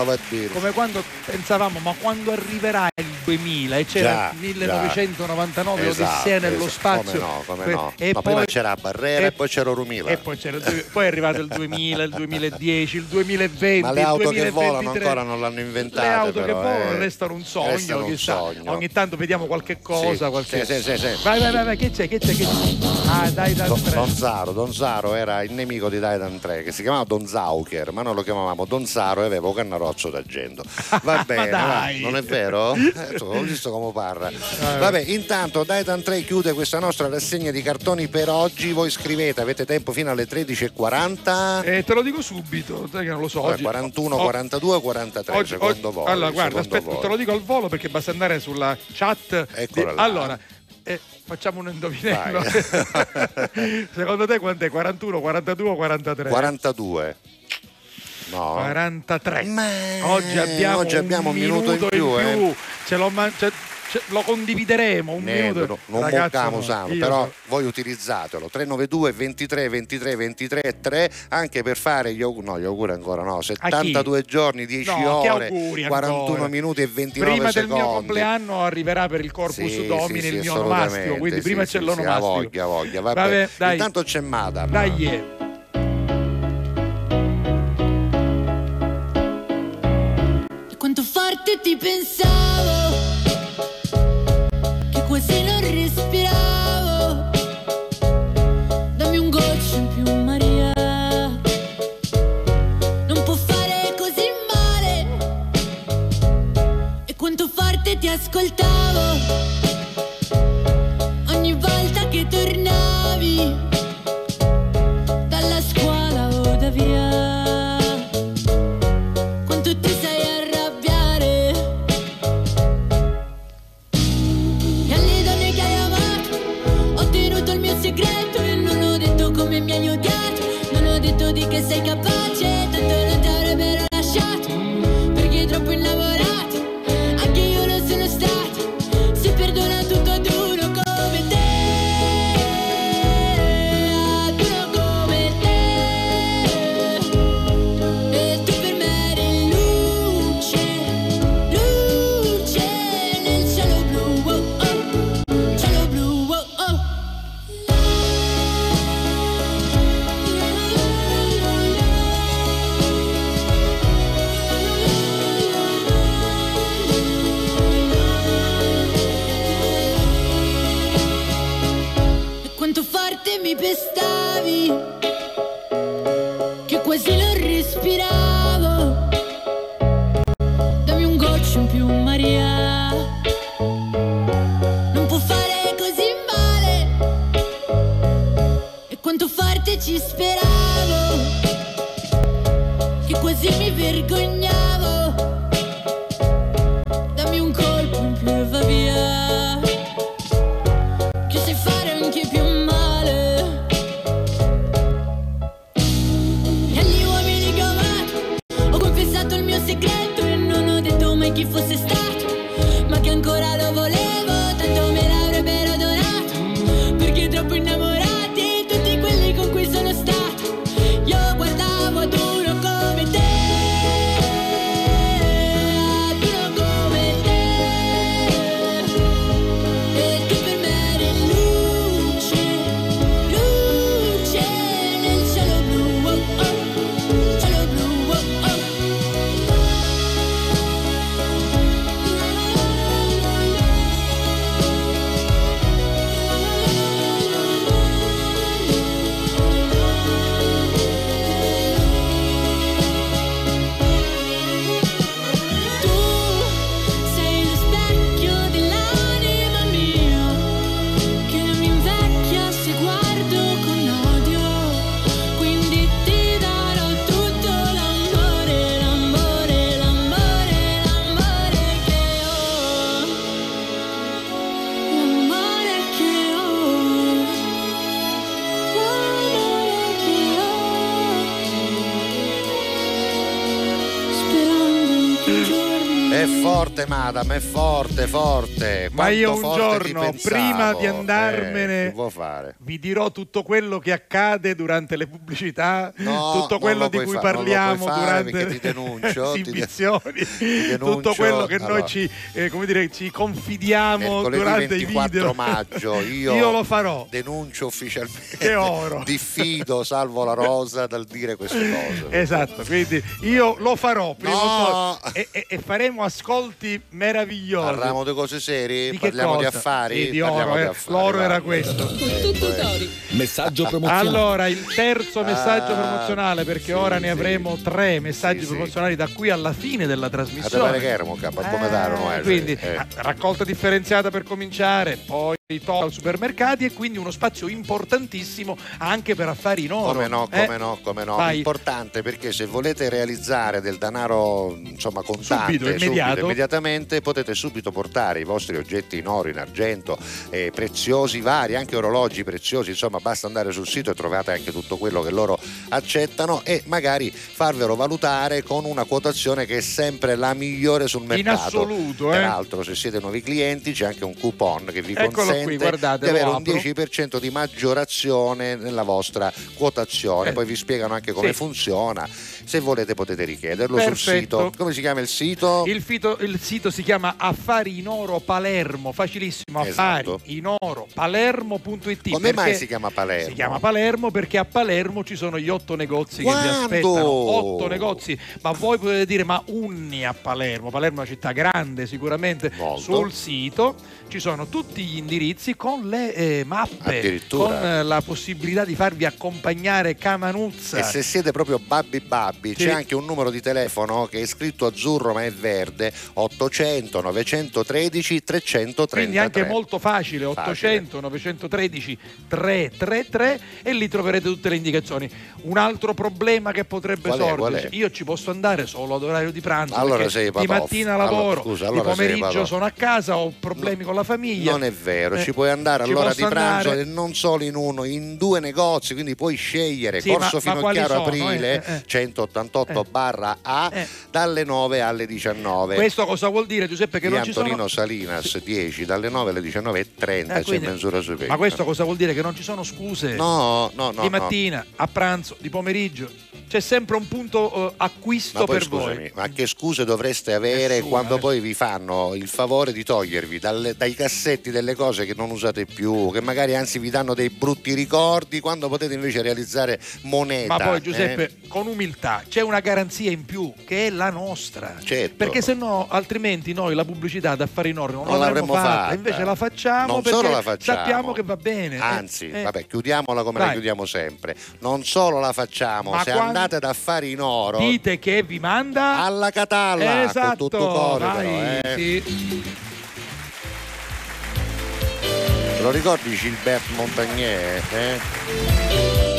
come quando pensavamo, ma quando arriverà il 2000 e c'era Già, il 1999 Esatto, Odissea nello esatto. spazio. Come no, come no. E Ma poi, prima c'era Barrera e, poi c'era Rumila. e poi, c'era poi è arrivato il 2000, il 2010, il 2020. Ma le auto che 2023. volano ancora non l'hanno inventate. Le auto che però, volano eh. restano un sogno, Restano un chissà. sogno. Ogni tanto vediamo qualche cosa. Sì, qualche... sì, sì, sì. Vai, vai, vai, vai, che c'è, che c'è, che c'è? Ah, dai, dai, Don, Zaro, Don Zaro era il nemico di Titan 3 che si chiamava Don Zauker, ma noi lo chiamavamo Don Zaro e aveva un cannarozzo d'argento. Va (laughs) bene, non è vero? (laughs) Eh, tu, ho visto come parla. Vabbè, intanto Titan 3 chiude questa nostra rassegna di cartoni per oggi. Voi scrivete, avete tempo fino alle 13.40. Eh, te lo dico subito, sai che non lo so. Vabbè, oggi- 41, o- 42, 43 oggi- secondo oggi- voi. Allora, guarda, aspetta, voi. te lo dico al volo perché basta andare sulla chat. Eccola di- là. Allora, eh, facciamo un indovinello. (laughs) Secondo te quant'è? 41, 42 o 43? 42. No. 43. oggi abbiamo, oggi abbiamo un minuto in più, eh. Ce lo, man- ce- ce- lo condivideremo un Niente, minuto. no, non Ragazzi, usando, io però so- voi utilizzatelo 392 23 23 23 3 anche per fare gli auguri, no gli auguri ancora no, 72 giorni, 10 No, ore, auguri 41 ancora. minuti e 29 Prima secondi. del mio compleanno arriverà per il corpus Sì, domini sì, il sì, mio onomastico, quindi sì, prima sì, c'è sì, l'onomastico. ha voglia, ha voglia, vabbè. Vabbè. Intanto c'è Madam. Dai, forte ti pensavo Che quasi non respiravo. Dammi un goccio in più Maria. Non può fare così male. E quanto forte ti ascoltavo forte, madam, è forte, forte. Ma io Quanto un giorno, prima di Eh, andarmene, fare? vi dirò tutto quello che accade durante le pubblicità, No, tutto quello lo di cui fa- parliamo durante perché ti denuncio, (laughs) de- esibizioni, (laughs) tutto quello che Allora. noi ci, eh, come dire, ci confidiamo durante i 24 video. maggio (laughs) io, lo farò. denuncio ufficialmente Che oro. (laughs) diffido Salvo la Rosa dal dire queste cose Esatto, quindi io lo farò prima No. o poi e, e- e faremo ascolti meravigliosi. parliamo di cose serie Di parliamo di cosa? affari Sì, di Parliamo oro, eh. affari, L'oro guarda. era questo. Tutto tori. Messaggio promozionale. Allora, il terzo messaggio Ah, promozionale, perché sì, ora ne sì. avremo tre messaggi Sì, sì. promozionali da qui alla fine della trasmissione. che erano capo come darono eh, Quindi eh. raccolta differenziata per cominciare, poi top ai supermercati e quindi uno spazio importantissimo anche per affari in oro. Come no, Eh, come no, come no. vai. Importante perché se volete realizzare del denaro insomma contante Subito, immediato. immediatamente potete subito portare i vostri oggetti in oro, in argento, eh, preziosi vari, anche orologi preziosi, insomma basta andare sul sito e trovate anche tutto quello che loro accettano e magari farvelo valutare con una quotazione che è sempre la migliore sul mercato. assoluto, eh. Peraltro se siete nuovi clienti c'è anche un coupon che vi Eccolo consente qui, guardate, di avere un apro. 10% di maggiorazione nella vostra quotazione. Eh. Poi vi spiegano anche come Sì. funziona. Se volete potete richiederlo sul Perfetto. sito. Come si chiama il sito? Il, fito- il sito si chiama Affari in Oro Palermo, facilissimo, Esatto. affari in oro palermo.it. Come mai si chiama Palermo? Si chiama Palermo perché a Palermo ci sono gli otto negozi che vi Quando? aspettano. Otto negozi, ma voi potete dire ma unni a Palermo. Palermo è una città grande sicuramente. Molto. Sul sito ci sono tutti gli indirizzi con le eh, mappe, con eh, la possibilità di farvi accompagnare Camanuzza. E se siete proprio babbi babbi, Sì. c'è anche un numero di telefono che è scritto azzurro ma è verde, 800 913 333. Quindi anche molto facile, 800 913 333 e lì troverete tutte le indicazioni. Un altro problema che potrebbe Qual è, è? io ci posso andare solo ad orario di pranzo Allora di mattina Allora, lavoro, scusa, di allora sei pomeriggio sono a casa, ho problemi con la famiglia. Non è vero, Eh, ci puoi andare ci all'ora di pranzo andare. e non solo in uno, in due negozi, quindi puoi scegliere Sì, Corso ma- ma Finocchiaro sono, Aprile eh, eh. 188 barra A dalle 9 alle 19. Questo cosa vuol dire Giuseppe? Che Di non ci Antonino sono... Salinas 10 dalle 9 alle 19.30 Eh, c'è quindi- mensura superiore. Ma questo cosa vuol dire? Che non ci sono scuse No, no, no. di no. mattina, a pranzo, di pomeriggio. C'è sempre un punto eh, acquisto Ma poi per scusami, voi. ma che scuse dovreste avere Nessuna, quando eh. poi vi fanno il favore di togliervi dalle- dai cassetti delle cose che non usate più, che magari anzi vi danno dei brutti ricordi, quando potete invece realizzare moneta. Ma poi eh? Giuseppe, eh? con umiltà, c'è una garanzia in più che è la nostra. Certo. Perché se no, altrimenti noi la pubblicità da fare in ordine non, non l'avremmo fatta. fatta. Invece la facciamo non perché la facciamo. sappiamo che va bene. Eh. Anzi, eh, vabbè, chiudiamola come Vai. la chiudiamo sempre. Non solo la facciamo, Ma se quando... andate ad affari in oro... Dite che vi manda... Alla Catalla, esatto. con tutto esatto. cuore Vai, però, eh. sì. Lo ricordi Gilbert Montagnier? Eh?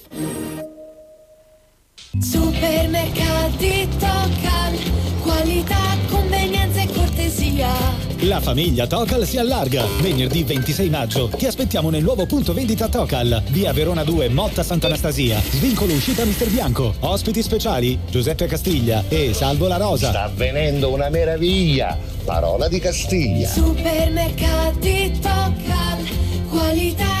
famiglia Tocal si allarga. Venerdì 26 maggio ti aspettiamo nel nuovo punto vendita Tocal, via Verona 2, Motta Sant'Anastasia. Svincolo uscita Mister Bianco. Ospiti speciali Giuseppe Castiglia e Salvo La Rosa. Sta avvenendo una meraviglia. Parola di Castiglia. Supermercati Tocal, qualità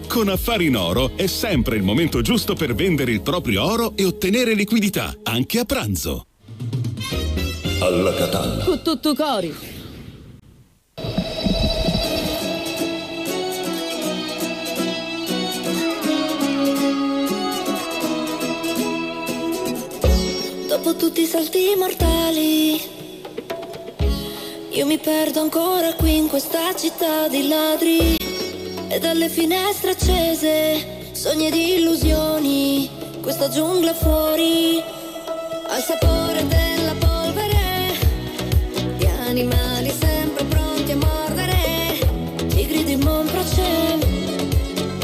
Con Affari in Oro è sempre il momento giusto per vendere il proprio oro e ottenere liquidità, anche a pranzo. Alla Catalla. Con tutto cori. Dopo tutti i salti mortali, io mi perdo ancora qui in questa città di ladri. E dalle finestre accese, sogni di illusioni, questa giungla fuori, al sapore della polvere, di animali sempre pronti a mordere, tigri di Monproce.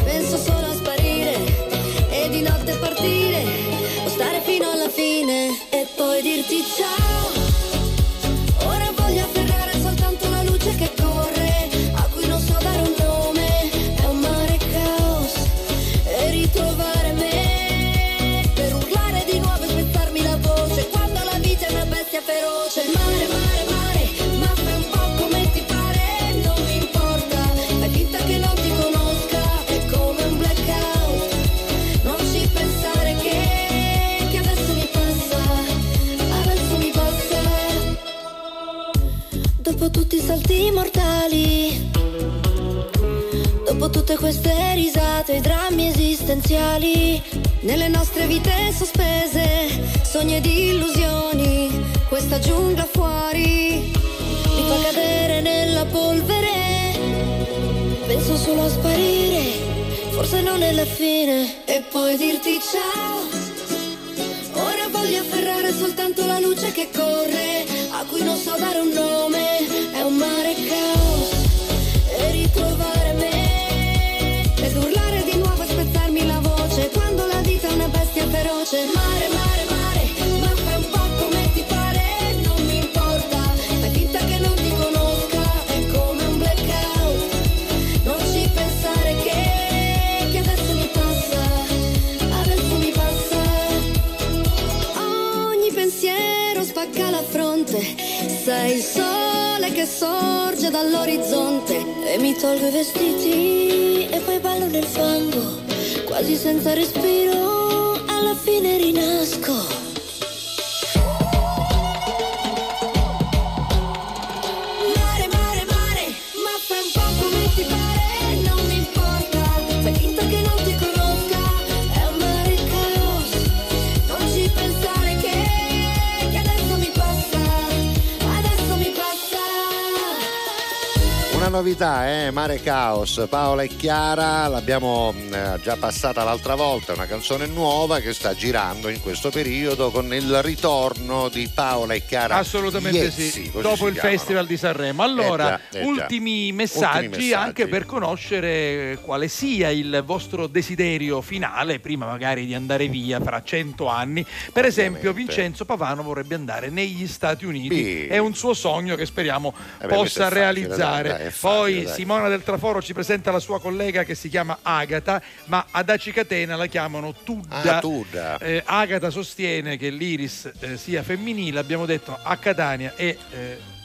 Penso solo a sparire e di notte partire o stare fino alla fine e poi dirti ciao. Salti mortali, dopo tutte queste risate, i drammi esistenziali, nelle nostre vite sospese, sogni ed illusioni, questa giungla fuori mi fa cadere nella polvere. Penso solo a sparire, forse non è la fine, e poi dirti ciao. Soltanto la luce che corre, a cui non so dare un nome, è un mare caos. E ritrovare me, ed urlare di nuovo e spezzarmi la voce, quando la vita è una bestia feroce. Mare, mare, il sole che sorge dall'orizzonte e mi tolgo i vestiti e poi ballo nel fango, quasi senza respiro, alla fine rinasco. Novità, eh? Mare Caos, Paola e Chiara, l'abbiamo mh, già passata l'altra volta, è una canzone nuova che sta girando in questo periodo con il ritorno di Paola e Chiara. Assolutamente Iezzi, sì, dopo il chiamano. Festival di Sanremo. Allora, Eh già, eh ultimi, messaggi Ultimi messaggi. anche per conoscere quale sia il vostro desiderio finale, prima magari di andare via fra cento anni. Per esempio, Vincenzo Pavano vorrebbe andare negli Stati Uniti, Sì. è un suo sogno che speriamo Eh beh, possa è facile, realizzare. dai, dai, Poi facile, dai. Simona del Traforo ci presenta la sua collega che si chiama Agata, ma ad Acicatena la chiamano Tudda. Ah, Tudda. Eh, Agata sostiene che l'iris eh, sia femminile, abbiamo detto a Catania è eh,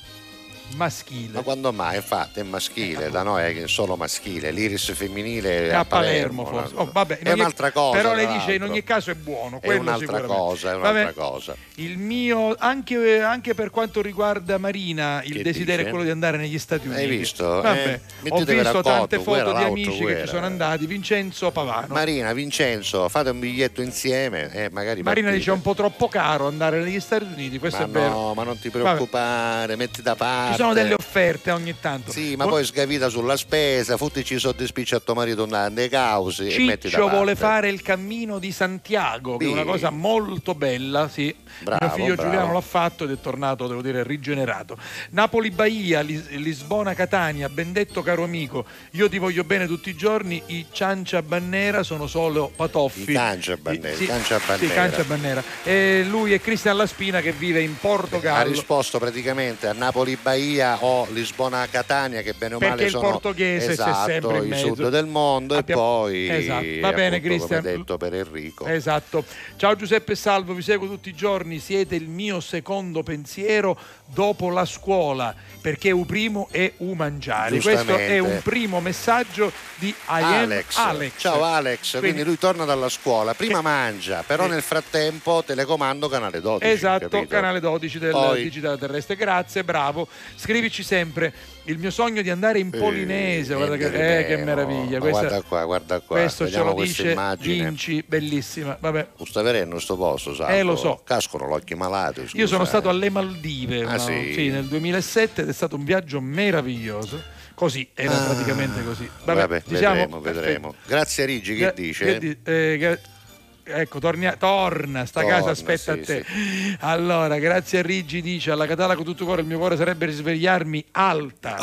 maschile. Ma quando mai? Infatti è maschile, da noi è solo maschile, l'iris femminile è a Palermo, forse. Oh, vabbè, è ogni- un'altra cosa. Però lei dice in ogni caso è buono. È un'altra cosa, è un'altra Vabbè, cosa. Il mio, anche, anche per quanto riguarda Marina, il Che desiderio dice? è quello di andare negli Stati Uniti. Hai visto? Vabbè, Eh, ho visto tante foto di amici che ci sono andati. Vincenzo Pavano. Marina, Vincenzo, fate un biglietto insieme, eh, magari Marina partite. dice è un po' troppo caro andare negli Stati Uniti, questo ma è vero. no, ma non ti Vabbè. preoccupare, metti da parte. Sono delle offerte ogni tanto. Sì, ma poi sgavita sulla spesa, futtici i soddisfici a tuo marito nelle cause e metti da Ciccio parte. vuole fare il cammino di Santiago, che è una Sì. cosa molto bella, sì. Bravo, Mio figlio bravo. Giuliano l'ha fatto ed è tornato, devo dire, rigenerato. Napoli-Bahia, Lis- Lisbona-Catania, ben detto caro amico, io ti voglio bene tutti i giorni, i ciancia bannera sono solo patoffi. I cancia bannera, Sì, cancia sì. Cancia Bannera. E lui è Cristian Laspina che vive in Ha Portogallo. risposto praticamente a Napoli-Bahia o Lisbona-Catania che bene o Perché male il sono portoghese c'è esatto, sempre in il mezzo. sud del mondo Abbiamo- e poi Esatto. Va bene, Cristian. detto per Enrico. Esatto. Ciao Giuseppe Salvo, vi seguo tutti i giorni, siete il mio secondo pensiero dopo la scuola, perché un primo è un mangiare. Questo è un primo messaggio di Alex. Alex. Ciao Alex, quindi, Quindi- lui torna dalla scuola, prima mangia, però nel frattempo telecomando canale 12. Esatto, capito? canale 12 del Poi- Digitale Terrestre. Grazie, bravo. Scrivici sempre il mio sogno di andare in Polinese. Guarda che, eh, di che meraviglia. Questa- guarda qua, guarda qua. questo ce lo dice immagine. Vinci, bellissima. Vabbè. Lo sta vedendo sto posto, sai? Eh, lo so. Cascono l'occhio malati. Io sono scusa, stato eh. alle Maldive Ah, no? sì? nel 2007 ed è stato un viaggio meraviglioso. Così, era Ah. praticamente così. Vabbè, Vabbè, ci siamo? vedremo, vedremo. Grazie Rigi, che Gra- dice? che di- eh, Ecco, tornia- torna, sta Torna, casa aspetta sì, a te. Allora, grazie a Rigi dice alla Catala con tutto cuore il mio cuore sarebbe risvegliarmi alta,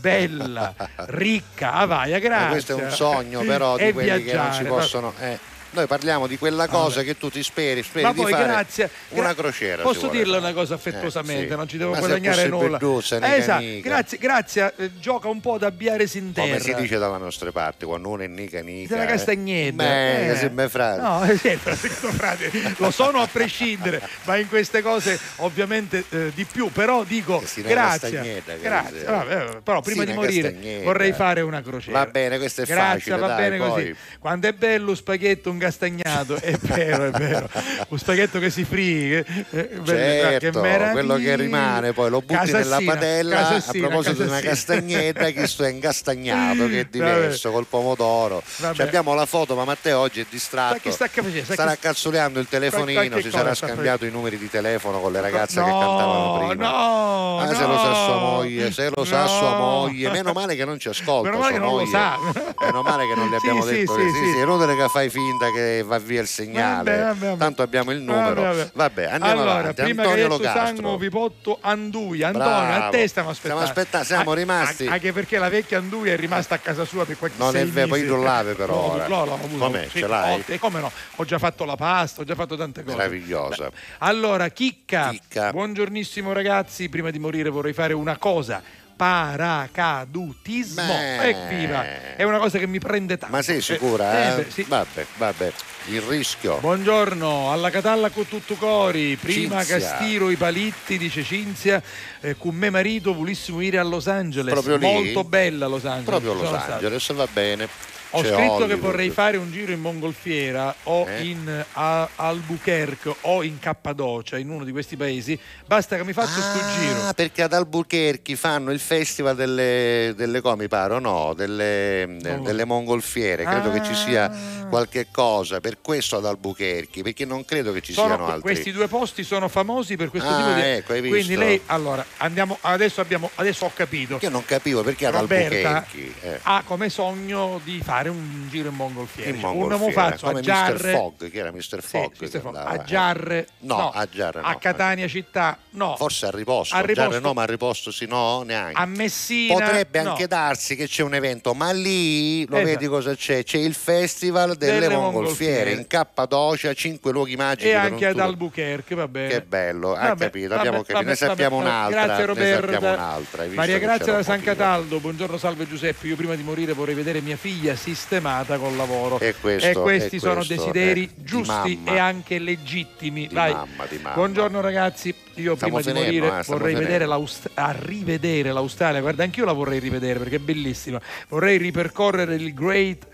bella, (laughs) ricca, a vaia, Ma grazie. questo è un sogno però E di quelli che non viaggiare, va- possono... eh, Noi parliamo di quella cosa Vabbè. che tu ti speri, speri Ma di poi fare grazie. una crociera. Posso dirle una cosa affettuosamente, Eh, sì. non ci devo Ma guadagnare nulla. Beduzza, Eh, esatto, nica. grazie, grazie, eh, gioca un po' da biare sin terra. Come si dice dalla nostra parte, quando uno è nica nica. Sei una eh. castagnetta. Beh, eh. se me frate. No, eh, sì, (laughs) frate, lo sono a prescindere, ma in queste cose ovviamente eh, di più. Però dico grazie. castagnetta, Grazie. Vabbè, però prima Sì, di morire castagnetta. vorrei fare una crociera. Va bene, questo è Grazie, facile, va dai, bene poi. così. Quando è bello spaghetto un castagnato, è vero, è vero. Un spaghetto che si frighe. eh, che Certo, meraviglia. quello che rimane poi lo butti nella Casassina, padella casassina, a proposito di una casassina. castagnetta che sto è incastagnato che è (laughs) diverso col pomodoro Vabbè. Ci abbiamo la foto ma Matteo oggi è distratto Sa che sta facendo? Sa starà che- cazzoleando il telefonino si sarà scambiato i numeri di telefono con le ragazze che No, cantavano prima no, ah, se no. lo sa sua moglie se lo sa No. sua moglie meno male che non ci ascolta Meno male che non lo moglie. sa. meno male che non le (laughs) abbiamo sì, detto sì, che sì. sì, sì, è inutile che fai finta che va via il segnale Vabbè, vabbè, vabbè. tanto abbiamo il numero Vabbè, andiamo allora, avanti prima Antonio Locastro porto Anduia. Antonio, Bravo. a te stiamo aspettando. Stiamo aspettando, siamo A- rimasti- Anche perché la vecchia Anduia è rimasta a casa sua per qualche Non è vero, poi tu l'ave per No, no, avuto. Com'è? Sì, Ce l'hai? ho- E come no? Ho già fatto la pasta, ho già fatto tante cose. meravigliosa Allora, chicca. Buongiornissimo ragazzi, prima di morire vorrei fare una cosa. Paracadutismo. Beh. Evviva! È una cosa che mi prende tanto. ma sei Eh, sicura? eh, Eh, beh, sì. Vabbè, vabbè, il rischio. Buongiorno, alla Catalla con tutto cori, prima Cinzia. Castiro i palitti, dice Cinzia, eh, con me marito volissimo ir a Los Angeles, Proprio lì? molto bella Los Angeles. Proprio Los sono stato. Angeles, va bene. Ho C'è scritto che Hollywood. vorrei fare un giro in mongolfiera o Eh? in a- Albuquerque o in Cappadocia, in uno di questi paesi, basta che mi faccia sto giro. Ah, perché ad Albuquerque fanno il festival delle, delle come pare, o no? Delle, so. delle mongolfiere. Credo che ci sia Ah. qualche cosa per questo ad Albuquerque, perché non credo che ci Sono- siano altri. questi due posti sono famosi per questo Ah, tipo di ecco, hai quindi visto? lei allora andiamo adesso abbiamo adesso ho capito Io non capivo perché ad Roberta Albuquerque. eh. ha come sogno di fare un giro in mongolfiera. In un mongolfiera, uomo faccio come a Mr. Giarre. Fogg, che era Mr. Sì, Fogg. Mr. che Fogg. A Giarre. No, a Giarre no. A Catania città. No. Forse a riposto, A a Giarre riposto. no, ma a riposto sì, no, neanche. A Messina. Potrebbe no. anche darsi che c'è un evento, ma lì lo Esatto. vedi cosa c'è? C'è il festival delle, Delle mongolfiere, mongolfiere. in Cappadocia, cinque luoghi magici. E anche ad. Albuquerque, va bene. Che bello, hai Vabbè, capito, vabbè, abbiamo capito. vabbè, ne sappiamo un'altra. Grazie Roberta. un'altra. hai Maria Grazia da San. Cataldo, buongiorno salve Giuseppe, io prima di morire vorrei vedere mia figlia sistemata col lavoro. E questo, questi e sono questo, desideri giusti mamma. e anche legittimi. Di Vai. mamma, di mamma. Buongiorno ragazzi, io Stiamo prima di finendo, morire eh, vorrei vedere l'Aust- a rivedere l'Australia. Guarda, anch'io la vorrei rivedere perché è bellissima. Vorrei ripercorrere il Great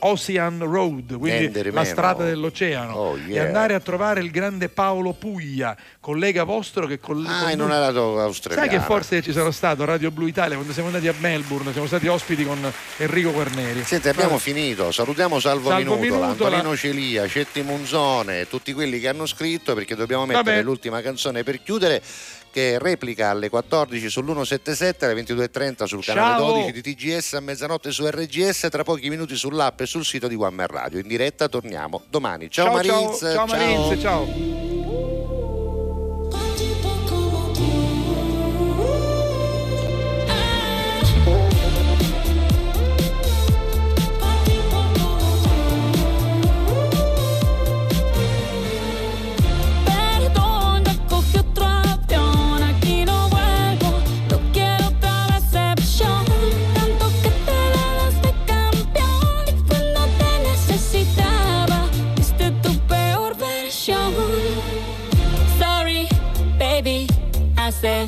Ocean Road, quindi di la meno. strada dell'oceano, Oh, e yeah. andare a trovare il grande Paolo Puglia, collega vostro che con Ah, non era australiano. Sai che forse ci sono stato Radio Blu Italia quando siamo andati a Melbourne, siamo stati ospiti con Enrico Guarneri. Senti, abbiamo Vabbè. finito. Salutiamo Salvo, Salvo Minutola, Minutola. Antonino Celia, Cetti Munzone, tutti quelli che hanno scritto perché dobbiamo mettere Vabbè. l'ultima canzone per chiudere che replica alle 14 sull'177, alle 22.30 sul canale Ciao. 12 di TGS, a mezzanotte su RGS, tra pochi minuti sull'app e sul sito di One Man Radio. In diretta torniamo domani. Ciao, ciao, Mariz. ciao, ciao Mariz, ciao. せ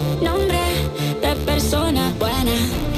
persona buena.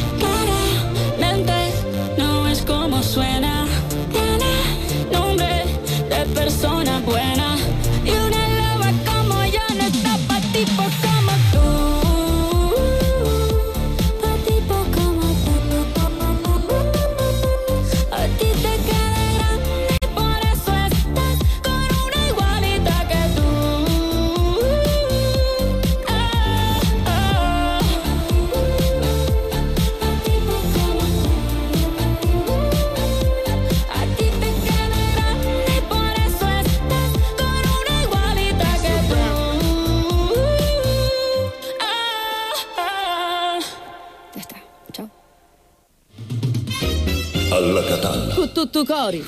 Alla